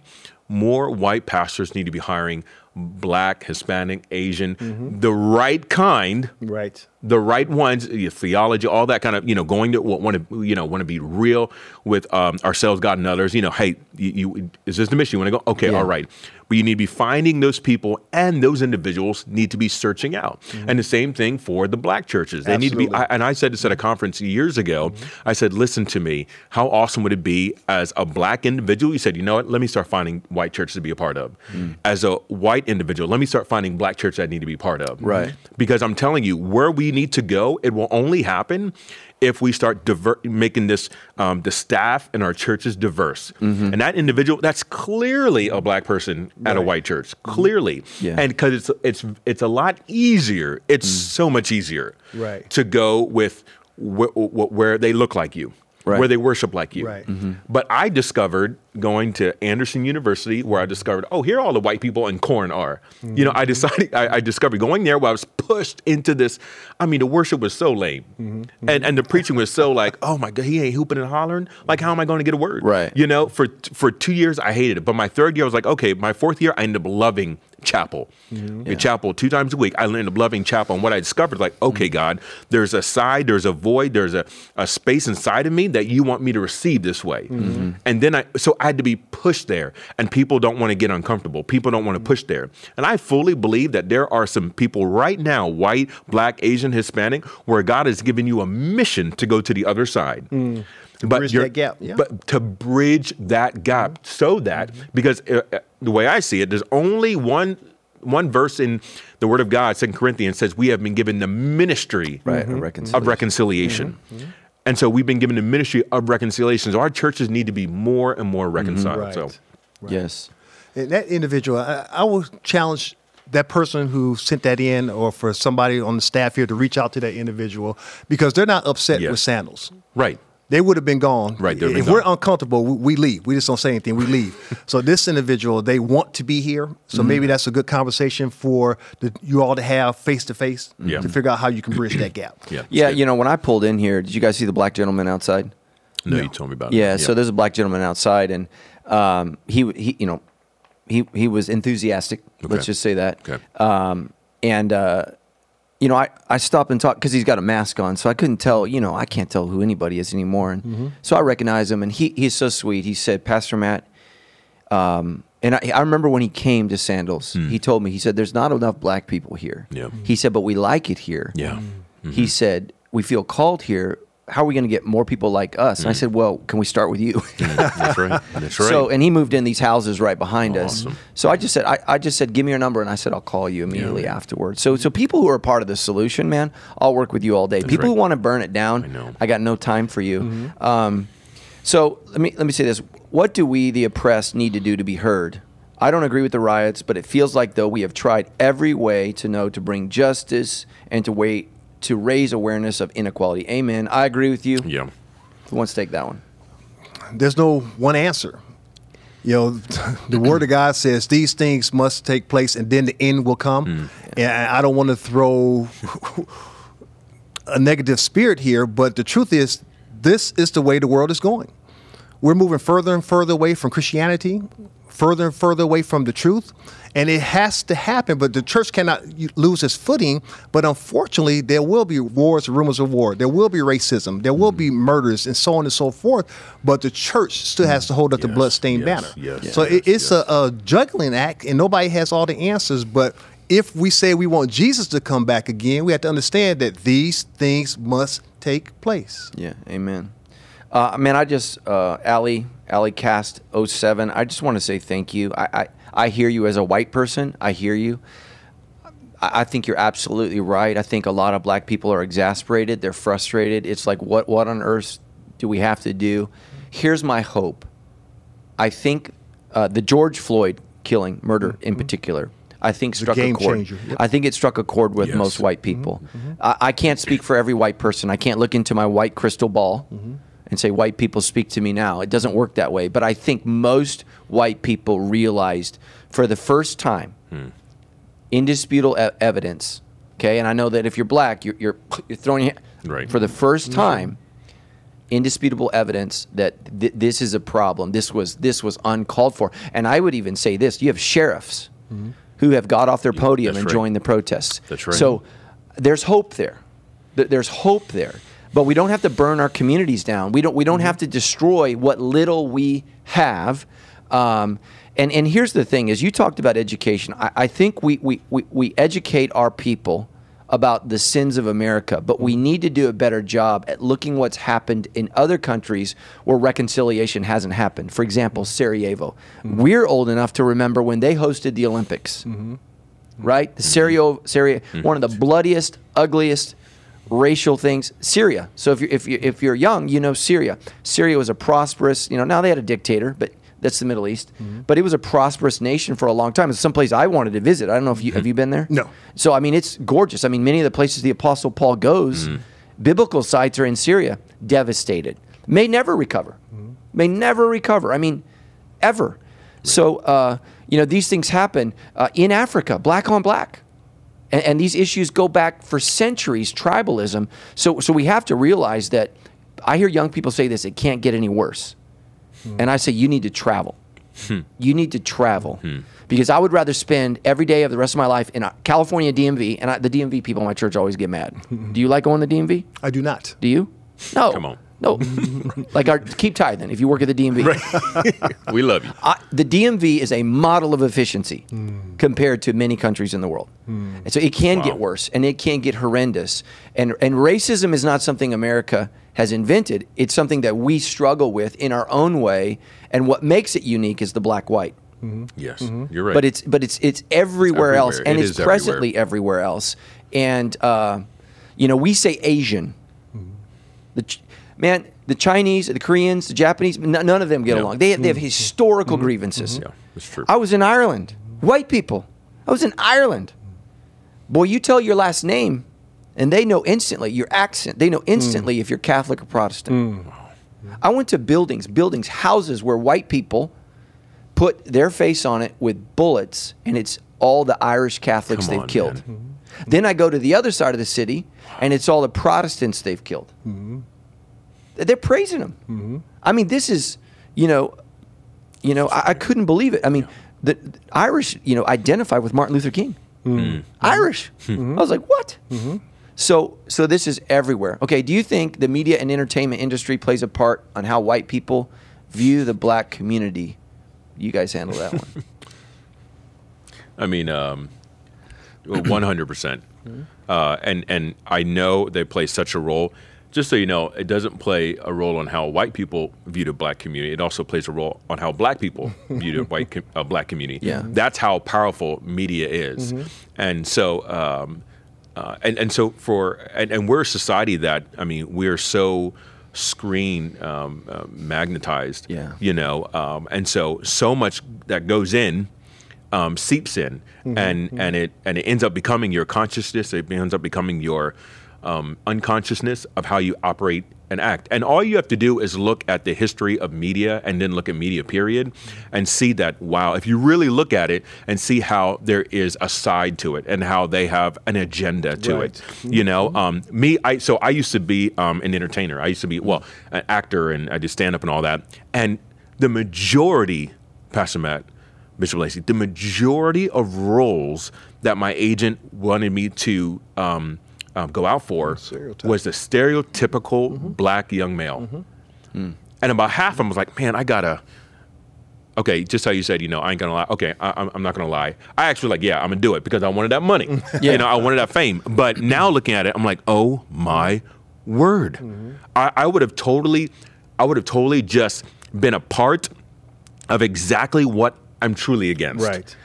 Speaker 2: more white pastors need to be hiring black, Hispanic, Asian, the right kind
Speaker 3: Right.
Speaker 2: The right ones, your theology, all that kind of, you know, going to want to, you know, want to be real with um, ourselves, God, and others. You know, hey, you, you is this the mission? You want to go? Okay,
Speaker 1: Yeah.
Speaker 2: all right. But you need to be finding those people, and those individuals need to be searching out. Mm-hmm. And the same thing for the black churches. They need to be. I, and I said this at a conference years ago. Mm-hmm. I said, listen to me. How awesome would it be as a black individual? You said, you know what? Let me start finding white churches to be a part of. Mm. As a white individual, let me start finding black churches I need to be part of.
Speaker 1: Right.
Speaker 2: Because I'm telling you, where we need to go, it will only happen if we start diver- making this um, the staff in our churches diverse.
Speaker 1: Mm-hmm.
Speaker 2: And that individual, that's clearly a black person at a white church, clearly.
Speaker 1: Mm-hmm. Yeah.
Speaker 2: And because it's it's it's a lot easier. It's so much easier,
Speaker 3: Right.
Speaker 2: to go with wh- wh- where they look like you.
Speaker 1: Right.
Speaker 2: Where they worship like you.
Speaker 3: Right.
Speaker 2: But I discovered going to Anderson University, where I discovered, oh, here all the white people in corn are. You know, I mm-hmm. decided, I, I discovered going there where I was pushed into this. I mean, the worship was so lame, mm-hmm. Mm-hmm. and and the preaching was so like, oh my god, he ain't hooping and hollering. Like, how am I going to get a word?
Speaker 1: Right.
Speaker 2: You know, for for two years I hated it, but my third year I was like, okay. My fourth year I ended up loving chapel. In chapel two times a week. I ended up loving chapel, and what I discovered, like, okay, God, there's a side, there's a void, there's a, a space inside of me that you want me to receive this way. And then I, so I had to be pushed there, and people don't want to get uncomfortable. People don't want to push there, and I fully believe that there are some people right now, white, black, Asian, Hispanic, where God has given you a mission to go to the other side. Mm. But
Speaker 3: bridge that gap, yeah.
Speaker 2: But to bridge that gap so that mm-hmm. because uh, uh, the way I see it, there's only one one verse in the Word of God, Second Corinthians says we have been given the ministry
Speaker 1: Right, a mm-hmm. reconciliation.
Speaker 2: of reconciliation. Mm-hmm. And so we've been given the ministry of reconciliation. So our churches need to be more and more mm-hmm. reconciled.
Speaker 3: Right.
Speaker 2: So
Speaker 1: Yes.
Speaker 3: And that individual, I, I will challenge that person who sent that in or for somebody on the staff here to reach out to that individual because they're not upset
Speaker 2: Yes.
Speaker 3: with sandals.
Speaker 2: right.
Speaker 3: They would have been gone.
Speaker 2: Right,
Speaker 3: If
Speaker 2: been
Speaker 3: we're
Speaker 2: gone.
Speaker 3: uncomfortable, we, we leave. We just don't say anything. We leave. so this individual, they want to be here. So
Speaker 2: Mm-hmm.
Speaker 3: maybe that's a good conversation for the, you all to have face to face
Speaker 2: Yeah.
Speaker 3: to figure out how you can bridge that gap.
Speaker 2: Yeah.
Speaker 1: Yeah,
Speaker 2: Good.
Speaker 1: you know, when I pulled in here, did you guys see the black gentleman outside?
Speaker 2: No, you told me about
Speaker 1: Yeah,
Speaker 2: it. Yeah.
Speaker 1: So there's a black gentleman outside, and um, he he you know he he was enthusiastic.
Speaker 2: Okay.
Speaker 1: Let's just say that.
Speaker 2: Okay.
Speaker 1: Um, and uh, you know, I I stopped and talked because he's got a mask on, so I couldn't tell. You know, I can't tell who anybody is anymore. And mm-hmm. so I recognize him, and he he's so sweet. He said, Pastor Matt. Um, and I, I remember when he came to Sandals, hmm. he told me, he said, There's not enough black people here.
Speaker 2: Yeah.
Speaker 1: He said, But we like it here.
Speaker 2: Yeah.
Speaker 1: He mm-hmm. said, We feel called here. How are we going to get more people like us? And I said, Well, can we start with you?
Speaker 2: That's right. That's right.
Speaker 1: So, and he moved in these houses right behind us.
Speaker 2: Awesome.
Speaker 1: So I just said, I, I just said, give me your number, and I said, I'll call you immediately afterwards. So, so people who are part of the solution, man, I'll work with you all day. people who want to burn it down,
Speaker 2: I know.
Speaker 1: I got no time for you. Um, so let me let me say this: What do we, the oppressed, need to do to be heard? I don't agree with the riots, but it feels like though we have tried every way to know to bring justice and to wait to raise awareness of inequality. Amen. I agree with you.
Speaker 2: Yeah.
Speaker 1: Who wants to take that one?
Speaker 3: There's no one answer. You know, the word of God says these things must take place and then the end will come. Mm. And I don't want to throw a negative spirit here, but the truth is, this is the way the world is going. We're moving further and further away from Christianity, further and further away from the truth. And it has to happen, but the church cannot lose its footing. But unfortunately, there will be wars, rumors of war. There will be racism. There will be mm-hmm. murders, and so on and so forth. But the church still has to hold up the
Speaker 2: Yes,
Speaker 3: bloodstained
Speaker 2: yes,
Speaker 3: banner.
Speaker 2: yes,
Speaker 3: so
Speaker 2: yes,
Speaker 3: it, it's
Speaker 2: yes.
Speaker 3: A, a juggling act, and nobody has all the answers. But if we say we want Jesus to come back again, we have to understand that these things must take place.
Speaker 1: Yeah, amen. Uh, man, I just uh, Ali Ali Cast 07, I just want to say thank you. I, I I hear you as a white person. I hear you. I I think you're absolutely right. I think a lot of black people are exasperated. They're frustrated. It's like, what, what on earth do we have to do? Here's my hope. I think uh, the George Floyd killing, murder in particular, I think struck a chord.
Speaker 3: Yep.
Speaker 1: I think it struck a chord with
Speaker 2: Yes.
Speaker 1: most white people. I, I can't speak for every white person. I can't look into my white crystal ball and say white people speak to me now. It doesn't work that way. But I think most white people realized for the first time hmm. indisputable e- evidence. Okay, and I know that if you're black, you're you're, you're throwing your,
Speaker 2: Right.
Speaker 1: for the first mm-hmm. time. Indisputable evidence that th- this is a problem. This was this was uncalled for, and I would even say this: you have sheriffs mm-hmm. who have got off their podium
Speaker 2: That's
Speaker 1: and
Speaker 2: right.
Speaker 1: joined the protests.
Speaker 2: That's right.
Speaker 1: So there's hope there. Th- There's hope there, but we don't have to burn our communities down. We don't. We don't mm-hmm. have to destroy what little we have. Um, and and here's the thing: is you talked about education. I, I think we, we we we educate our people about the sins of America, but we mm-hmm. need to do a better job at looking what's happened in other countries where reconciliation hasn't happened. For example, mm-hmm. Sarajevo. We're old enough to remember when they hosted the Olympics right? The Syria, Syria, one of the bloodiest, ugliest racial things. Syria. So if you're if you if you're young, you know Syria. Syria was a prosperous. You know now they had a dictator, but that's the Middle East. But it was a prosperous nation for a long time. It's someplace I wanted to visit. I don't know if you have you been there.
Speaker 3: No.
Speaker 1: So I mean, it's gorgeous. I mean, many of the places the Apostle Paul goes, biblical sites are in Syria, devastated, may never recover, may never recover. I mean, ever. So uh, you know these things happen uh, in Africa, black on black, and, and these issues go back for centuries. Tribalism. So so we have to realize that. I hear young people say this: it can't get any worse, and I say you need to travel. Hmm. You need to travel hmm. because I would rather spend every day of the rest of my life in a California DMV, and I, the DMV people in my church always get mad. Do you like going to the DMV?
Speaker 3: I do not.
Speaker 1: Do you? No.
Speaker 2: Come on.
Speaker 1: No. like our keep tithing if you work at the DMV.
Speaker 2: We love you.
Speaker 1: I, the DMV is a model of efficiency hmm. compared to many countries in the world. Hmm. And so it can get worse and it can get horrendous. And and racism is not something America has invented. It's something that we struggle with in our own way. And what makes it unique is the black white. Mm-hmm.
Speaker 2: Yes, mm-hmm. you're right.
Speaker 1: But it's but it's it's everywhere, else,
Speaker 2: everywhere.
Speaker 1: and
Speaker 2: It
Speaker 1: it's
Speaker 2: is everywhere.
Speaker 1: presently everywhere. else. And uh, you know, we say Asian. Mm-hmm. The Ch- man, the Chinese, the Koreans, the Japanese, n- none of them get
Speaker 2: No.
Speaker 1: along. They they have mm-hmm. historical mm-hmm. grievances. Mm-hmm.
Speaker 2: yeah, it's true.
Speaker 1: I was in Ireland. White people. I was in Ireland. Boy, you tell your last name, and they know instantly your accent. They know instantly mm. if you're Catholic or Protestant. Mm. I went to buildings, buildings, houses where white people put their face on it with bullets, and it's all the Irish Catholics
Speaker 2: Come
Speaker 1: they've
Speaker 2: on,
Speaker 1: killed. Then I go to the other side of the city, and it's all the Protestants they've killed. They're praising them. Mm-hmm. I mean, this is, you know, you know, I, I couldn't believe it. I mean, the, the Irish, you know, identify with Martin Luther King. Mm-hmm. Mm-hmm. Irish. I was like, what? So, so this is everywhere. Okay, do you think the media and entertainment industry plays a part on how white people view the black community? You guys handle that one.
Speaker 2: I mean, um, 100%. percent Uh, and, and I know they play such a role. Just so you know, it doesn't play a role on how white people view the black community. It also plays a role on how black people view the white com- uh, black community.
Speaker 1: Yeah.
Speaker 2: That's how powerful media is. And so, um, uh, and, and so for, and, and we're a society that, I mean, we're so screen um, uh, magnetized,
Speaker 1: Yeah.
Speaker 2: you know, um, and so, so much that goes in um, seeps in, and and it and it ends up becoming your consciousness. It ends up becoming your um, unconsciousness of how you operate and act. And all you have to do is look at the history of media and then look at media, period, and see that, wow, if you really look at it and see how there is a side to it and how they have an agenda to
Speaker 3: Right.
Speaker 2: it. You know, um, me, I, so I used to be um, an entertainer. I used to be, well, an actor and I did stand up and all that. And the majority, Pastor Matt, Bishop Lacy, the majority of roles that my agent wanted me to um, um, go out for
Speaker 3: mm,
Speaker 2: was the stereotypical mm-hmm. black young male. Mm-hmm. Mm. And about half of them was like, man, I gotta. Okay, just how you said, you know, I ain't gonna lie. Okay, I, I'm, I'm not gonna lie. I actually like, yeah, I'm gonna do it because I wanted that money.
Speaker 1: Yeah.
Speaker 2: You know, I wanted that fame. But now looking at it, I'm like, oh my word, mm-hmm. I, I would have totally, I would have totally just been a part of exactly what I'm truly against
Speaker 3: Right.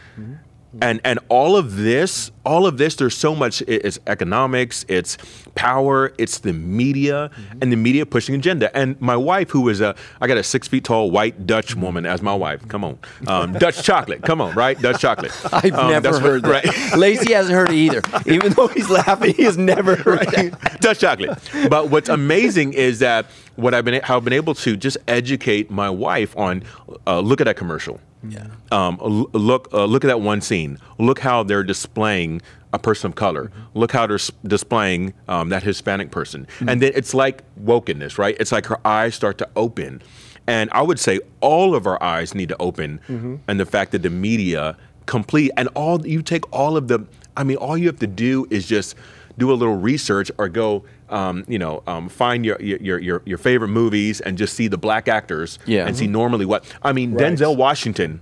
Speaker 2: And and all of this all of this there's so much it's economics it's power it's the media and the media pushing agenda and my wife who is a i got a six feet tall white dutch woman as my wife come on um, dutch chocolate come on right dutch chocolate
Speaker 1: I've
Speaker 2: Um,
Speaker 1: never heard
Speaker 2: what-
Speaker 1: that. Lacy hasn't heard it either. Even though he's laughing, he has never heard that.
Speaker 2: Dutch chocolate. But what's amazing is that what I've been how I've been able to just educate my wife on uh, look at that commercial.
Speaker 1: Yeah.
Speaker 2: Um, look uh, look at that one scene. Look how they're displaying a person of color. Look how they're s- displaying um, that Hispanic person. And then it's like wokeness, right? It's like her eyes start to open. And I would say all of our eyes need to open. And the fact that the media complete and all you take all of the I mean all you have to do is just do a little research or go um, you know um, find your, your your your favorite movies and just see the black actors
Speaker 1: Yeah.
Speaker 2: and see normally what I mean
Speaker 3: Right.
Speaker 2: Denzel Washington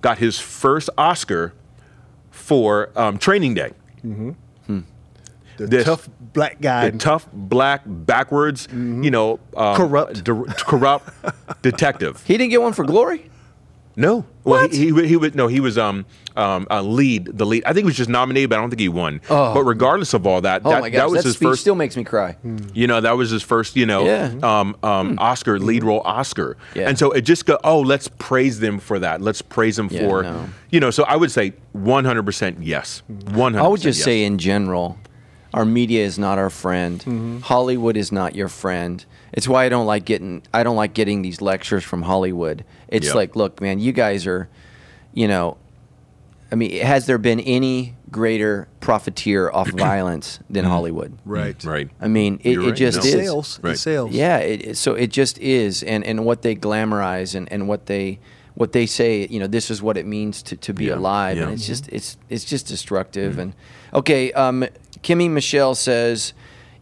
Speaker 2: got his first Oscar for um, Training Day
Speaker 3: The
Speaker 2: This-
Speaker 3: tough black guy.
Speaker 2: the tough black backwards you know um,
Speaker 3: Corrupt.
Speaker 2: dir- corrupt detective
Speaker 1: He didn't get one for glory?
Speaker 2: No well he, he, he was no he was um um a lead the lead I think he was just nominated but I don't think he won
Speaker 1: Oh.
Speaker 2: but regardless of all that
Speaker 1: Oh
Speaker 2: that,
Speaker 1: my
Speaker 2: that was
Speaker 1: that
Speaker 2: his first
Speaker 1: still makes me cry.
Speaker 2: You know, that was his first, you know,
Speaker 1: Yeah.
Speaker 2: um, um, Oscar lead role Oscar,
Speaker 1: Yeah.
Speaker 2: and so it just go. Oh, let's praise them for that. Let's praise them
Speaker 1: Yeah,
Speaker 2: for,
Speaker 1: no.
Speaker 2: you know. So I would say 100 percent yes. 100.
Speaker 1: I would just say, in general, our media is not our friend.
Speaker 2: Mm-hmm.
Speaker 1: Hollywood is not your friend. It's why I don't like getting I don't like getting these lectures from Hollywood. It's
Speaker 2: Yeah.
Speaker 1: like, look, man, you guys are, you know, I mean, has there been any greater profiteer off violence than mm-hmm. Hollywood?
Speaker 3: right. Mm-hmm.
Speaker 2: right.
Speaker 1: I mean, it,
Speaker 2: You're
Speaker 1: it
Speaker 2: right,
Speaker 1: just
Speaker 2: no.
Speaker 1: is.
Speaker 3: Sales.
Speaker 2: Right.
Speaker 3: It sells.
Speaker 1: Yeah, it, it- so it just is, and and what they glamorize and, and what they what they say, you know, this is what it means to, to be
Speaker 2: Yeah,
Speaker 1: alive,
Speaker 2: yeah.
Speaker 1: and it's just mm-hmm. it's it's just destructive. And okay, um, Kimmy Michelle says,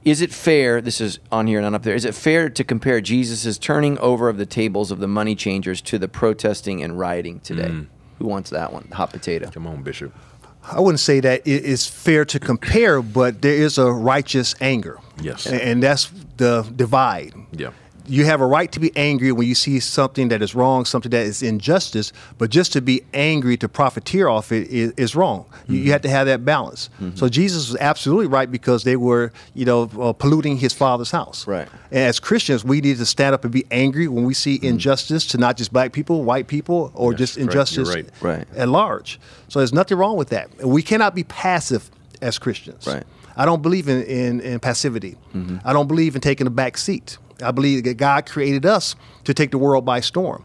Speaker 1: is it fair? This is on here, not up there. Is it fair to compare Jesus' turning over of the tables of the money changers to the protesting and rioting today? Mm. Who wants that one? Hot potato.
Speaker 2: Come on, Bishop.
Speaker 3: I wouldn't say that it is fair to compare, but there is a righteous anger.
Speaker 2: Yes.
Speaker 3: And that's the divide.
Speaker 2: Yeah.
Speaker 3: You have a right to be angry when you see something that is wrong, something that is injustice, but just to be angry to profiteer off it is, is wrong. You, you mm-hmm. have to have that balance. Mm-hmm. So Jesus was absolutely right because they were, you know, uh, polluting his father's house.
Speaker 1: Right.
Speaker 3: And as Christians, we need to stand up and be angry when we see mm-hmm. injustice to not just black people, white people, or
Speaker 2: Yes,
Speaker 3: just injustice
Speaker 2: right.
Speaker 1: Right.
Speaker 3: at large. So there's nothing wrong with that. We cannot be passive as Christians.
Speaker 1: Right.
Speaker 3: I don't believe in, in, in passivity. I don't believe in taking a back seat. I believe that God created us to take the world by storm.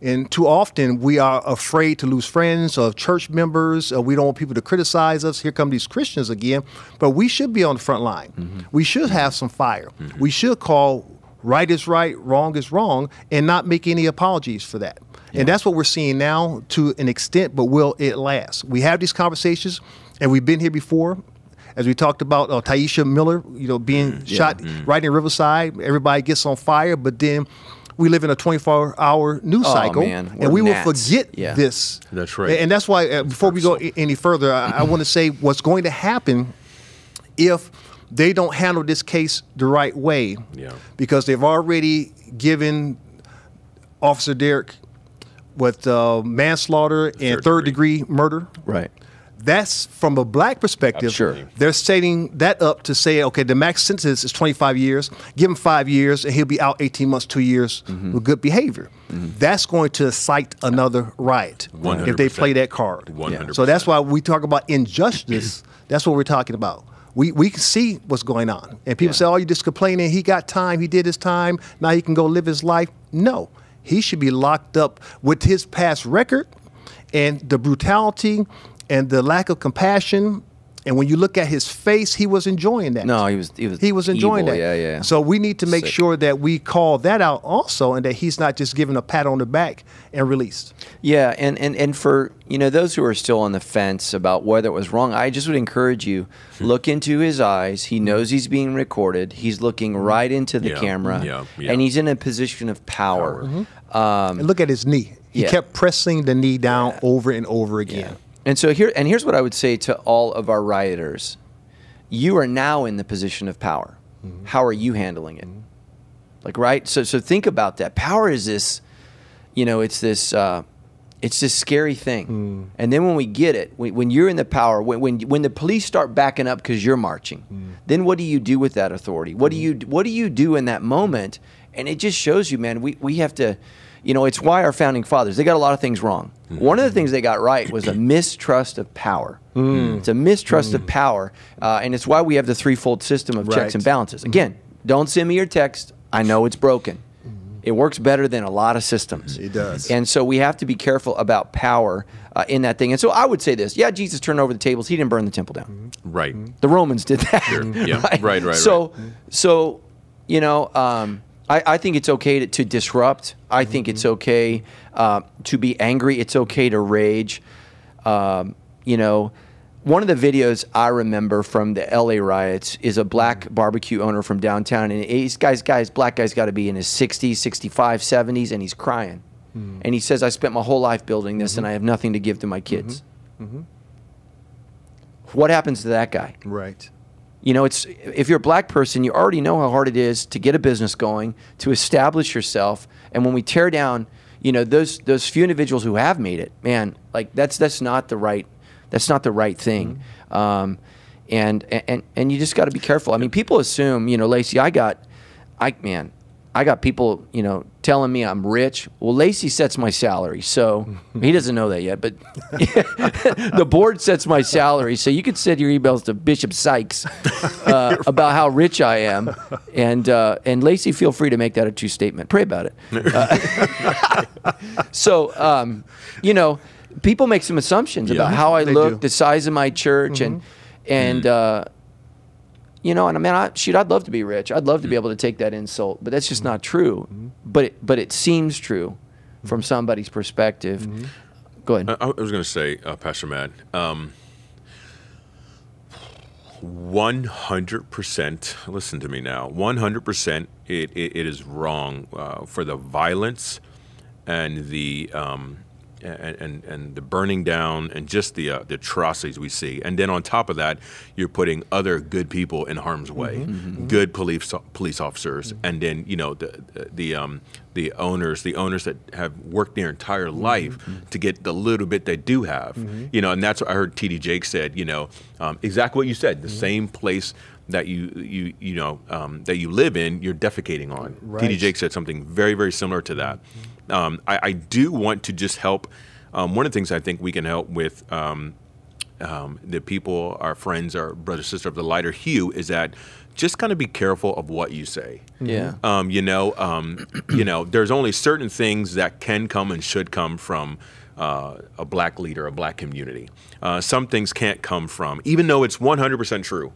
Speaker 3: And too often we are afraid to lose friends or church members. Or we don't want people to criticize us. Here come these Christians again. But we should be on the front line. Mm-hmm. We should have some fire. Mm-hmm. We should call right is right, wrong is wrong, and not make any apologies for that. And that's what we're seeing now to an extent, but will it last? We have these conversations, and we've been here before. As we talked about uh, Tyisha Miller, you know, being shot right in Riverside, everybody gets on fire, but then we live in a 24-hour news
Speaker 1: Oh,
Speaker 3: cycle,
Speaker 1: man, we're
Speaker 3: and we will forget
Speaker 1: Yeah.
Speaker 3: this.
Speaker 2: That's right.
Speaker 3: And that's why, uh, before we go a- any further, I, I want to say what's going to happen if they don't handle this case the right way,
Speaker 2: Yeah.
Speaker 3: because they've already given Officer Derek with uh, manslaughter and
Speaker 2: Third
Speaker 3: third degree murder.
Speaker 1: Right.
Speaker 3: That's from a black perspective.
Speaker 1: Sure.
Speaker 3: They're setting that up to say, okay, the max sentence is 25 years. Give him five years, and he'll be out 18 months, two years
Speaker 1: Mm-hmm.
Speaker 3: with good behavior. That's going to cite another riot if they play that card.
Speaker 2: 100%.
Speaker 3: So that's why we talk about injustice. that's what we're talking about. We, we can see what's going on. And people
Speaker 1: Yeah.
Speaker 3: say, oh, you're just complaining. He got time. He did his time. Now he can go live his life. No, he should be locked up with his past record and the brutality and the lack of compassion. And when you look at his face, he was enjoying that.
Speaker 1: No, he was- he was
Speaker 3: he was enjoying
Speaker 1: evil.
Speaker 3: that.
Speaker 1: Yeah, yeah.
Speaker 3: So we need to make
Speaker 1: Sick.
Speaker 3: sure that we call that out also, and that he's not just given a pat on the back and released.
Speaker 1: Yeah, and, and, and for you know those who are still on the fence about whether it was wrong, I just would encourage you hmm. look into his eyes. He hmm. knows he's being recorded. He's looking hmm. right into the
Speaker 2: Yeah,
Speaker 1: camera,
Speaker 2: yeah, yeah.
Speaker 1: and he's in a position of power. Mm-hmm.
Speaker 3: and look at his knee. He
Speaker 1: yeah.
Speaker 3: kept pressing the knee down over and over again.
Speaker 1: And so here and here's what I would say to all of our rioters. You are now in the position of power. Mm-hmm. How are you handling it? Mm-hmm. Like right? So so think about that. Power is this, you know, it's this uh it's this scary thing. Mm. And then when we get it, when, when you're in the power, when, when when the police start backing up because you're marching, mm. then what do you do with that authority? What do mm-hmm. you what do you do in that moment? And it just shows you, man, we, we have to, you know, it's why our founding fathers, they got a lot of things wrong. One of the things they got right was a mistrust of power. It's a mistrust of power. Uh, and it's why we have the threefold system of checks and balances. Again, don't send me your text. I know it's broken. It works better than a lot of systems.
Speaker 3: It does.
Speaker 1: And so we have to be careful about power uh, in that thing. And so I would say this yeah, Jesus turned over the tables, he didn't burn the temple down.
Speaker 2: Right.
Speaker 1: The Romans did that.
Speaker 2: Yeah. Right, right,
Speaker 1: So, so you know, um, I, I think it's okay to, to disrupt. I think it's mm-hmm. okay uh, to be angry. It's okay to rage. Um, you know, one of the videos I remember from the LA riots is a black mm-hmm. barbecue owner from downtown, and he's guys, guys, black guy's got to be in his 60s, 65, 70s, and he's crying. Mm. And he says, "I spent my whole life building this, and mm-hmm. I have nothing to give to my kids." What happens to that guy?
Speaker 3: Right.
Speaker 1: You know, it's if you're a black person, you already know how hard it is to get a business going, to establish yourself. And when we tear down, you know, those those few individuals who have made it, man, like that's that's not the right that's not the right thing. Um, and and and you just got to be careful. I mean, people assume, you know, Lacy, I got, I man, I got people, you know, telling me I'm rich. Well, Lacy sets my salary, so he doesn't know that yet. But the board sets my salary, so you could send your emails to Bishop Sykes uh, about how rich I am, and uh, and Lacy, feel free to make that a true statement. Pray about it. Uh, so, um, you know, people make some assumptions about how I look,
Speaker 3: do.
Speaker 1: the size of my church, and and. Uh, you know, and I mean, I, shoot, I'd love to be rich. I'd love to be able to take that insult, but that's just not true. But it, but it seems true from somebody's perspective. Go ahead.
Speaker 2: I, I was going to say, uh, Pastor Matt, um, 100%, listen to me now, 100% it, it, it is wrong uh, for the violence and the. Um, and, and and the burning down and just the uh, the atrocities we see, and then on top of that, you're putting other good people in harm's way, mm-hmm. Mm-hmm. Mm-hmm. good police police officers, and then you know the the, the um the owners, the owners that have worked their entire life to get the little bit they do have, you know, and that's what I heard T.D. Jakes said, you know, um, exactly what you said, the same place that you you you know um, that you live in, you're defecating on.
Speaker 3: Right.
Speaker 2: T.D. Jakes said something very very similar to that. Um, I, I do want to just help. Um, one of the things I think we can help with um, um, the people, our friends, our brother sister of the lighter hue, is that just kind of be careful of what you say.
Speaker 1: Yeah.
Speaker 2: Um, you know, um, you know, there's only certain things that can come and should come from uh, a black leader, a black community. Uh, some things can't come from, even though it's 100% true,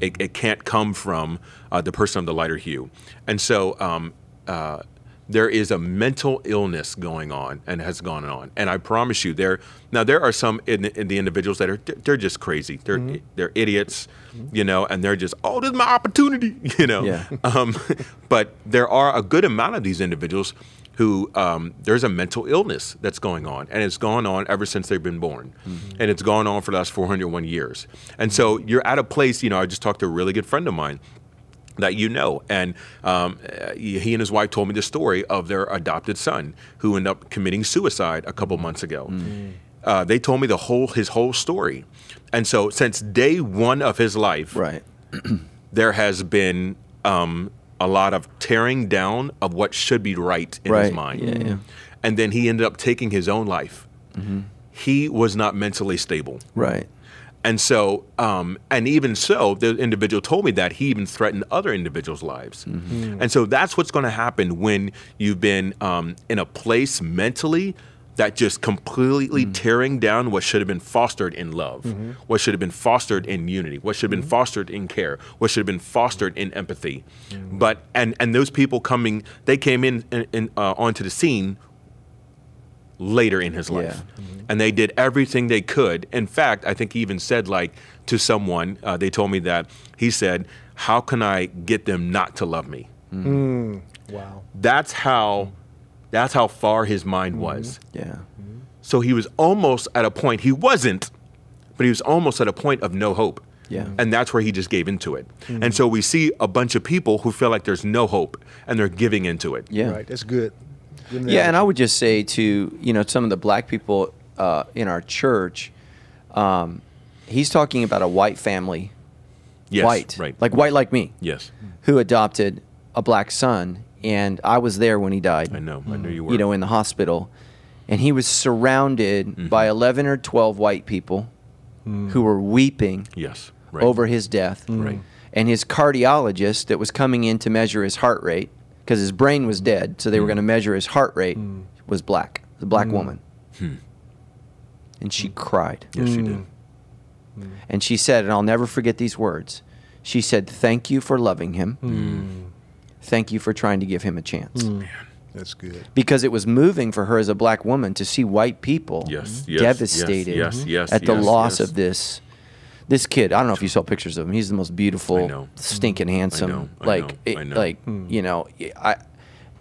Speaker 2: it, it can't come from uh, the person of the lighter hue. And so, um, uh, there is a mental illness going on and has gone on. And i promise you there now there are some in, in the individuals that are they're just crazy. They're they're idiots you know and they're just oh this is my opportunity you know.
Speaker 1: Yeah.
Speaker 2: um, but there are a good amount of these individuals who um, there's a mental illness that's going on and it's gone on ever since they've been born. And it's gone on for the last 401 years. And so you're at a place you know i just talked to a really good friend of mine that you know. And um, uh, he and his wife told me the story of their adopted son who ended up committing suicide a couple months ago. uh, they told me the whole his whole story, and so since day one of his life,
Speaker 1: Right.
Speaker 2: there has been um, a lot of tearing down of what should be right in his mind.
Speaker 1: Yeah, yeah.
Speaker 2: And then he ended up taking his own life. He was not mentally stable.
Speaker 1: Right.
Speaker 2: And so, um, and even so, the individual told me that he even threatened other individuals' lives. And so that's what's going to happen when you've been um, in a place mentally that just completely tearing down what should have been fostered in love, what should have been fostered in unity, what should have been fostered in care, what should have been fostered in empathy. But and and those people coming, they came in, in, in uh, onto the scene later in his life. Mm-hmm. And they did everything they could. In fact, I think he even said, like, to someone, uh, they told me that, he said, How can I get them not to love me? Mm. Mm.
Speaker 3: Wow.
Speaker 2: That's how. That's how far his mind mm-hmm. was.
Speaker 1: Yeah. Mm-hmm.
Speaker 2: So he was almost at a point, he wasn't, but he was almost at a point of no hope.
Speaker 1: Yeah.
Speaker 2: And that's where he just gave into it. And so we see a bunch of people who feel like there's no hope and they're giving into it.
Speaker 1: Yeah.
Speaker 3: Right. That's good. Good
Speaker 1: Yeah, and I would just say to you know some of the black people uh, in our church, um, he's talking about a white family,
Speaker 2: Yes,
Speaker 1: white,
Speaker 2: Right.
Speaker 1: like white like me,
Speaker 2: yes.
Speaker 1: who adopted a black son, and I was there when he died.
Speaker 2: I know. I knew you were.
Speaker 1: You know, in the hospital, and he was surrounded
Speaker 2: Mm-hmm.
Speaker 1: by eleven or twelve white people who were weeping
Speaker 2: yes. Right.
Speaker 1: over his death.
Speaker 2: Right.
Speaker 1: And his cardiologist that was coming in to measure his heart rate, because his brain was dead, so they were
Speaker 2: Mm.
Speaker 1: going to measure his heart rate, was black, the black
Speaker 2: Mm.
Speaker 1: woman. And she cried.
Speaker 2: Yes, she did.
Speaker 1: And she said, and I'll never forget these words. She said, Thank you for loving him.
Speaker 2: Mm.
Speaker 1: Thank you for trying to give him a chance.
Speaker 3: That's good.
Speaker 1: Because it was moving for her as a black woman to see white people
Speaker 2: Yes, yes,
Speaker 1: devastated
Speaker 2: yes, yes, yes,
Speaker 1: at the
Speaker 2: yes,
Speaker 1: loss
Speaker 2: yes.
Speaker 1: of this this kid. I don't know if you saw pictures of him. He's the most beautiful, stinking handsome.
Speaker 2: know, I
Speaker 1: like
Speaker 2: know,
Speaker 1: it-
Speaker 2: I know.
Speaker 1: like mm. you know, I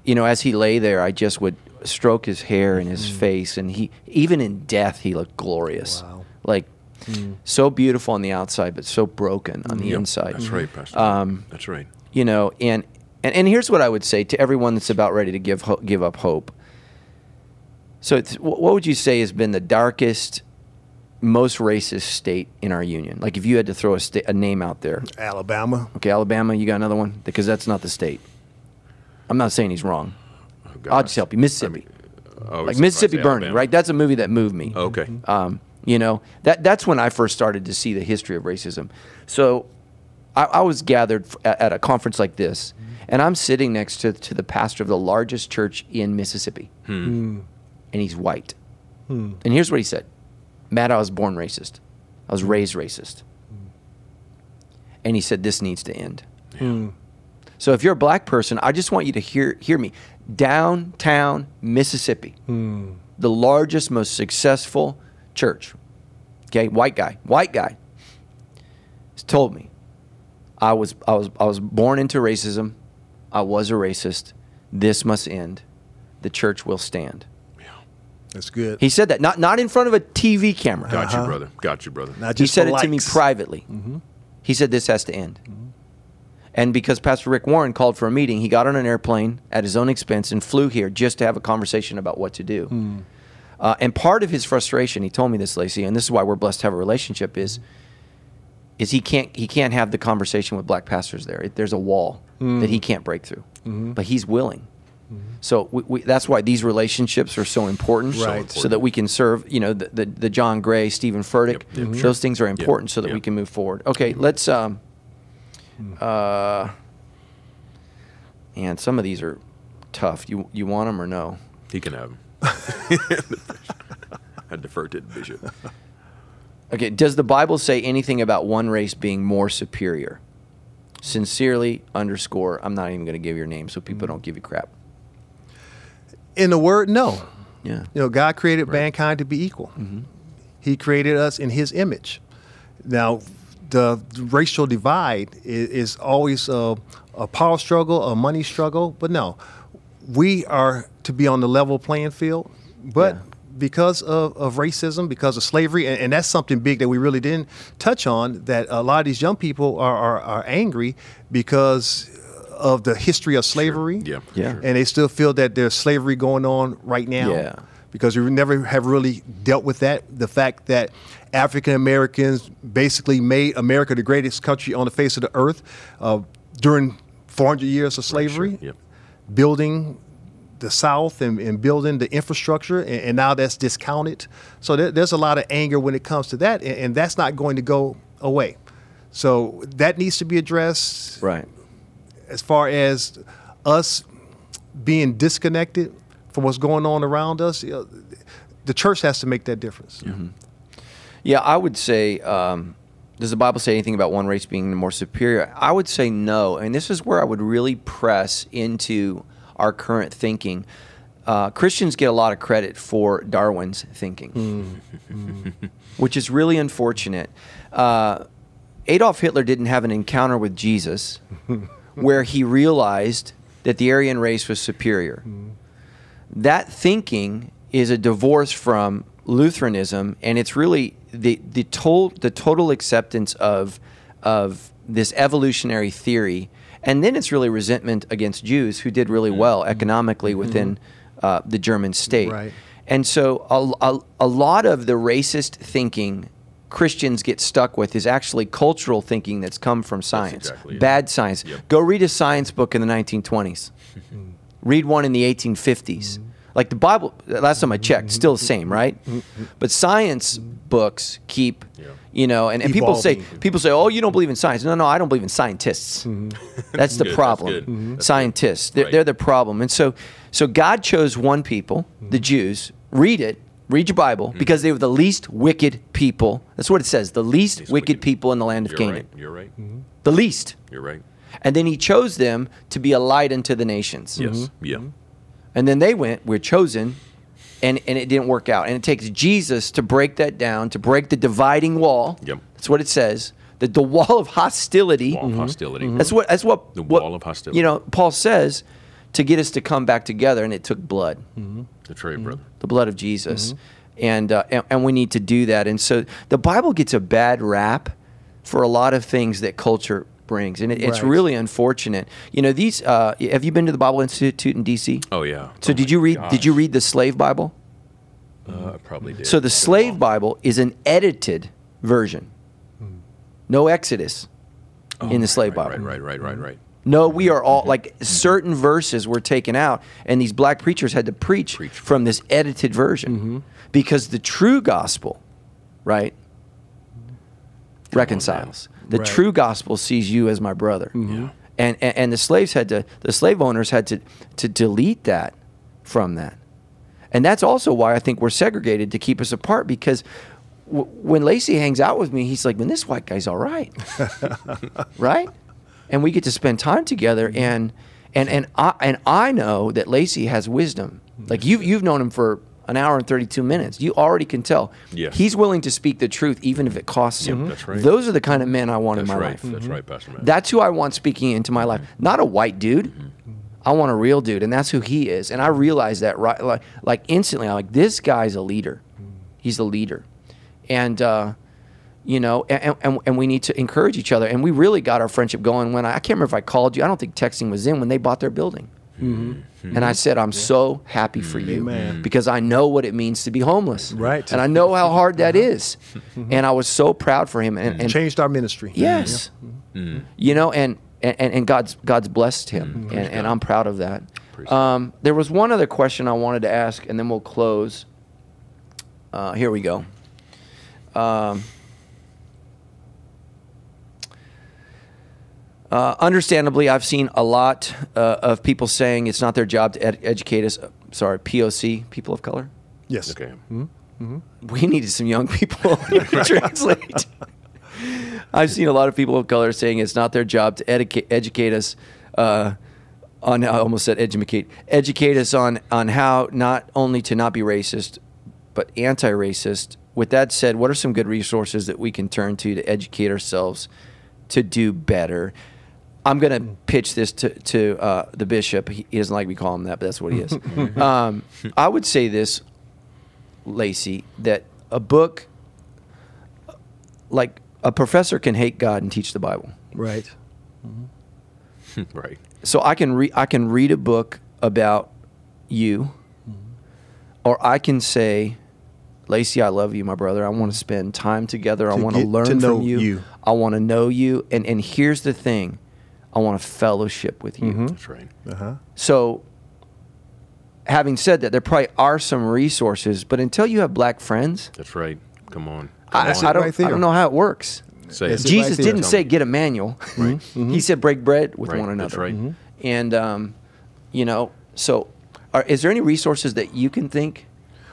Speaker 1: you know, as he lay there, I just would stroke his hair and his mm. face and he even in death he looked glorious.
Speaker 3: Wow.
Speaker 1: Like mm. so beautiful on the outside but so broken on the
Speaker 2: Yep,
Speaker 1: inside.
Speaker 2: That's right, Pastor.
Speaker 1: Um,
Speaker 2: that's right.
Speaker 1: you know and, and and here's what i would say to everyone that's about ready to give ho- give up hope so it's, what would you say has been the darkest most racist state in our union. Like if you had to throw a, sta- a name out there.
Speaker 3: Alabama.
Speaker 1: okay alabama you got another one? Because that's not the state. I'm not saying he's wrong. I'll just help you. Mississippi.
Speaker 2: Oh,
Speaker 1: like
Speaker 2: it's
Speaker 1: mississippi
Speaker 2: surprising.
Speaker 1: burning
Speaker 2: Alabama.
Speaker 1: right? That's a movie that moved me.
Speaker 2: Okay. Mm-hmm.
Speaker 1: um, you know that that's when I first started to see the history of racism. So I, I was gathered f- at, at a conference like this, mm-hmm. and I'm sitting next to, to the pastor of the largest church in Mississippi, hmm. and he's white. Hmm. And here's what he said: "Matt, I was born racist. I was raised racist." And he said, "This needs to end." Hmm. So if you're a black person, I just want you to hear hear me. Downtown Mississippi, hmm. the largest, most successful church. Okay, white guy, white guy, told me I was I was I was born into racism. I was a racist. This must end. The church will stand.
Speaker 3: That's good.
Speaker 1: He said that not not in front of a TV camera.
Speaker 2: Got you,
Speaker 3: Uh-huh.
Speaker 2: brother. Got you, brother.
Speaker 3: Not
Speaker 1: He said
Speaker 3: for
Speaker 1: it to me
Speaker 3: likes. Mm-hmm.
Speaker 1: privately. He said this has to end. And because Pastor Rick Warren called for a meeting, he got on an airplane at his own expense and flew here just to have a conversation about what to do.
Speaker 3: Hmm.
Speaker 1: Uh, and part of his frustration, he told me this, Lacy, and this is why we're blessed to have a relationship, is is he can't he can't have the conversation with black pastors there. There's a wall
Speaker 3: Hmm.
Speaker 1: that he can't break through,
Speaker 3: Mm-hmm.
Speaker 1: but he's willing. So we, we, that's why these relationships are so important,
Speaker 3: Right.
Speaker 1: so that we can serve. You know, the the, the John Gray, Steven Furtick.
Speaker 2: Yep, yep,
Speaker 1: Those things are important, so that we can move forward. Okay, let's. Um, uh, and some of these are tough. You you want them or no?
Speaker 2: He can have him. I defer to the bishop.
Speaker 1: Okay, does the Bible say anything about one race being more superior? Sincerely underscore. I'm not even going to give your name so people don't give you crap.
Speaker 3: In the word, no.
Speaker 1: Yeah.
Speaker 3: You know, God created
Speaker 2: Right.
Speaker 3: mankind to be equal. Mm-hmm. He created us in His image. Now, the racial divide is, is always a, a power struggle, a money struggle, but no, we are to be on the level playing field. But
Speaker 1: Yeah.
Speaker 3: because of, of racism, because of slavery, and, and that's something big that we really didn't touch on, that a lot of these young people are, are, are angry because of the history of slavery.
Speaker 2: Yeah.
Speaker 1: Yeah.
Speaker 2: Sure.
Speaker 3: And they still feel that there's slavery going on right now.
Speaker 1: Yeah.
Speaker 3: because we never have really dealt with that. The fact that African Americans basically made America the greatest country on the face of the earth uh, during 400 years of slavery,
Speaker 2: Yep.
Speaker 3: building the South and, and building the infrastructure, and, and now that's discounted. So there, there's a lot of anger when it comes to that, and, and that's not going to go away. So that needs to be addressed
Speaker 1: Right.
Speaker 3: As far as us being disconnected from what's going on around us. You know, the church has to make that difference.
Speaker 1: Yeah, I would say, um, does the Bible say anything about one race being more superior? I would say no. And this is where I would really press into our current thinking. Uh, Christians get a lot of credit for Darwin's thinking, which is really unfortunate. Uh, Adolf Hitler didn't have an encounter with Jesus where he realized that the Aryan race was superior that thinking is a divorce from Lutheranism, and it's really the the total the total acceptance of of this evolutionary theory, and then it's really resentment against Jews who did really well economically within uh, the German state.
Speaker 3: Right.
Speaker 1: And so a, a, a lot of the racist thinking Christians get stuck with is actually cultural thinking that's come from science.
Speaker 2: exactly.
Speaker 1: Bad science.
Speaker 2: Yep.
Speaker 1: Go read a science book in the 1920s. read one in the 1850s. Like the Bible, last time I checked, still the same, right? But science books keep,
Speaker 2: Yeah.
Speaker 1: you know, and, and people say people say, "Oh, you don't believe in science." No, no, I don't believe in scientists. That's the
Speaker 2: Good,
Speaker 1: problem.
Speaker 2: Mm-hmm. That's
Speaker 1: Scientists, they're,
Speaker 2: Right.
Speaker 1: they're the problem. And so, so God chose one people, the Jews. Read it. Read your Bible mm. because they were the least wicked people. That's what it says. The least,
Speaker 2: Least
Speaker 1: wicked,
Speaker 2: wicked.
Speaker 1: people in the land of
Speaker 2: You're
Speaker 1: Canaan.
Speaker 2: right. You're right. Mm-hmm.
Speaker 1: The least.
Speaker 2: You're right.
Speaker 1: And then he chose them to be a light unto the nations.
Speaker 2: Yes. Mm-hmm. Mm-hmm. Yeah.
Speaker 1: And then they went, we're chosen, and, and it didn't work out. And it takes Jesus to break that down, to break the dividing wall.
Speaker 2: Yep.
Speaker 1: That's what it says. The, the wall of hostility.
Speaker 2: Wall of hostility.
Speaker 1: That's what that's what
Speaker 2: The
Speaker 1: what,
Speaker 2: wall of hostility.
Speaker 1: You know, Paul says to get us to come back together, and it took blood,
Speaker 2: That's right, brother.
Speaker 1: the blood of Jesus, and, uh, and and we need to do that. And so the Bible gets a bad rap for a lot of things that culture brings, and it, it's
Speaker 3: Right.
Speaker 1: really unfortunate. You know, these. Uh, have you been to the Bible Institute in D.C.?
Speaker 2: Oh yeah.
Speaker 1: So
Speaker 2: Oh,
Speaker 1: did you read? Did you read the Slave Bible?
Speaker 2: Uh, I probably did.
Speaker 1: So the Slave. Bible is an edited version. No Exodus
Speaker 2: Oh,
Speaker 1: in the Slave
Speaker 2: right,
Speaker 1: Bible.
Speaker 2: Right, right, right, right, right.
Speaker 1: No, we are all like certain verses were taken out, and these black preachers had to preach,
Speaker 2: Preach.
Speaker 1: from this edited version because the true gospel, right, reconciles. The
Speaker 3: Right.
Speaker 1: true gospel sees you as my brother,
Speaker 2: Yeah.
Speaker 1: and, and and the slaves had to, the slave owners had to to delete that from that, and that's also why I think we're segregated to keep us apart because. w- When Lacy hangs out with me, he's like, "Man, this white guy's all right." right? And we get to spend time together, mm-hmm. and and and I and I know that Lacy has wisdom. Like you you've known him for an hour and thirty two minutes. You already can tell.
Speaker 2: Yes.
Speaker 1: He's willing to speak the truth, even if it costs him.
Speaker 2: that's right.
Speaker 1: Those are the kind of men I want
Speaker 2: That's
Speaker 1: in my
Speaker 2: right.
Speaker 1: life.
Speaker 2: That's mm-hmm. right, Pastor Matt.
Speaker 1: That's who I want speaking into my life. Mm-hmm. Not a white dude. I want a real dude, and that's who he is. And I realize that right, like, like instantly. I'm like, this guy's a leader. Mm. He's a leader, and uh, you know, and, and and we need to encourage each other. And we really got our friendship going when I, I can't remember if I called you. I don't think texting was in when they bought their building. And I said, I'm so happy for you
Speaker 3: Amen.
Speaker 1: because I know what it means to be homeless.
Speaker 3: Right.
Speaker 1: And I know how hard that is. And I was so proud for him. And, and
Speaker 3: Changed our ministry.
Speaker 1: Yes. You know, and, and, and God's God's blessed him, and, and I'm proud of that. Um, there was one other question I wanted to ask, and then we'll close. Uh, here we go. Um, uh, understandably, I've seen a lot uh, of people saying it's not their job to ed- educate us. uh, sorry, POC, people of color.
Speaker 3: Yes.
Speaker 2: Okay.
Speaker 1: We needed some young people to translate. I've seen a lot of people of color saying it's not their job to educate, educate us uh, on. I almost said educate, educate us on on how not only to not be racist, but anti-racist. With that said, what are some good resources that we can turn to to educate ourselves to do better? I'm going to pitch this to, to uh, the bishop. He, he doesn't like me calling him that, but that's what he is. um, I would say this, Lacy, that a book, like a professor can hate God and teach the Bible.
Speaker 3: Right.
Speaker 2: right.
Speaker 1: So I can read I can read a book about you. or I can say, Lacy, I love you, my brother. I want to spend time together. I want to learn
Speaker 3: to know
Speaker 1: from you.
Speaker 3: you.
Speaker 1: I want to know you. And and here's the thing, I want to fellowship with you.
Speaker 2: That's right.
Speaker 3: Uh-huh.
Speaker 1: So, having said that, there probably are some resources, but until you have black friends,
Speaker 2: That's right. Come on.
Speaker 1: I,
Speaker 3: That's
Speaker 1: I don't,
Speaker 3: right.
Speaker 1: I don't know how it works.
Speaker 2: Say
Speaker 3: That's
Speaker 2: it.
Speaker 3: it
Speaker 1: Jesus
Speaker 3: right
Speaker 1: didn't say get a manual.
Speaker 2: Right.
Speaker 1: he said break bread with
Speaker 2: Right,
Speaker 1: one another.
Speaker 2: that's right. Mhm.
Speaker 1: And um, you know, so are, is there any resources that you can think?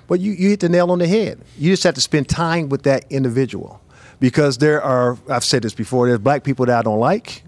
Speaker 3: Well, you, you hit the nail on the head. You just have to spend time with that individual. Because there are, I've said this before, there's black people that I don't like,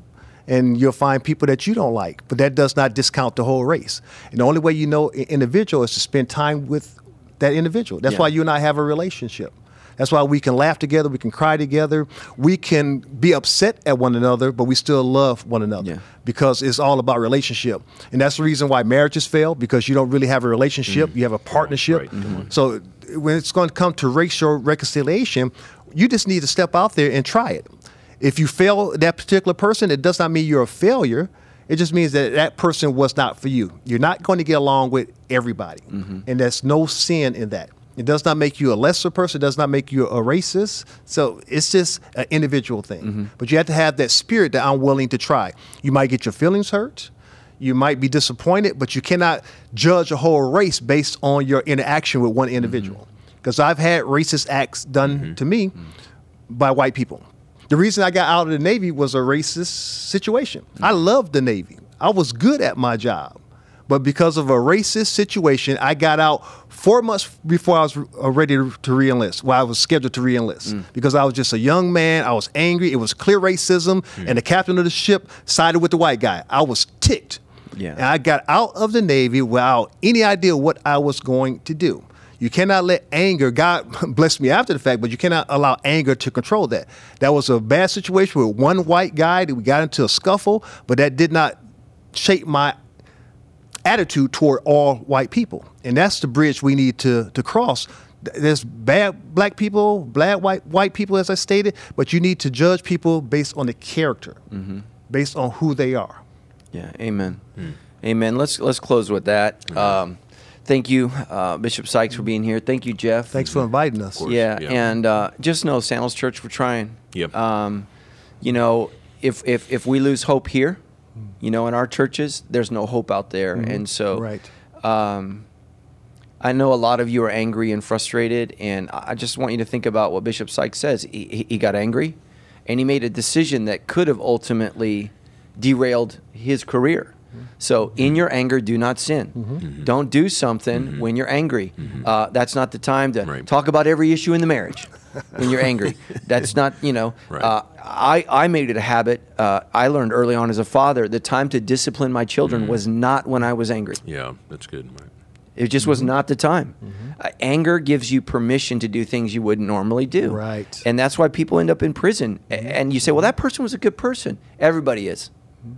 Speaker 3: and you'll find people that you don't like. But that does not discount the whole race. And the only way you know an individual is to spend time with that individual. That's
Speaker 1: Yeah.
Speaker 3: why you and I have a relationship. That's why we can laugh together, we can cry together, we can be upset at one another, but we still love one another
Speaker 1: Yeah.
Speaker 3: because it's all about relationship. And that's the reason why marriages fail because you don't really have a relationship, mm-hmm. you have a partnership.
Speaker 2: right. On.
Speaker 3: So when it's going to come to racial reconciliation, you just need to step out there and try it. If you fail that particular person, it does not mean you're a failure. It just means that that person was not for you. You're not going to get along with everybody. Mm-hmm. And there's no sin in that. It does not make you a lesser person. It does not make you a racist. So it's just an individual thing. Mm-hmm. But you have to have that spirit that I'm willing to try. You might get your feelings hurt. You might be disappointed, but you cannot judge a whole race based on your interaction with one individual. Mm-hmm. Because I've had racist acts done to me mm. by white people. The reason I got out of the Navy was a racist situation. I loved the Navy. I was good at my job. But because of a racist situation, I got out four months before I was uh, ready to, reenlist. Well, I was scheduled to reenlist because I was just a young man. I was angry. It was clear racism, and the captain of the ship sided with the white guy. I was ticked.
Speaker 1: Yeah.
Speaker 3: And I got out of the Navy without any idea what I was going to do. You cannot let anger, God bless me after the fact, but you cannot allow anger to control that. That was a bad situation with one white guy that we got into a scuffle, but that did not shape my attitude toward all white people. And that's the bridge we need to, to cross. There's bad black people, bad white white people, as I stated, but you need to judge people based on the character, based on who they are.
Speaker 1: Yeah, amen. Amen. Let's let's close with that. Um, thank you, uh, Bishop Sykes, for being here. Thank you, Jeff.
Speaker 3: Thanks for inviting us.
Speaker 2: course.
Speaker 1: Yeah,
Speaker 2: Yeah.
Speaker 1: and uh, just know, Sandals Church, we're trying.
Speaker 2: Yep.
Speaker 1: Um, you know, if if if we lose hope here, you know, in our churches, there's no hope out there, and so
Speaker 3: Right.
Speaker 1: Um, I know a lot of you are angry and frustrated, and I I just want you to think about what Bishop Sykes says. He, he- he got angry, and he made a decision that could have ultimately derailed his career. So, in your anger, do not sin. Don't do something when you're angry. Uh, that's not the time to
Speaker 2: Right.
Speaker 1: talk about every issue in the marriage when you're angry. That's not, you know.
Speaker 2: Right.
Speaker 1: Uh, I, I made it a habit. Uh, I learned early on as a father the time to discipline my children was not when I was angry.
Speaker 2: Yeah, that's good. Right.
Speaker 1: It just was not the time. Uh, anger gives you permission to do things you wouldn't normally do.
Speaker 3: Right.
Speaker 1: And that's why people end up in prison. And you say, well, that person was a good person. Everybody is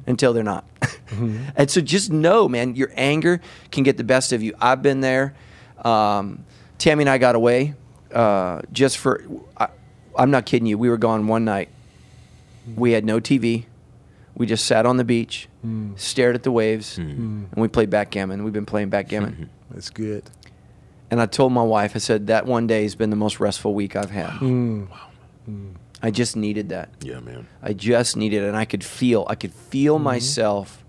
Speaker 1: until they're not. Mm-hmm. and so just know, man, your anger can get the best of you. I've been there. Um, Tammy and I got away uh, just for, I, I'm not kidding you. We were gone one night. Mm-hmm. We had no TV. We just sat on the beach, mm. stared at the waves, mm. Mm. and we played backgammon. We've been playing backgammon.
Speaker 3: That's good.
Speaker 1: And I told my wife, I said, that one day has been the most restful week I've had. I just needed that.
Speaker 2: Yeah, man.
Speaker 1: I just needed it. And I could feel, I could feel mm-hmm. myself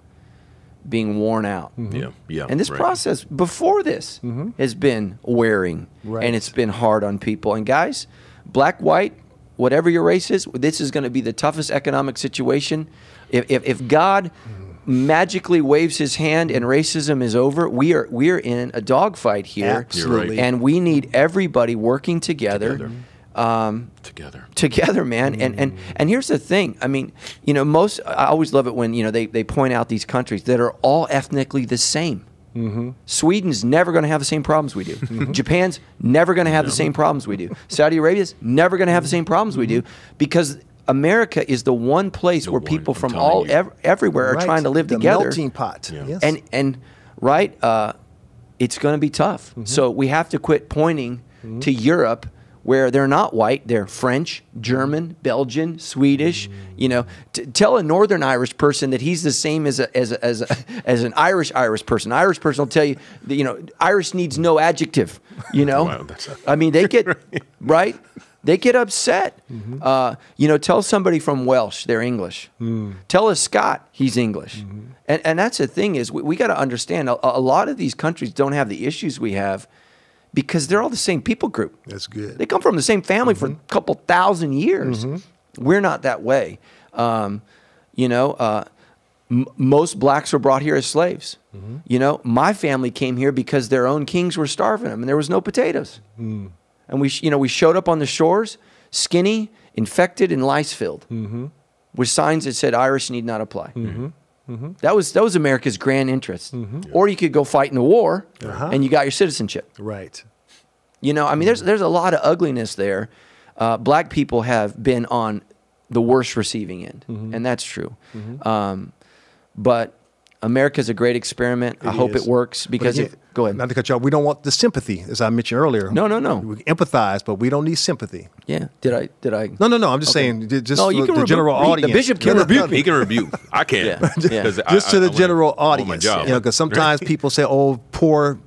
Speaker 1: being worn out. Mm-hmm.
Speaker 2: Yeah, yeah.
Speaker 1: And this
Speaker 2: right.
Speaker 1: process before this mm-hmm. has been wearing
Speaker 3: Right.
Speaker 1: and it's been hard on people. And guys, black, white, whatever your race is, this is going to be the toughest economic situation. If, if, if God mm. magically waves his hand and racism is over, we are we are in a dogfight here.
Speaker 3: Absolutely.
Speaker 1: And we need everybody working together.
Speaker 2: Together.
Speaker 1: Um,
Speaker 2: together.
Speaker 1: together, man. And and and here's the thing. I mean, you know, most I always love it when you know they they point out these countries that are all ethnically the same. Sweden's never going to have the same problems we do. Japan's never going to have the same problems we do. Saudi Arabia's never going to have the same problems we do because America is the one place
Speaker 2: The
Speaker 1: where
Speaker 2: one,
Speaker 1: people from all ev- everywhere are trying to live
Speaker 3: the
Speaker 1: together
Speaker 3: melting pot.
Speaker 2: Yeah.
Speaker 3: Yes.
Speaker 1: and and right uh, it's going to be tough
Speaker 3: Mm-hmm.
Speaker 1: so we have to quit pointing to europe where they're not white, they're French, German, Belgian, Swedish. You know, T- tell a Northern Irish person that he's the same as a, as a, as a, as an Irish Irish person. Irish person will tell you, that, you know, Irish needs no adjective. You know,
Speaker 2: Wow,
Speaker 1: I mean, they get right. They get upset. Mm-hmm. Uh, you know, tell somebody from Welsh they're English. Mm. Tell a Scot he's English. Mm-hmm. And and that's the thing is we, we got to understand a, a lot of these countries don't have the issues we have because they're all the same people group.
Speaker 3: That's good.
Speaker 1: They come from the same family for mm-hmm. a couple thousand years. Mm-hmm. We're not that way. Um, you know, uh, m- most blacks were brought here as slaves. Mm-hmm. You know, my family came here because their own kings were starving them, and there was no potatoes. Mm. And we, sh- you know, we showed up on the shores, skinny, infected, and lice filled, with signs that said Irish need not apply. That was that was America's grand interest. Or you could go fight in the war,
Speaker 3: Uh-huh.
Speaker 1: and you got your citizenship.
Speaker 3: Right.
Speaker 1: You know, I mean, there's there's a lot of ugliness there. Uh, black people have been on the worst receiving end,
Speaker 3: Mm-hmm.
Speaker 1: and that's true. Um, but America's a great experiment. I
Speaker 3: It
Speaker 1: hope
Speaker 3: is.
Speaker 1: it works because
Speaker 3: again,
Speaker 1: if, go ahead.
Speaker 3: Not to cut you off. We don't want the sympathy, as I mentioned earlier.
Speaker 1: No, no, no.
Speaker 3: We empathize, but we don't need sympathy.
Speaker 1: yeah, did I did I?
Speaker 3: No, no, no. I'm just
Speaker 1: Okay.
Speaker 3: saying, just
Speaker 1: No, you can
Speaker 3: the
Speaker 1: rebu-
Speaker 3: general
Speaker 1: the
Speaker 3: audience.
Speaker 1: The bishop can
Speaker 3: No, no,
Speaker 1: rebuke
Speaker 3: no,
Speaker 2: He can rebuke. I can't.
Speaker 1: Yeah, yeah.
Speaker 2: 'Cause I-
Speaker 3: Just
Speaker 2: I-
Speaker 3: to the
Speaker 2: wanna-
Speaker 3: general
Speaker 2: I want oh,
Speaker 3: audience.
Speaker 2: my job.
Speaker 3: You know, because sometimes people say, "Oh, poor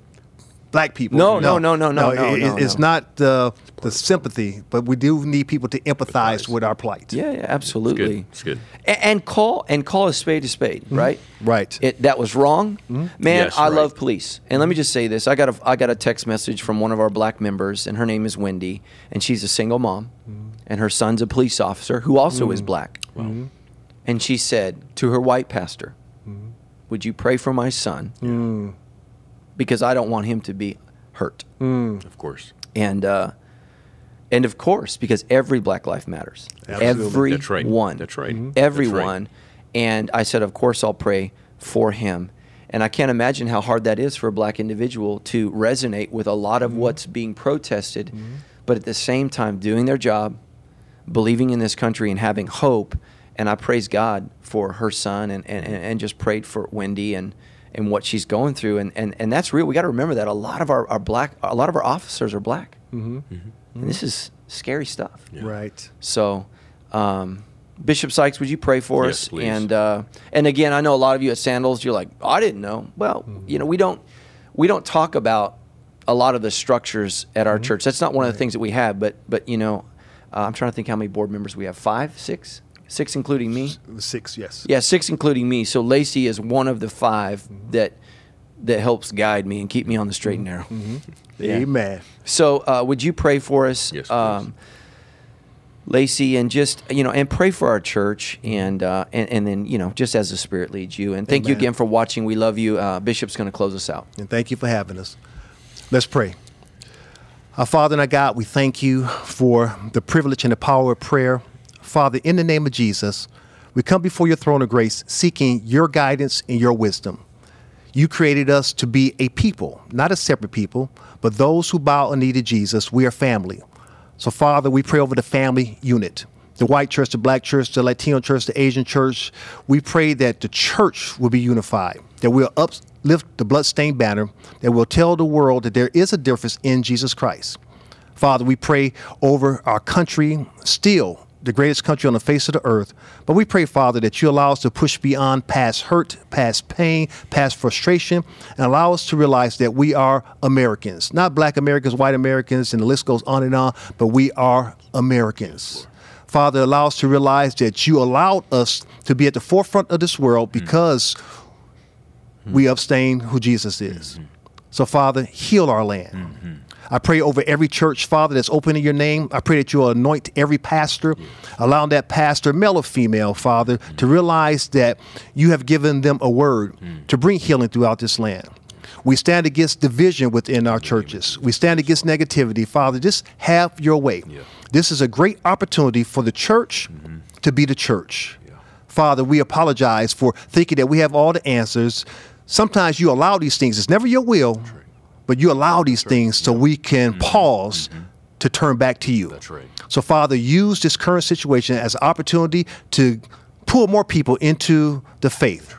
Speaker 3: black people."
Speaker 1: No, no, no, no, no,
Speaker 3: it-
Speaker 1: no,
Speaker 3: it-
Speaker 1: no,
Speaker 3: It's
Speaker 1: no.
Speaker 3: not the the sympathy, but we do need people to empathize with our plight.
Speaker 1: Yeah, yeah, absolutely.
Speaker 2: It's good.
Speaker 1: A- And, call and call a spade a spade, mm-hmm. right?
Speaker 3: Right.
Speaker 1: It that was wrong. Mm-hmm. Man,
Speaker 2: Yes,
Speaker 1: I
Speaker 2: right.
Speaker 1: love police. And let me just say this: I got a I got a text message from one of our black members, and her name is Wendy, and she's a single mom, mm-hmm. and her son's a police officer who also is black. And she said to her white pastor, "Would you pray for my son? Mm. Because I don't want him to be hurt."
Speaker 2: Of course.
Speaker 1: and uh, and of course, because every black life matters.
Speaker 3: Absolutely.
Speaker 1: Every
Speaker 2: That's right.
Speaker 1: one.
Speaker 2: That's right. Mhm.
Speaker 1: Everyone. And I said, of course, I'll pray for him. And I can't imagine how hard that is for a black individual to resonate with a lot of what's being protested, but at the same time doing their job, believing in this country and having hope. And I praise God for her son and, and, and just prayed for Wendy and, and what she's going through. And, and, and that's real. We got to remember that a lot of our, our black, a lot of our officers are black. Mm-hmm. And this is scary stuff.
Speaker 3: Right.
Speaker 1: So, um, Bishop Sykes, would you pray for
Speaker 2: Yes,
Speaker 1: us?
Speaker 2: please.
Speaker 1: And uh, and again, I know a lot of you at Sandals, you're like, I didn't know. Well, you know, we don't we don't talk about a lot of the structures at our church. That's not one of the things that we have. But but you know, uh, I'm trying to think how many board members we have. Five, six, six, including me.
Speaker 3: Six. Yes.
Speaker 1: Yeah, six, including me. So Lacy is one of the 5
Speaker 2: Mm-hmm.
Speaker 1: that that helps guide me and keep me on the straight and narrow. Yeah.
Speaker 3: Amen.
Speaker 1: So, uh, would you pray for us,
Speaker 2: Yes,
Speaker 1: um, Lacy, and just you know, and pray for our church, and uh, and and then you know, just as the Spirit leads you. And thank you again for watching. We love you. Uh, Bishop's going to close us out.
Speaker 3: And thank you for having us. Let's pray. Our Father and our God, we thank you for the privilege and the power of prayer. Father, in the name of Jesus, we come before your throne of grace seeking your guidance and your wisdom. You created us to be a people, not a separate people, but those who bow a knee to Jesus. We are family. So, Father, we pray over the family unit the white church, the black church, the Latino church, the Asian church. We pray that the church will be unified, that we'll uplift the bloodstained banner, that we'll tell the world that there is a difference in Jesus Christ. Father, we pray over our country, still the greatest country on the face of the earth. But we pray, Father, that you allow us to push beyond past hurt, past pain, past frustration, and allow us to realize that we are Americans. Not black Americans, white Americans, and the list goes on and on, but we are Americans. Father, allow us to realize that you allowed us to be at the forefront of this world hmm. because we abstain who Jesus is. Mm-hmm. So, Father, heal our land. Mm-hmm. I pray over every church, Father, that's open in your name. I pray that you anoint every pastor, allowing that pastor, male or female, Father, to mm. realize that you have given them a word mm. to bring healing throughout this land. We stand against division within our churches. We stand against negativity. Father, just have your way. This is a great opportunity for the church mm-hmm. to be the church. Father, we apologize for thinking that we have all the answers. Sometimes you allow these things. It's never your will, but you allow these things so we can pause to turn back to you.
Speaker 2: That's right.
Speaker 3: So, Father, use this current situation as an opportunity to pull more people into the faith.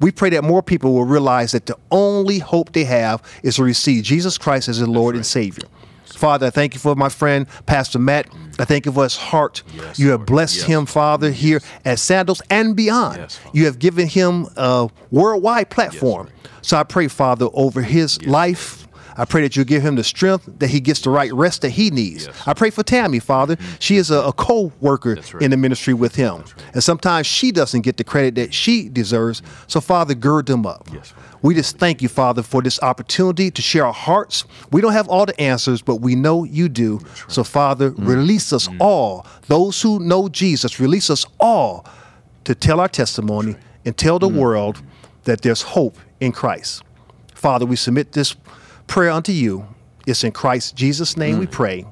Speaker 3: We pray that more people will realize that the only hope they have is to receive Jesus Christ as their Lord and Savior. Father, I thank you for my friend, Pastor Matt. I thank you for his heart.
Speaker 2: Yes,
Speaker 3: you have
Speaker 2: Lord.
Speaker 3: blessed
Speaker 2: Yes.
Speaker 3: him, Father, here at Sandals and beyond. You have given him a worldwide platform. so I pray, Father, over his life. I pray that you give him the strength, that he gets the right rest that he needs.
Speaker 2: Yes.
Speaker 3: I pray for Tammy, Father. She is a, a co worker
Speaker 2: right.
Speaker 3: in the ministry with him. And sometimes she doesn't get the credit that she deserves. So, Father, gird them up.
Speaker 2: Yes,
Speaker 3: We just thank you, Father, for this opportunity to share our hearts. We don't have all the answers, but we know you do. So, Father,
Speaker 2: Mm.
Speaker 3: release us all. Those who know Jesus, release us all to tell our testimony and tell
Speaker 2: Mm.
Speaker 3: the world that there's hope in Christ. Father, we submit this prayer unto you. It's in Christ Jesus' name
Speaker 2: Mm.
Speaker 3: we pray.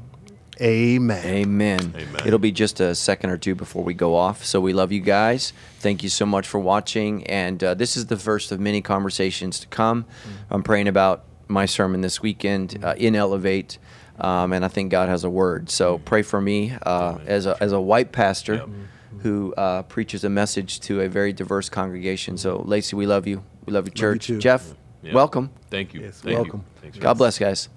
Speaker 3: Amen.
Speaker 1: Amen.
Speaker 2: Amen.
Speaker 1: It'll be just a second or two before we go off. So we love you guys. Thank you so much for watching. And uh, this is the first of many conversations to come. I'm praying about my sermon this weekend uh, in Elevate. Um, and I think God has a word. So pray for me uh, as, a, as a white pastor who uh, preaches a message to a very diverse congregation. So, Lacy, we love you. We love your
Speaker 3: Love you
Speaker 1: church. Jeff,
Speaker 2: Yeah.
Speaker 1: Welcome.
Speaker 2: Thank you.
Speaker 3: Yes,
Speaker 2: Thank
Speaker 3: welcome.
Speaker 2: You. Thanks,
Speaker 1: God bless, guys.